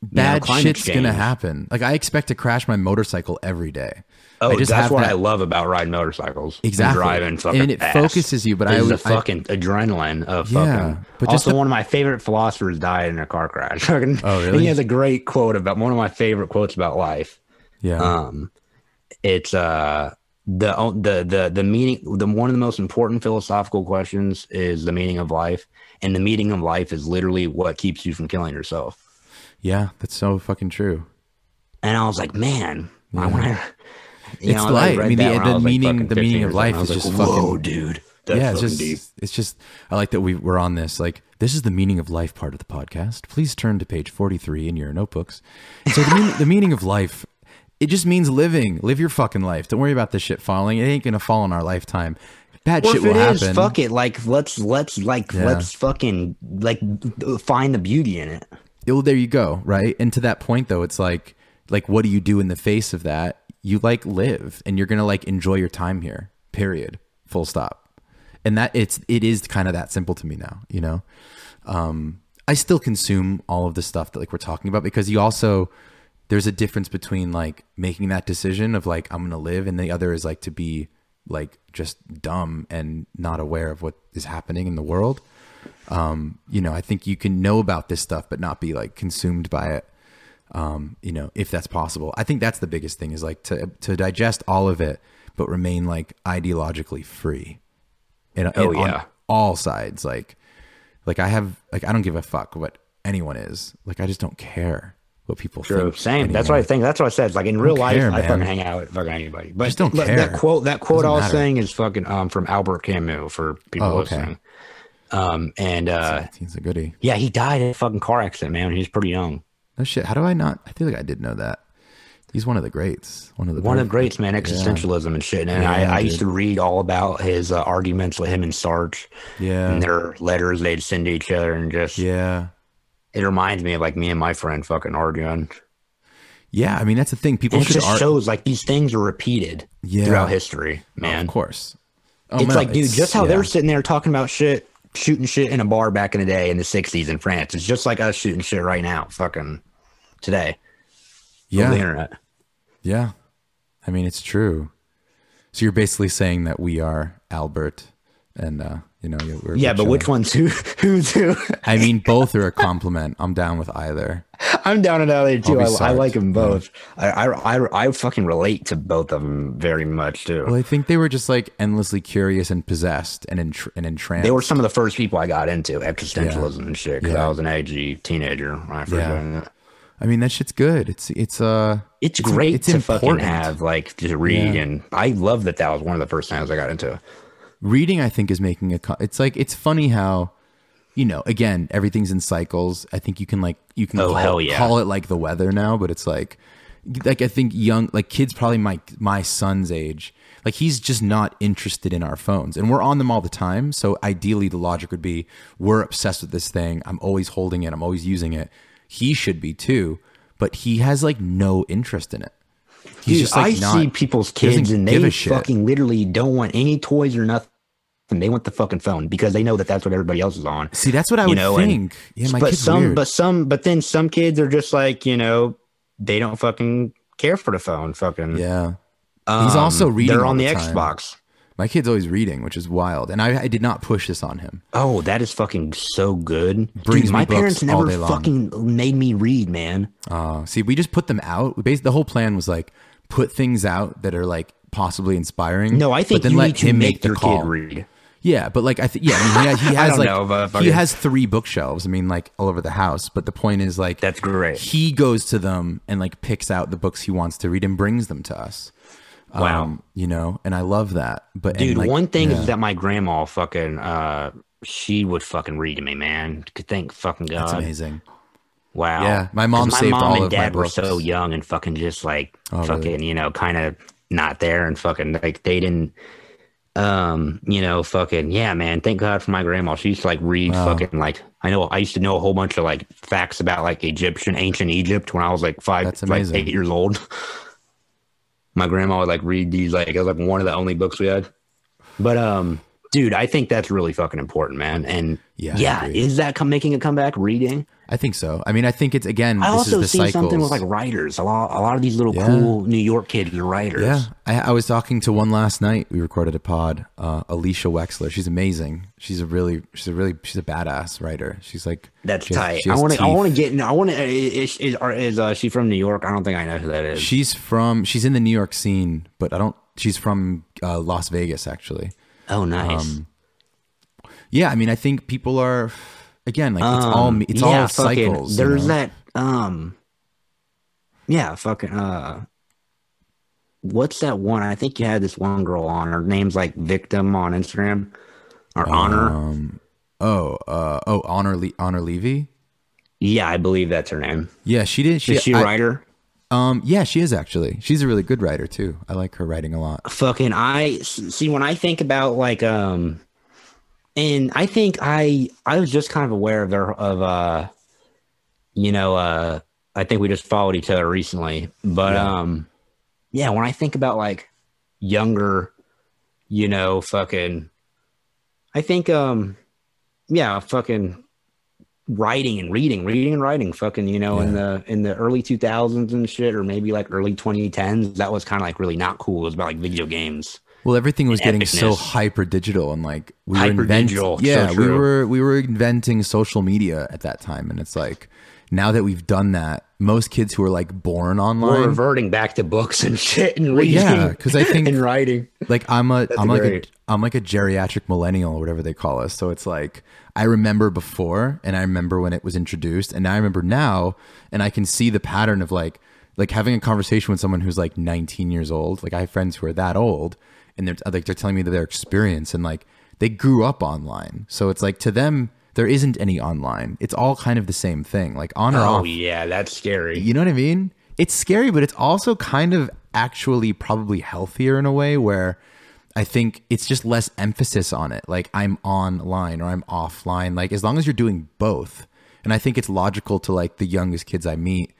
bad climate shit's gonna happen. Like I expect to crash my motorcycle every day. oh I just that's what that- i love about riding motorcycles and Exactly. driving fucking And it fast. focuses you, but I This is would- the I- fucking adrenaline of Yeah, fucking but just also the- one of my favorite philosophers died in a car crash Fucking- Oh, and really? he has a great quote about one of my favorite quotes about life Yeah. um it's uh the the the the meaning the one of the most important philosophical questions is the meaning of life and the meaning of life is literally what keeps you from killing yourself yeah. That's so fucking true. and i was like man i want to It's life. I mean, the- the meaning- the meaning of life is just whoa fucking- dude that's yeah, it's just deep it's just I like that we we're on this. Like this is the meaning of life part of the podcast. Please turn to page forty three in your notebooks. So the, mean, the meaning of life, it just means living. Live your fucking life. Don't worry about this shit falling. It ain't gonna fall in our lifetime. Bad or shit if will it is, happen. fuck it like let's let's like Yeah. let's fucking like find the beauty in it Well, there you go. Right. And to that point though, it's like like what do you do in the face of that? You like live, and you're gonna like enjoy your time here. Period. Full stop. And that it's it is kind of that simple to me now. You know. um, I still consume all of the stuff that like we're talking about because you also there's a difference between like making that decision of like I'm gonna live and the other is like to be like just dumb and not aware of what is happening in the world. Um, you know, I think you can know about this stuff but not be like consumed by it. Um, you know, if that's possible. I think that's the biggest thing is like to to digest all of it but remain like ideologically free. And, Oh, and on yeah. all sides like like I have like I don't give a fuck what anyone is. Like I just don't care what people True. think. Same. That's what I think. That's what I said. It's like in real life, care, I man. fucking hang out with fucking anybody. But Just don't look, care. That quote, that quote Doesn't I was matter. saying is fucking um from Albert Camus for people Oh, okay. listening. Um and uh He's a goodie. yeah, he died in a fucking car accident, man. He was pretty young. No shit. How do I not? I feel like I did know that. He's one of the greats. One of the One of the greats, man. Existentialism and shit. And Yeah, I, I used to read all about his uh, arguments with him and Sartre Yeah. and their letters they'd send to each other, and just Yeah. It reminds me of like me and my friend fucking arguing. Yeah. I mean, that's the thing. People And it just ar- shows like these things are repeated Yeah. throughout history, man. Of course. Oh, it's no, like, dude, it's- just how yeah. they're sitting there talking about shit, shooting shit in a bar back in the day in the '60s in France. It's just like us shooting shit right now, fucking today Yeah. the internet. Yeah. I mean, it's true. So you're basically saying that we are Albert and uh, You know, we're, Yeah, we're but which one's who? Who's who? I mean, both are a compliment. I'm down with either. I'm down and out there too. I, I like them both. I, I I I fucking relate to both of them very much too. Well, I think they were just like endlessly curious and possessed and entr- and entranced. They were some of the first people I got into existentialism and shit because Yeah. I was an edgy teenager I Yeah. I mean, that shit's good. It's it's uh It's, great it's to fucking important. have like to read, Yeah. and I love that that was one of the first times I got into it. Reading i think is making a it's like it's funny how you know again everything's in cycles. I think you can like you can Oh, call, yeah. call it like the weather now but it's like like i think young like kids probably my my son's age like he's just not interested in our phones. And we're on them all the time. So ideally the logic would be we're obsessed with this thing. I'm always holding it. I'm always using it. He should be too. But he has like no interest in it he's Dude, just like I not see people's kids and they fucking literally don't want any toys or nothing. They want the fucking phone because they know that that's what everybody else is on. see that's what i you would know, and- think yeah my but some, weird. but some, but then some kids are just like you know they don't fucking care for the phone. Fucking yeah He's also Um, reading They're on the, the. Xbox. My kid's always reading, which is wild, and I, I did not push this on him. Oh, that is fucking so good. Brings Dude, my parents never fucking made me read, man. Uh, see, we just put them out. Basically, the whole plan was like put things out that are like possibly inspiring. No, I think but then you let him make make the your call. kid read. Yeah, but like I think, yeah, I mean, he, he has like know, he has three bookshelves. I mean, like all over the house. But the point is, like That's great. He goes to them and like picks out the books he wants to read and brings them to us. Wow. Um, you know, and I love that. But Dude, like, one thing yeah, is that my grandma fucking uh she would fucking read to me, man. Could Thank fucking God. that's amazing. Wow. Yeah, my mom 'Cause saved my mom all and of my dad were so young and fucking just like Oh, really? fucking, you know, kind of not there and fucking like they didn't um, you know, fucking yeah, man. Thank God for my grandma. She used to like read Wow. fucking like I know I used to know a whole bunch of like facts about like Egyptian ancient Egypt when I was like five That's like amazing. eight years old. my grandma would like read these like it was like one of the only books we had. But um dude, I think that's really fucking important, man. And Yeah, yeah, is that come making a comeback reading? I think so. I mean, I think it's again. I this also is the see cycles. something with like writers. A lot, a lot of these little Yeah. cool New York kids are writers. Yeah, I, I was talking to one last night. We recorded a pod. Uh, Alicia Wexler. She's amazing. She's a really, she's a really, she's a badass writer. She's like that's she has- tight. I want to, I want to get. I want to. Is is, is uh, she from New York? I don't think I know who that is. She's from. She's in the New York scene, but I don't. She's from uh, Las Vegas, actually. Oh, nice. Um, Yeah, I mean, I think people are again like it's all Um, it's yeah, all fucking- cycles. you There's know? that. Um. Yeah, fucking. Uh. What's that one? I think you had this one girl on. Her name's like Victim on Instagram, or Honor. Um, oh, uh, oh, Honor Le- Honor Levy. Yeah, I believe that's her name. Yeah, she did. She, Is she I- writer? Um, yeah, she is actually. She's a really good writer too. I like her writing a lot. fucking I see when I think about like um and I think I I was just kind of aware of their of uh you know uh I think we just followed each other recently but Yeah. um yeah when I think about like younger you know fucking I think um yeah fucking writing and reading reading and writing fucking you know in the in the early 2000s and shit or maybe like early 2010s that was kind of like really not cool. It was about like video games Well, everything was getting so hyper digital and like we were Hyper invent- digital, so Yeah, we were we were inventing social media at that time, and it's like now that we've done that, most kids who are like born we're reverting back to books and shit and reading yeah, because I think and writing like I'm a am like a. I'm like a geriatric millennial or whatever they call us. So it's like I remember before and I remember when it was introduced and now I remember now and I can see the pattern of like like having a conversation with someone who's like 19 years old. Like I have friends who are that old and they're like they're telling me that their experience and like they grew up online. So it's like to them there isn't any online. It's all kind of the same thing. Like on or oh off. yeah that's scary You know what I mean? It's scary, but it's also kind of actually probably healthier in a way where I think it's just less emphasis on it. Like I'm online or I'm offline. Like as long as you're doing both. And I think it's logical to like the youngest kids I meet.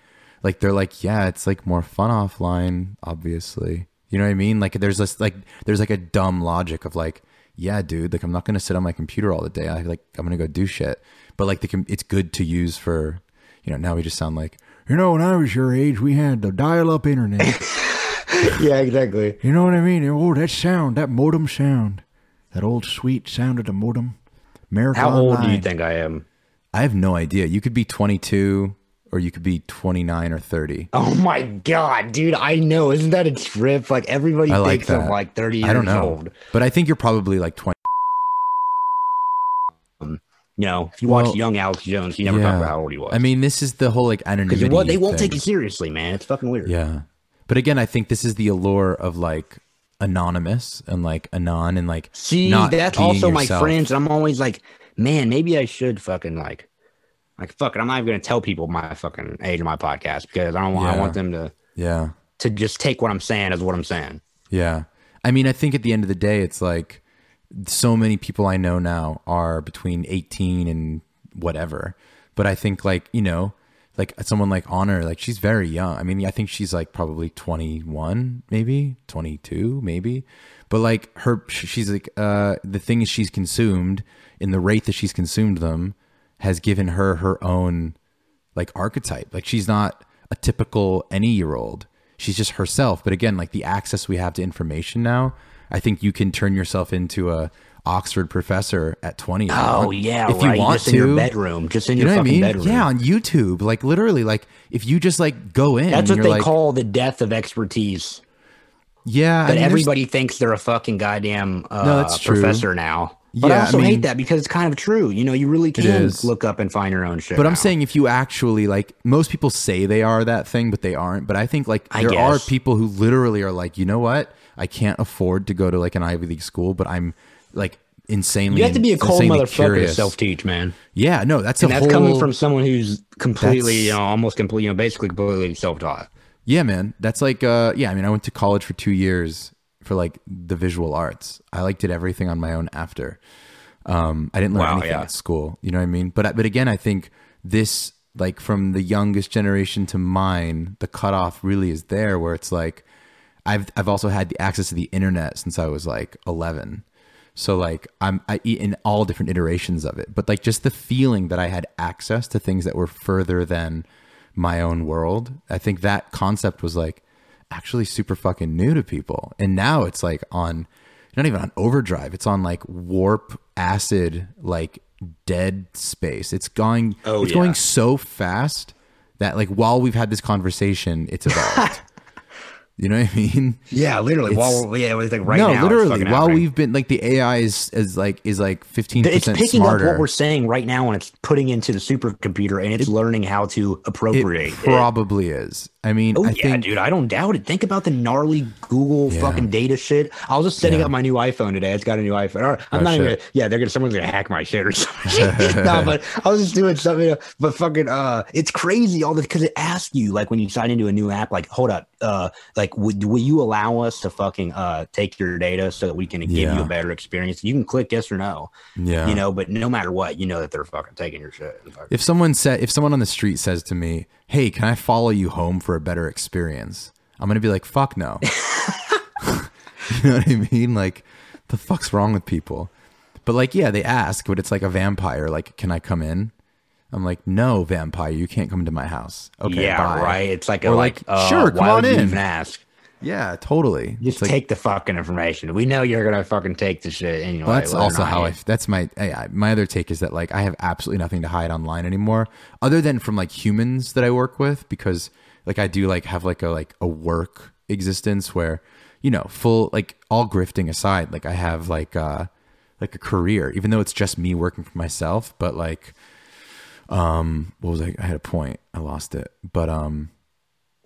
Like they're like, yeah, it's like more fun offline, obviously. You know what I mean? Like there's this like there's like a dumb logic of like, yeah, dude, like I'm not gonna sit on my computer all the day. I like I'm gonna go do shit. But like the it's good to use for, you know. Now we just sound like You know, when I was your age, we had the dial-up internet. yeah exactly you know what I mean? Oh, that sound, that modem sound. That old sweet sound of the modem. America How old do you think I am? I have no idea. You could be 22 or you could be 29 or 30. Oh my god, dude! I know. Isn't that a trip? Like everybody I like thinks I'm like 30 years I don't know. old. But I think you're probably like 20. Um, you know, if you watch Well, young Alex Jones, he never yeah. talked about how old he was. I mean, this is the whole like because anonymity. they won't thing. take you seriously, man. It's fucking weird. Yeah. But again, I think this is the allure of like anonymous and like anon and like See, that's also my yourself. friends. I'm always like, man, maybe I should fucking like, like fuck it. I'm not even gonna tell people my fucking age of my podcast because I don't want. I want them to Yeah. to just take what I'm saying as what I'm saying. Yeah. I mean, I think at the end of the day, it's like so many people I know now are between 18 and whatever. But I think, like, you know, like someone like Honor, like she's very young. I mean, I think she's like probably 21, maybe 22, maybe. But like her, she's like, uh, the thing is she's consumed in the rate that she's consumed them has given her her own like archetype. Like she's not a typical any year old. She's just herself. But again, like the access we have to information now, I think you can turn yourself into a Oxford professor at 20. Oh yeah, if right. you want just to. in your bedroom, just in You your know what I mean? bedroom. Yeah, on YouTube. Like literally, like if you just like go in, That's what they like, call the death of expertise. Yeah, I mean, everybody thinks they're a fucking goddamn uh, No, that's true. professor now. But I Yeah, I also mean- hate that because it's kind of true. You know, you really can look up and find your own shit. But I'm saying if you actually like, most people say they are that thing, but they aren't. But I think like I there are people who literally are like, you know what? I can't afford to go to like an Ivy League school, but I'm like insanely. you have to be a cold motherfucker to self teach, man. Yeah, no, that's And that's whole. coming from someone who's completely, you know, almost completely, you know, basically completely self taught. Yeah, man. That's like uh yeah, I mean I went to college for 2 years for like the visual arts. I like did everything on my own after. Um I didn't learn Wow, anything yeah. at school, you know what I mean? But but again, I think this like from the youngest generation to mine, the cutoff really is there where it's like I've I've also had the access to the internet since I was like 11. So like I'm I eat in all different iterations of it, but like just the feeling that I had access to things that were further than my own world. I think that concept was like actually super fucking new to people. And now it's like on not even on overdrive, it's on like warp acid like dead space. It's going Oh, it's yeah. going so fast that like while we've had this conversation, it's evolved. you know what I mean? Yeah, literally. It's- While yeah, it was like right no, now. literally. While happening. we've been like the AI is is like is like fifteen it's picking smarter. up what we're saying right now and it's putting into the supercomputer and it's learning how to appropriate it. probably is. I mean, Oh I yeah, think dude, I don't doubt it. Think about the gnarly Google Yeah. fucking data shit. I was just setting Yeah. up my new iPhone today. It's got a new iPhone. I'm Oh, not even. Gonna, yeah, they're gonna. Someone's gonna hack my shit or something. no, but I was just doing something. But fucking, uh, it's crazy all this because it asks you like when you sign into a new app, like, hold up, uh, like, would will you allow us to fucking uh take your data so that we can give you a better experience? You can click yes or no. yeah. You know, but no matter what, you know that they're fucking taking your shit. fucking- if someone said if someone on the street says to me, "Hey, can I follow you home for a better experience?" I'm gonna be like, "Fuck no." you know what I mean? Like, the fuck's wrong with people? But like, yeah, they ask, but it's like a vampire. Like, can I come in? I'm like, no, vampire, you can't come into my house. Okay, yeah, bye. right. It's like a like, like, uh, sure, come why on in. even ask? Yeah, totally. Just like- take the fucking information. We know you're gonna fucking take the shit anyway. Well, that's also how I. That's my my other take is that like I have absolutely nothing to hide online anymore, other than from like humans that I work with, because like I do like have like a like a work existence where you know full like all grifting aside, like I have like uh like a career, even though it's just me working for myself. But like, um, what was I? I had a point, I lost it, but um.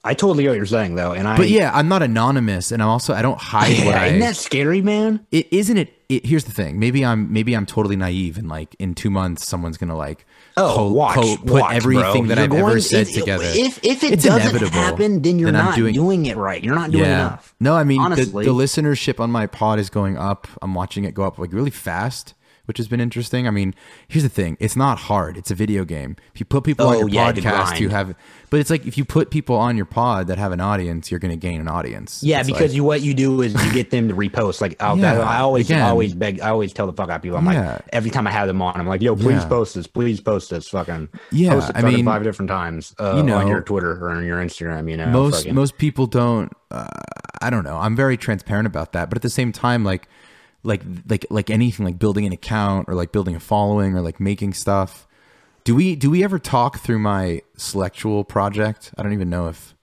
I totally get what you're saying though, and I. But yeah, I'm not anonymous, and I'm also I don't hide what yeah, I. isn't that scary, man? it isn't it, it here's the thing maybe i'm maybe i'm totally naive and like in two months someone's gonna like Oh, co- watch, co- put watch, everything bro. that You're i've ever said if, together If if it It's doesn't inevitable. happen, then you're Then not doing- doing, it right. You're not doing enough. no i mean the, honestly. the listenership on my pod is going up i'm watching it go up like really fast which has been interesting i mean here's the thing it's not hard it's a video game if you put people on Oh, your yeah, podcast you have but it's like if you put people on your pod that have an audience you're gonna gain an audience Yeah, It's because like- you what you do is you get them to repost. Like I'll, Yeah, I always again. Always beg I always tell the fuck out of people. I'm Yeah. like every time I have them on, I'm like, yo, please post this, please post this, fucking Yeah, post it I mean, five different times uh, you know, on your Twitter or on your Instagram. You know, most fucking- most people don't uh, i don't know i'm very transparent about that but at the same time like like like like anything like building an account or like building a following or like making stuff. Do we do we ever talk through my Selectual project? I don't even know if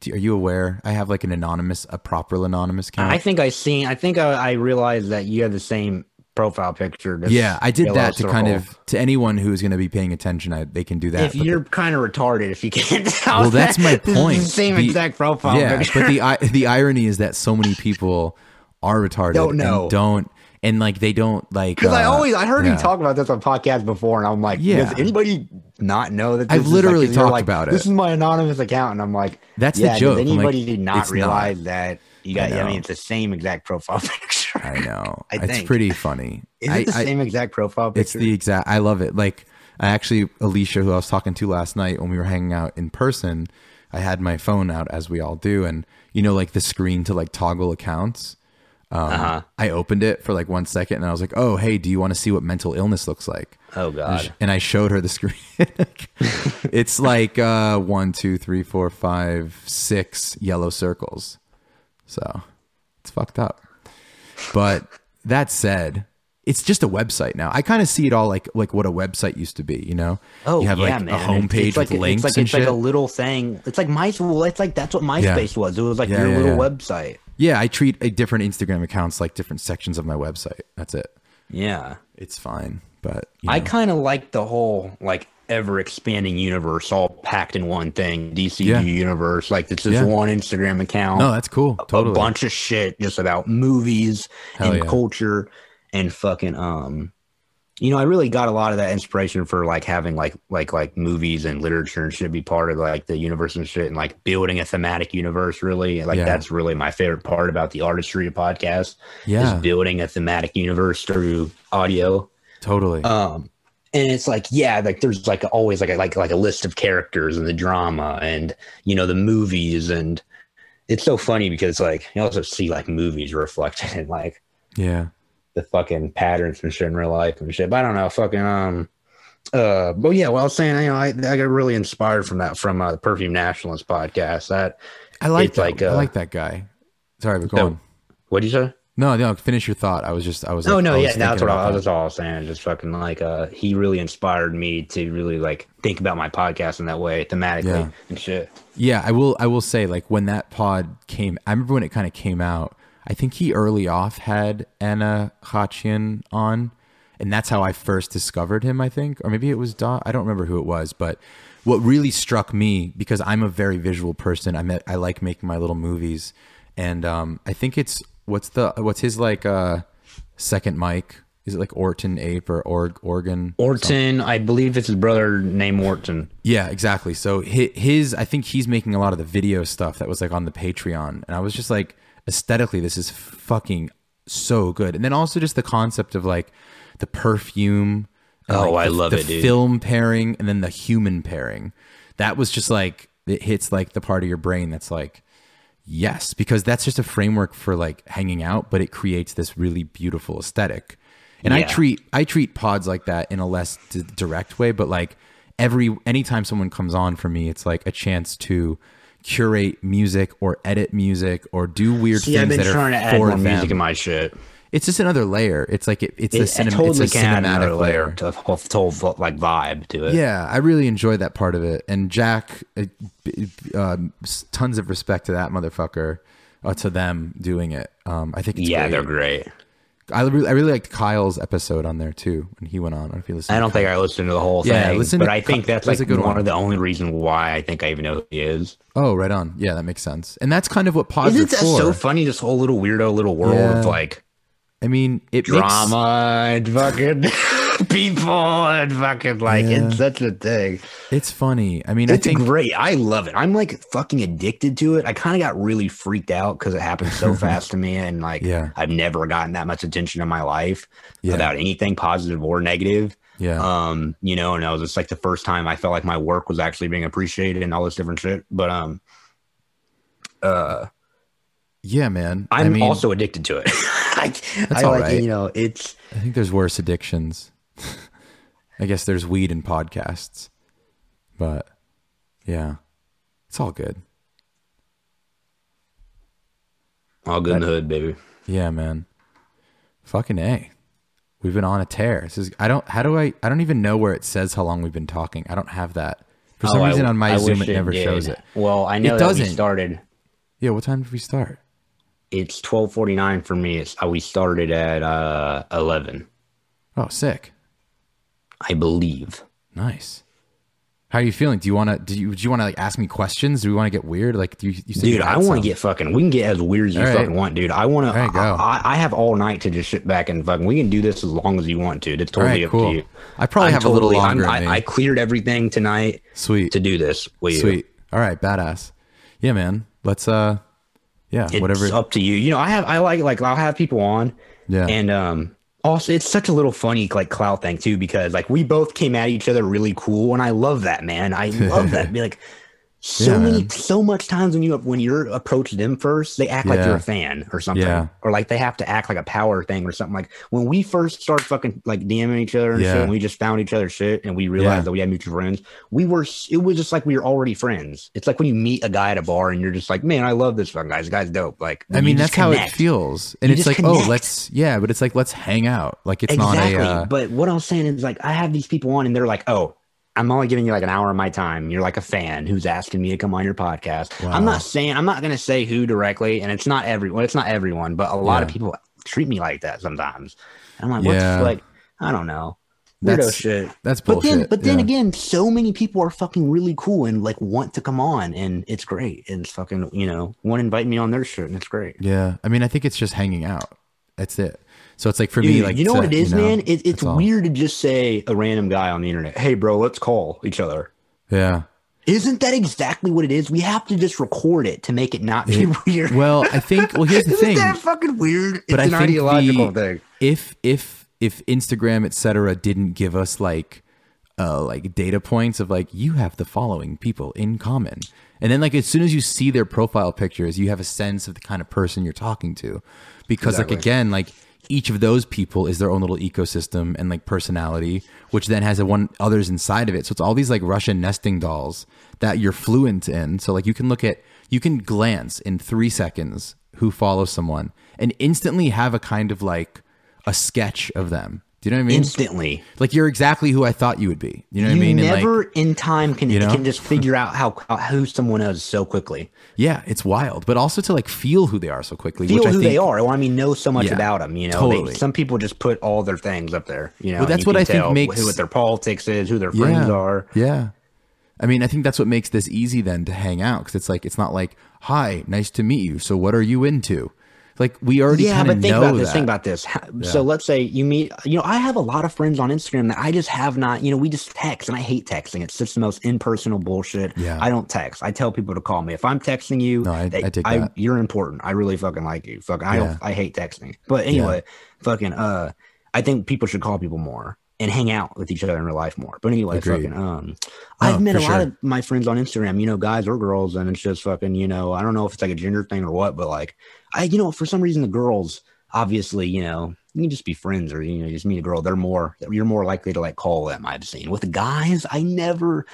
do- are you aware? I have like an anonymous, a proper anonymous account. I think I seen. I think I, I realized that you have the same profile picture. yeah, I did that to kind of to anyone who's going to be paying attention. I, they can do that. If you're kind of retarded, if you can't tell. Well, that's my that is point. The same The- exact profile yeah, picture. but the the irony is that so many people are retarded Don't know. and don't and like they don't like Because I uh, always I heard yeah. you talk about this on podcasts before, and I'm like, Yeah. does anybody not know that? I've is literally like, talked like, about it. This is my anonymous account, and I'm like, That's the joke. Does like, anybody not it's not. realize that you got? I I, mean, it's the same exact profile picture. I know. I it's pretty funny. Is it the I- same exact profile picture? It's the exact. I love it. Like I actually, Alicia, who I was talking to last night when we were hanging out in person, I had my phone out as we all do, and you know, like the screen to like toggle accounts. Um, Uh-huh. I opened it for like one second, and I was like, "Oh, hey, do you want to see what mental illness looks like?" oh god. And I showed her the screen. it's like uh, one, two, three, four, five, six yellow circles. So it's fucked up. But that said, it's just a website now. I kind of see it all like like what a website used to be. You know, Oh you have yeah, like man. a homepage it's like, with links It's like and it's shit. like a little thing. It's like my. Well, it's like that's what MySpace was. It was like Yeah, your yeah, little yeah. website. Yeah, I treat a different Instagram accounts like different sections of my website. That's it. Yeah. It's fine, but you I kind of like the whole like ever expanding universe all packed in one thing. DCU Yeah. universe, like it's just Yeah. one Instagram account. no, that's cool. Totally. A bunch of shit just about movies Hell and yeah. culture and fucking um. You know, I really got a lot of that inspiration for like having like like like movies and literature and shit be part of like the universe and shit and like building a thematic universe. Really, like Yeah. that's really my favorite part about the artistry of podcast. Yeah. is building a thematic universe through audio. Totally. Um, and it's like, yeah, like there's like always like a, like like a list of characters and the drama and you know the movies and it's so funny because like you also see like movies reflected in like yeah. The fucking patterns and shit in real life and shit. But I don't know, fucking um, uh, but yeah, well, I was saying, you know, I, I got really inspired from that from uh, the Perfume Nationalist podcast. That I like that. like, I uh, like that guy. Sorry, but go on. what'd you say? No, no. Finish your thought. I was just. I was. Oh like, no, I was yeah, that's what I, that. that's all I was saying. Just fucking like uh he really inspired me to really like think about my podcast in that way, thematically Yeah. and shit. Yeah, I will. I will say, like when that pod came, I remember when it kind of came out. I think he early off had Anna Khachiyan on, and that's how I first discovered him. I think, or maybe it was. I don't remember who it was, but what really struck me because I'm a very visual person. I met. I like making my little movies, and um, I think it's what's the what's his like uh second mic. Is it like Orton Ape or Org Organ? Orton, I believe it's his brother named Orton. Yeah, exactly. So hi- his, I think he's making a lot of the video stuff that was like on the Patreon, and I was just like, aesthetically, this is fucking so good. And then also just the concept of like the perfume. Oh, like, I the- love the it, dude. Film pairing and then the human pairing. That was just like it hits like the part of your brain that's like, yes, because that's just a framework for like hanging out, but it creates this really beautiful aesthetic. And I treat I treat pods like that in a less d- direct way, but like every anytime someone comes on for me, it's like a chance to curate music or edit music or do weird See, things I've been that are trying to add for more music in my shit. it's just another layer. It's like it, it's It, a it cinema, totally it's a cinematic layer layer. to a whole, like vibe to it. Yeah, I really enjoy that part of it. And Jack, uh, um, tons of respect to that motherfucker, uh, to them doing it. Um, I think it's yeah, great. they're great. I really, I really liked Kyle's episode on there too when he went on. I don't know if you listened. I don't think I listened to the whole Yeah, thing, listen but I think that's like a good one, one. of the only reason why I think I even know who he is. Oh, right on. Yeah, that makes sense. And that's kind of what pods Isn't that for. so funny? This whole little weirdo little world Yeah. of like I mean, it makes drama and fucking people and fucking like Yeah. it's such a thing. it's funny. I mean, It's I think great. I love it. I'm like fucking addicted to it. I kind of got really freaked out because it happened so fast to me, and like Yeah. I've never gotten that much attention in my life Yeah. about anything positive or negative. yeah, Um, you know, and that was just like the first time I felt like my work was actually being appreciated and all this different shit. But um, uh, yeah, man. I'm I mean, also addicted to it. I, I all like right. you know, it's I think there's worse addictions. I guess there's weed and podcasts, but yeah, it's all good. all good in the hood, baby. Yeah, man. Fucking A. We've been on a tear. This is I don't how do I I don't even know where it says how long we've been talking. I don't have that. For some Oh, I- reason on my I Zoom wish it never did. shows it. Well, I know It that doesn't. started. Yeah, what time did we start? It's twelve forty nine for me. It's uh, we started at uh Oh, sick. I believe. Nice. How are you feeling? Do you want to? Do you? Do you want to like ask me questions? Do we want to get weird? Like, do you? you said Dude, I want to get fucking. We can get as weird as you All right. fucking want, dude. I want to. I, I have all night to just sit back and fucking. We can do this as long as you want to. It's totally right, up cool. to you. I probably I'm have a little longer I. I cleared everything tonight Sweet. to do this. With you. Sweet. All right, badass. Yeah, man. Let's uh, yeah, It's whatever. It's up to you. You know, I have. I like like I'll have people on. Yeah. And um, also it's such a little funny like clout thing too because like we both came at each other really cool and I love that man. I love that. Be like. So Yeah, many, man. so much times when you when you're approach them first, they act like Yeah. you're a fan or something, Yeah. or like they have to act like a power thing or something. Like when we first started fucking like DMing each other and shit, and we just found each other's shit, and we realized that we had mutual friends. We were, it was just like we were already friends. It's like when you meet a guy at a bar and you're just like, man, I love this fucking guy. This guy's dope. Like, I mean, that's how it feels, and You it's like, just oh, let's, yeah, but it's like, let's hang out. Like, it's exactly. not a, uh, but what I'm saying is like I have these people on and they're like, oh, I'm only giving you like an hour of my time. You're like a fan who's asking me to come on your podcast. I'm not saying I'm not gonna say who directly, and it's not everyone. It's not everyone, but a lot of people treat me like that sometimes. And I'm like, Yeah. what's like, I don't know. Weirdo That's- shit. that's But then, but then yeah. again, so many people are fucking really cool and like want to come on, and it's great. And it's fucking, you know, want to invite me on their shit, and it's great. yeah. I mean, I think it's just hanging out. That's it. So it's like for me, like you know to- what it is, you know, man? It, it's that's all. weird to just say a random guy on the internet, "Hey, bro, let's call each other." Yeah. Isn't that exactly what it is? We have to just record it to make it not be weird. Well, I think. Well, here's the Isn't thing. that fucking weird? but it's I an think ideological the, thing. If if if Instagram etc. didn't give us like uh like data points of like you have the following people in common, and then like as soon as you see their profile pictures, you have a sense of the kind of person you're talking to, because Exactly. like again like each of those people is their own little ecosystem and like personality, which then has a one others inside of it. So it's all these like Russian nesting dolls that you're fluent in. So like you can look at you can glance in three seconds who follows someone and instantly have a kind of like a sketch of them. Do you know what I mean? Instantly, like you're exactly who I thought you would be. You know what you I mean? Never like in time can you know? can just figure out how, how who someone is so quickly. yeah, it's wild. But also to like feel who they are so quickly. Feel which I who think, they are. I mean, know so much Yeah, about them. You know, They- totally. some people just put all their things up there. You know, Well, that's you what I think makes- who what their politics is, who their friends yeah, are. Yeah. I mean, I think that's what makes this easy then to hang out because it's like it's not like, "Hi, nice to meet you. So what are you into?" Like we already Yeah, but think about this. that. Think about this. So let's say you meet. You know, I have a lot of friends on Instagram that I just have not. You know, we just text, and I hate texting. It's just the most impersonal bullshit. Yeah. I don't text. I tell people to call me if I'm texting you. No, I- they- I take that. You're important. I really fucking like you. Fuck. I Yeah. don't. I hate texting. But anyway, fucking. Uh, I think people should call people more and hang out with each other in real life more. But anyway, Agreed. fucking. Um, Oh, I've met for a lot of my friends on Instagram. You know, guys or girls, and it's just fucking. You know, I don't know if it's like a gender thing or what, but like. I, you know, for some reason, the girls, obviously, you know, you can just be friends or, you know, just meet a girl. They're more, you're more likely to like call them, I've seen. With the guys, I never,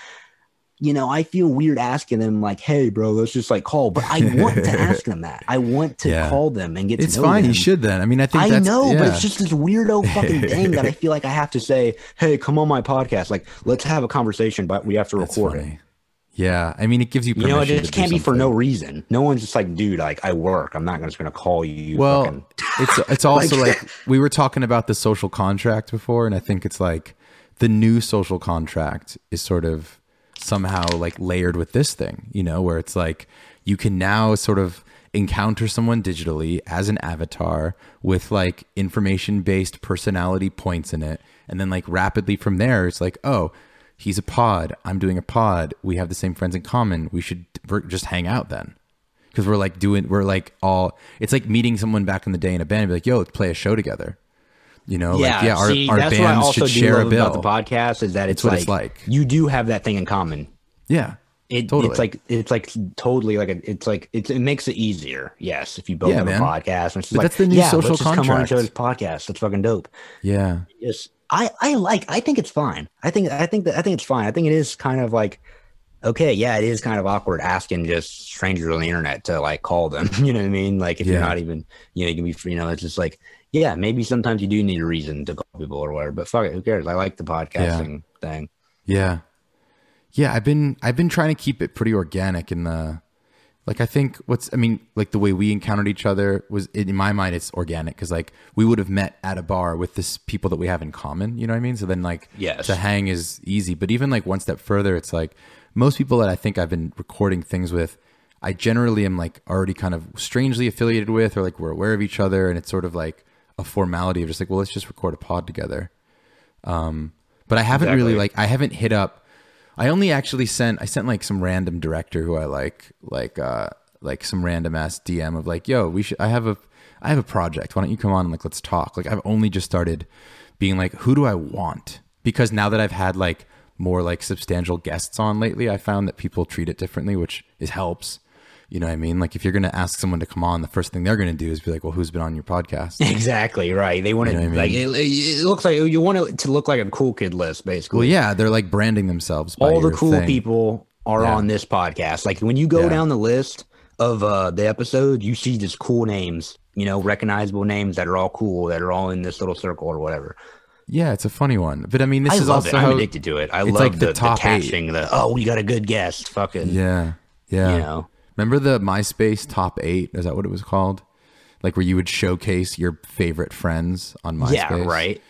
you know, I feel weird asking them, like, hey, bro, let's just like call. But I want to ask them that. I want to Yeah. call them and get It's to know them. It's fine. them. You should then. I mean, I think I know, but it's just this weirdo fucking thing that I feel like I have to say, hey, come on my podcast. Like, let's have a conversation, but we have to That's record it. Yeah, I mean, it gives you You know, it just can't be for no reason. No one's just like, dude, like I work. I'm not just gonna call you. you Well, fucking- it's it's also Like- like we were talking about the social contract before, and I think it's like the new social contract is sort of somehow like layered with this thing, you know, where it's like you can now sort of encounter someone digitally as an avatar with like information based personality points in it, and then like rapidly from there, it's like, oh. He's a pod. I'm doing a pod. We have the same friends in common. We should just hang out then because we're like doing we're like all it's like meeting someone back in the day in a band and be like yo let's play a show together you know like yeah our, see, our that's what I bands also should do share a love bill about the podcast is that it's, what like, it's like. you do have that thing in common. yeah It, Totally. It's like it's like totally like a, it's like it's, it makes it easier. Yes, if you both Yeah, have man. a podcast, it's But like that's the new yeah, social let's just come on each contract. other's podcast. That's fucking dope. yeah Yes, I I like. I think it's fine. I think I think that I think it's fine. I think it is kind of like okay, yeah, it is kind of awkward asking just strangers on the internet to like call them. You know what I mean? Like if you're not even, you know, you can be, free, you know, it's just like, yeah, maybe sometimes you do need a reason to call people or whatever. But fuck it, who cares? I like the podcasting thing. Yeah. Yeah, I've been I've been trying to keep it pretty organic in the like I think what's I mean like the way we encountered each other was in my mind it's organic cuz like we would have met at a bar with this people that we have in common, you know what I mean? So then like Yes. to hang is easy, but even like one step further it's like most people that I think I've been recording things with I generally am like already kind of strangely affiliated with or like we're aware of each other and it's sort of like a formality of just like well let's just record a pod together. Um but I haven't really like I haven't hit up I only actually sent I sent like some random director who I like like uh like some random ass DM of like yo we should I have a I have a project. Why don't you come on and like let's talk? Like I've only just started being like who do I want? Because now that I've had like more like substantial guests on lately I found that people treat it differently which is helps you know what I mean like if you're gonna ask someone to come on the first thing they're gonna do is be like well who's been on your podcast Exactly right. They want to You know I like it, it looks like you want it to look like a cool kid list, basically. well yeah they're like branding themselves by all the cool thing. people are Yeah. on this podcast. Like when you go Yeah. down the list of uh, the episode, you see just cool names, you know, recognizable names that are all cool, that are all in this little circle or whatever. yeah it's a funny one but I mean this I is also it. I'm addicted to it. I love like the the, the, top eight. the oh, we got a good guest. Fucking Yeah. Yeah. You know. Remember the MySpace top eight? Is that what it was called? Like where you would showcase your favorite friends on MySpace. yeah, right.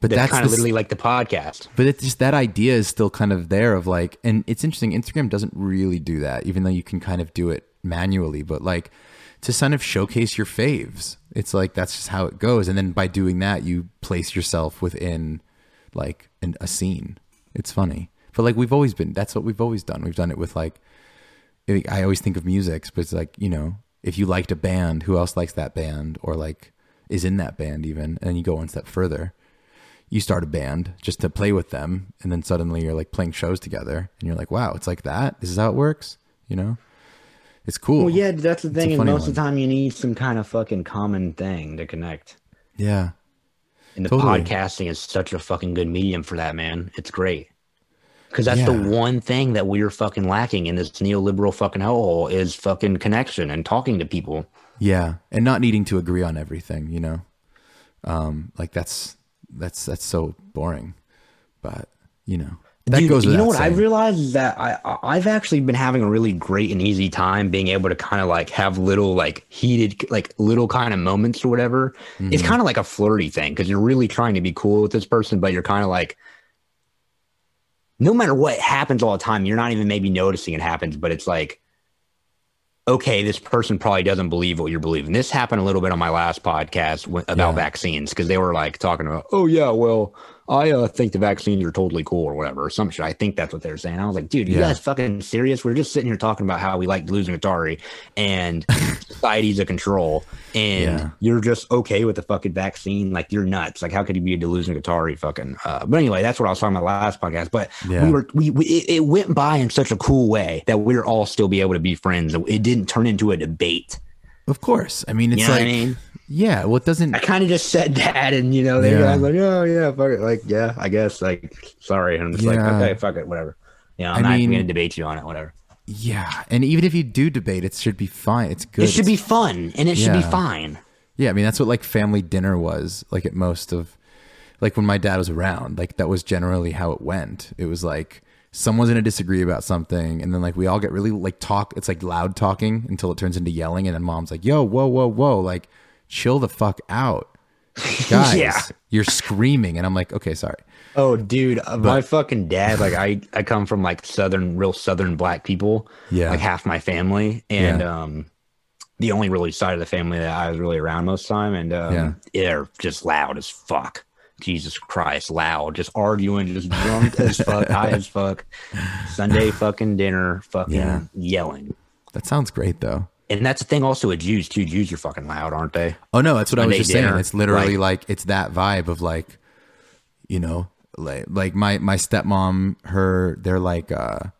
But That's, that's, kind of literally like the podcast. but it's just that idea is still kind of there of like, and it's interesting. Instagram doesn't really do that, even though you can kind of do it manually. But like to kind of showcase your faves, it's like that's just how it goes. And then by doing that, you place yourself within like an, a scene. It's funny, but like we've always been. That's what we've always done. We've done it with like I always think of music, but it's like, you know, if you liked a band, who else likes that band or like is in that band even? And you go one step further. You start a band just to play with them, and then suddenly you're like playing shows together, and you're like, wow, it's like that. This is how it works, you know? It's cool. Well, yeah, that's the thing. And most of the time, you need some kind of fucking common thing to connect. Yeah. And the Totally. podcasting is such a fucking good medium for that, man. It's great. Because that's the one thing that we're fucking lacking in this neoliberal fucking hellhole is fucking connection and talking to people. Yeah. And not needing to agree on everything, you know? Um, like that's that's that's so boring. But, you know. That Dude, goes you know what I saying. realized is that I I- I've actually been having a really great and easy time being able to kind of like have little like heated like little kind of moments or whatever. It's Mm-hmm. kind of like a flirty thing because you're really trying to be cool with this person, but you're kind of like no matter what happens all the time, you're not even maybe noticing it happens, but it's like okay, this person probably doesn't believe what you're believing. This happened a little bit on my last podcast about Yeah. vaccines because they were like talking about, oh yeah, well, I uh, think the vaccines are totally cool or whatever, or some shit. I think that's what they're saying. I was like, dude, you Yeah. guys fucking serious? We're just sitting here talking about how we like losing Atari and society's a control, and Yeah. you're just okay with the fucking vaccine. Like you're nuts. Like how could you be a delusional Atari fucking? Uh, but anyway, that's what I was talking about last podcast. But Yeah. we were we, we it, it went by in such a cool way that we are all still be able to be friends. It didn't turn into a debate. Of course. I mean, it's You know like, what I mean? Yeah, well, it doesn't, I kind of just said that, and you know, they Yeah. guys like, oh yeah, fuck it, like yeah, I guess, like sorry, and I'm just Yeah. like, okay, fuck it, whatever. You know, I'm I not mean- even gonna debate you on it, whatever. yeah. And even if you do debate, it should be fine. It's good. It should be fun, and it should be fine. Yeah, I mean that's what like family dinner was like at most of like when my dad was around, like that was generally how it went. It was like someone's gonna disagree about something and then like we all get really like talk it's like loud talking until it turns into yelling and then mom's like, Yo, whoa, whoa, whoa, like chill the fuck out. Guys, Yeah. you're screaming and I'm like, Okay, sorry. Oh, dude, uh, my fucking dad. Like, I I come from like southern, real southern black people. Yeah. like half my family, and Yeah. um, the only really side of the family that I was really around most of the time, and um, they're just loud as fuck. Jesus Christ, loud, just arguing, just drunk as fuck, high as fuck. Sunday fucking dinner, fucking Yeah. yelling. That sounds great though. And that's the thing also with Jews too. Jews are fucking loud, aren't they? Oh no, that's what I was just saying. It's literally like- like, it's that vibe of like, you know, like like my my stepmom, her they're like uh I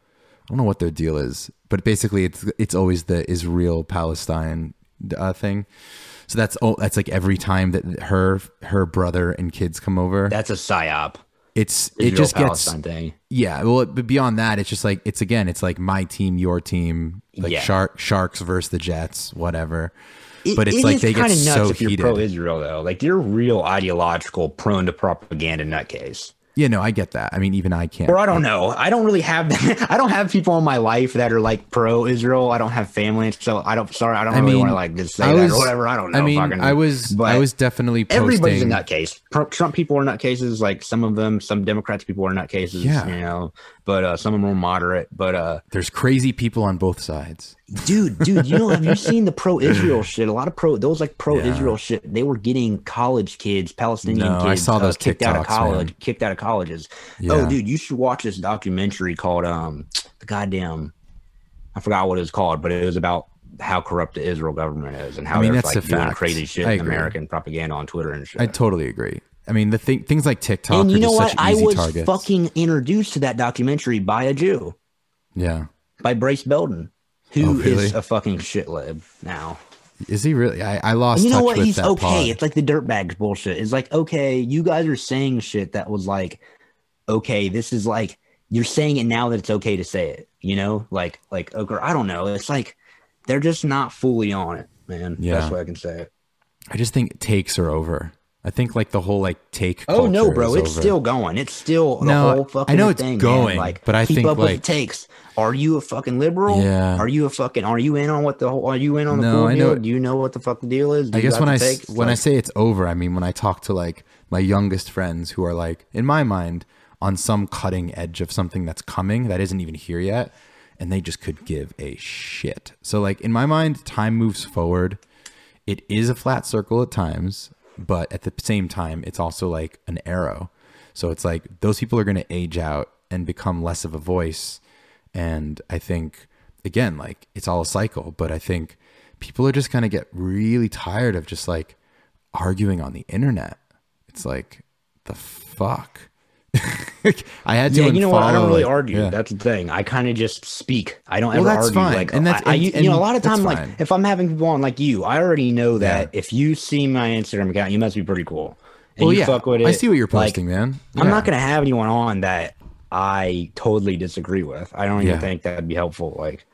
don't know what their deal is, but basically it's it's always the Israel Palestine uh, thing. So that's oh that's like every time that her her brother and kids come over. That's a psyop. It's it just gets thing. yeah. Well, but beyond that, it's just like it's again, it's like my team, your team, like Yeah. shark sharks versus the Jets, whatever. It- But it's it like they get so if you're heated. pro-Israel though. Like you're real ideological, prone to propaganda nutcase. Yeah, no, I get that. I mean, even I can't. Or I don't know. I don't really have I don't have people in my life that are like pro-Israel. I don't have family, so I don't. Sorry, I don't I really mean, want to like just say I that or whatever. I don't know. I mean, fucking- I was but I was definitely posting. Everybody's a nutcase. Trump people are nutcases. Like some of them, some Democrats people are nutcases. Yeah. you know. But uh, some of them are moderate. But uh, There's crazy people on both sides. Dude, dude, you know, have you seen the pro-Israel shit? A lot of pro, those like pro-Israel shit. They were getting college kids, Palestinian No, I kids, saw uh, those kicked out of college, man. kicked out of colleges. Yeah. Oh, dude, you should watch this documentary called um, the goddamn, I forgot what it was called, but it was about how corrupt the Israel government is and how I mean, they're that's like a doing fact. crazy shit I in agree. American propaganda on Twitter and shit. I totally agree. I mean, the thing, things like TikTok and you know what? I was targets. fucking introduced to that documentary by a Jew, yeah, by Brace Belden, who Oh, is a fucking shitlib now. is he really? I, I lost And you know what? He's okay. pod. It's like the dirtbags bullshit. It's like, okay, you guys are saying shit that was like, okay, this is like you're saying it now that it's okay to say it. You know, like like oh, okay, I don't know. It's like they're just not fully on it, man. Yeah. That's what I can say. I just think takes are over. I think like the whole like take. Oh no, bro, it's over. still going. It's still the No, whole fucking I know it's thing, man. going, Like, but I keep think, up with like- the takes. Are you a fucking liberal? Yeah. Are you a fucking? Are you in on what the whole? Are you in on the No, I deal? Do you know what the fuck the deal is? Do I guess when I the s- takes? when I say it's over, I mean when I talk to like my youngest friends who are like in my mind on some cutting edge of something that's coming that isn't even here yet, and they just could give a shit. So like in my mind, time moves forward. It is a flat circle at times, but at the same time, it's also like an arrow. So it's like those people are going to age out and become less of a voice. And I think, again, like it's all a cycle, but I think people are just going to get really tired of just like arguing on the internet. It's like, the fuck? I had to Yeah, you know what? I don't really like- argue. yeah. That's the thing. I kind of just speak. I don't Well, ever that's argue. fine. Like, And that's- I, I- and- you know, a lot of time, like fine. if I'm having people on like you, I already know that Yeah. if you see my Instagram account, you must be pretty cool. And Well, you yeah, fuck with it. I see what you're like, posting, man. I'm not gonna have anyone on that I totally disagree with. I don't even think that'd be helpful. Like,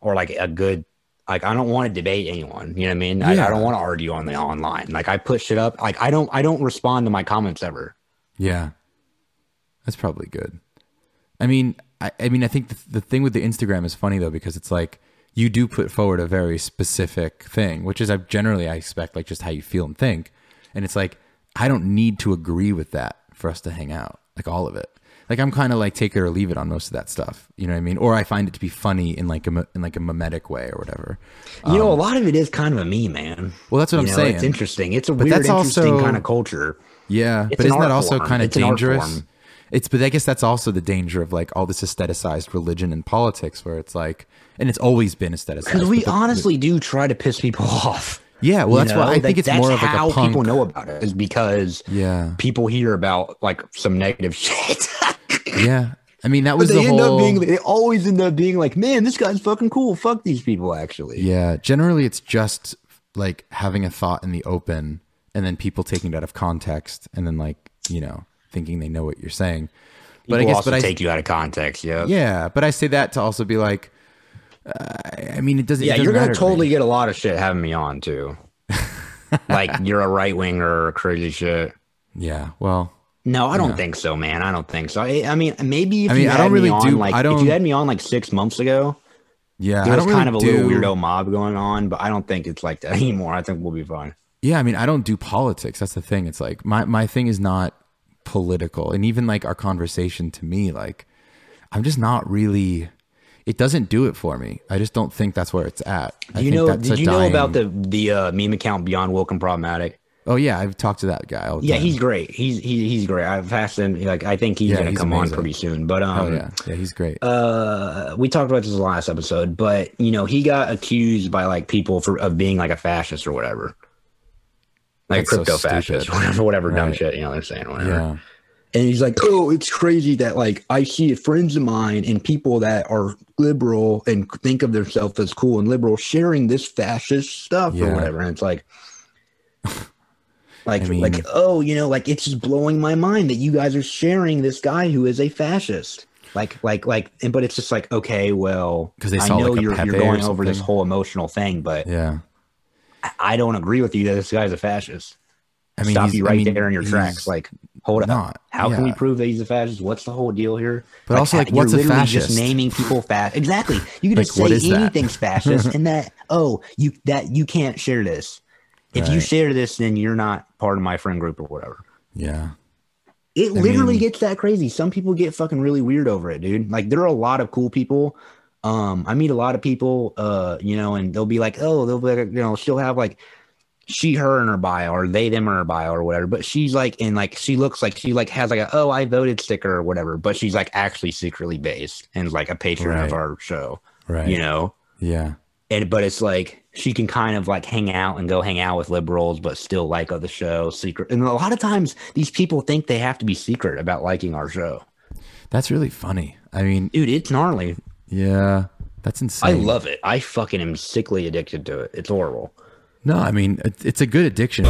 or like a good. Like I don't want to debate anyone. You know what I mean? I, Yeah. I don't want to argue on the online. Like I put shit up. Like I don't. I don't respond to my comments ever. Yeah, that's probably good. I mean, I, I mean, I think the, the thing with the Instagram is funny though because it's like you do put forward a very specific thing, which is I generally I expect like just how you feel and think, and it's like I don't need to agree with that for us to hang out, like all of it. Like I'm kind of like take it or leave it on most of that stuff, you know what I mean? Or I find it to be funny in like a in like a mimetic way or whatever. You know, a lot of it is kind of a me, man. Um, Well, that's what You I'm know, saying. It's interesting. It's a But weird, that's interesting also- kind of culture. Yeah, It's but isn't that also form. kind of It's dangerous? It's but I guess that's also the danger of like all this aestheticized religion and politics, where it's like, and it's always been aestheticized. Because we the- honestly do try to piss people off. yeah, well, that's why know? I think it's more of like how punk. people know about it is because Yeah, people hear about like some negative shit. yeah. I mean, that but was they the end whole. up being they always end up being like, man, this guy's fucking cool. Fuck these people actually. yeah, generally it's just like having a thought in the open, and then people taking it out of context, and then like you know thinking they know what you're saying. But I guess, also but I take you out of context. Yeah. yeah, but I say that to also be like, uh, I mean, it doesn't. it Yeah, doesn't you're gonna matter to totally get a lot of shit having me on too. like you're a right winger or crazy shit. Yeah, well, No, I don't Yeah. think so, man. I don't think so. I, I mean, maybe if I mean, you I had don't me on, do- like I if don't- you had me on like six months ago, yeah, there I was don't really kind of a do, little weirdo mob going on, but I don't think it's like that anymore. I think we'll be fine. Yeah, I mean, I don't do politics. That's the thing. It's like my my thing is not political, and even like our conversation to me, like I'm just not really. It doesn't do it for me. I just don't think that's where it's at. Do you know? Did you know about the the uh, meme account Beyond Wilkin Problematic? Oh yeah, I've talked to that guy. Yeah, time. he's great. He's he, he's great. I've asked him. Like I think he's Yeah, gonna he's come amazing. on pretty soon. But um, Oh yeah, yeah, he's great. uh, we talked about this last episode, but you know, he got accused by like people for of being like a fascist or whatever, like That's so crypto fascist, stupid. whatever, whatever dumb shit you know what I'm saying, whatever. yeah, And he's like, "Oh, it's crazy that like I see friends of mine and people that are liberal and think of themselves as cool and liberal sharing this fascist stuff or whatever." And it's like, Like, I mean- like, oh, you know, like it's just blowing my mind that you guys are sharing this guy who is a fascist. Like, like, like, and but it's just like, okay, well, because I know like, you're you're going over this whole emotional thing, but Yeah. I, I don't agree with you that this guy's a fascist. I mean, Stop you I right mean, there in your tracks. Like, hold up. How can we prove that he's a fascist? What's the whole deal here? But also, like, you're what's a fascist? Just naming people fast. Exactly. You can Like, just say anything's fascist, and that oh, you that you can't share this. If you share this, then you're not part of my friend group or whatever. yeah. It literally mean- gets that crazy. Some people get fucking really weird over it, dude. Like there are a lot of cool people. Um, I meet a lot of people, uh, you know, and they'll be like, oh, they'll be like, you know, she'll have like she, her in her bio, or they, them in her bio, or whatever. But she's like, and like, she looks like she like has like a oh, I voted sticker or whatever. But she's like actually secretly based and like a patron Right. of our show, Right. you know. Yeah. And but it's like she can kind of like hang out and go hang out with liberals, but still like the show secret. And a lot of times these people think they have to be secret about liking our show. That's really funny. I mean, Dude, it's gnarly. Yeah. That's insane. I love it. I fucking am sickly addicted to it. It's horrible. No, I mean, it, it's a good addiction.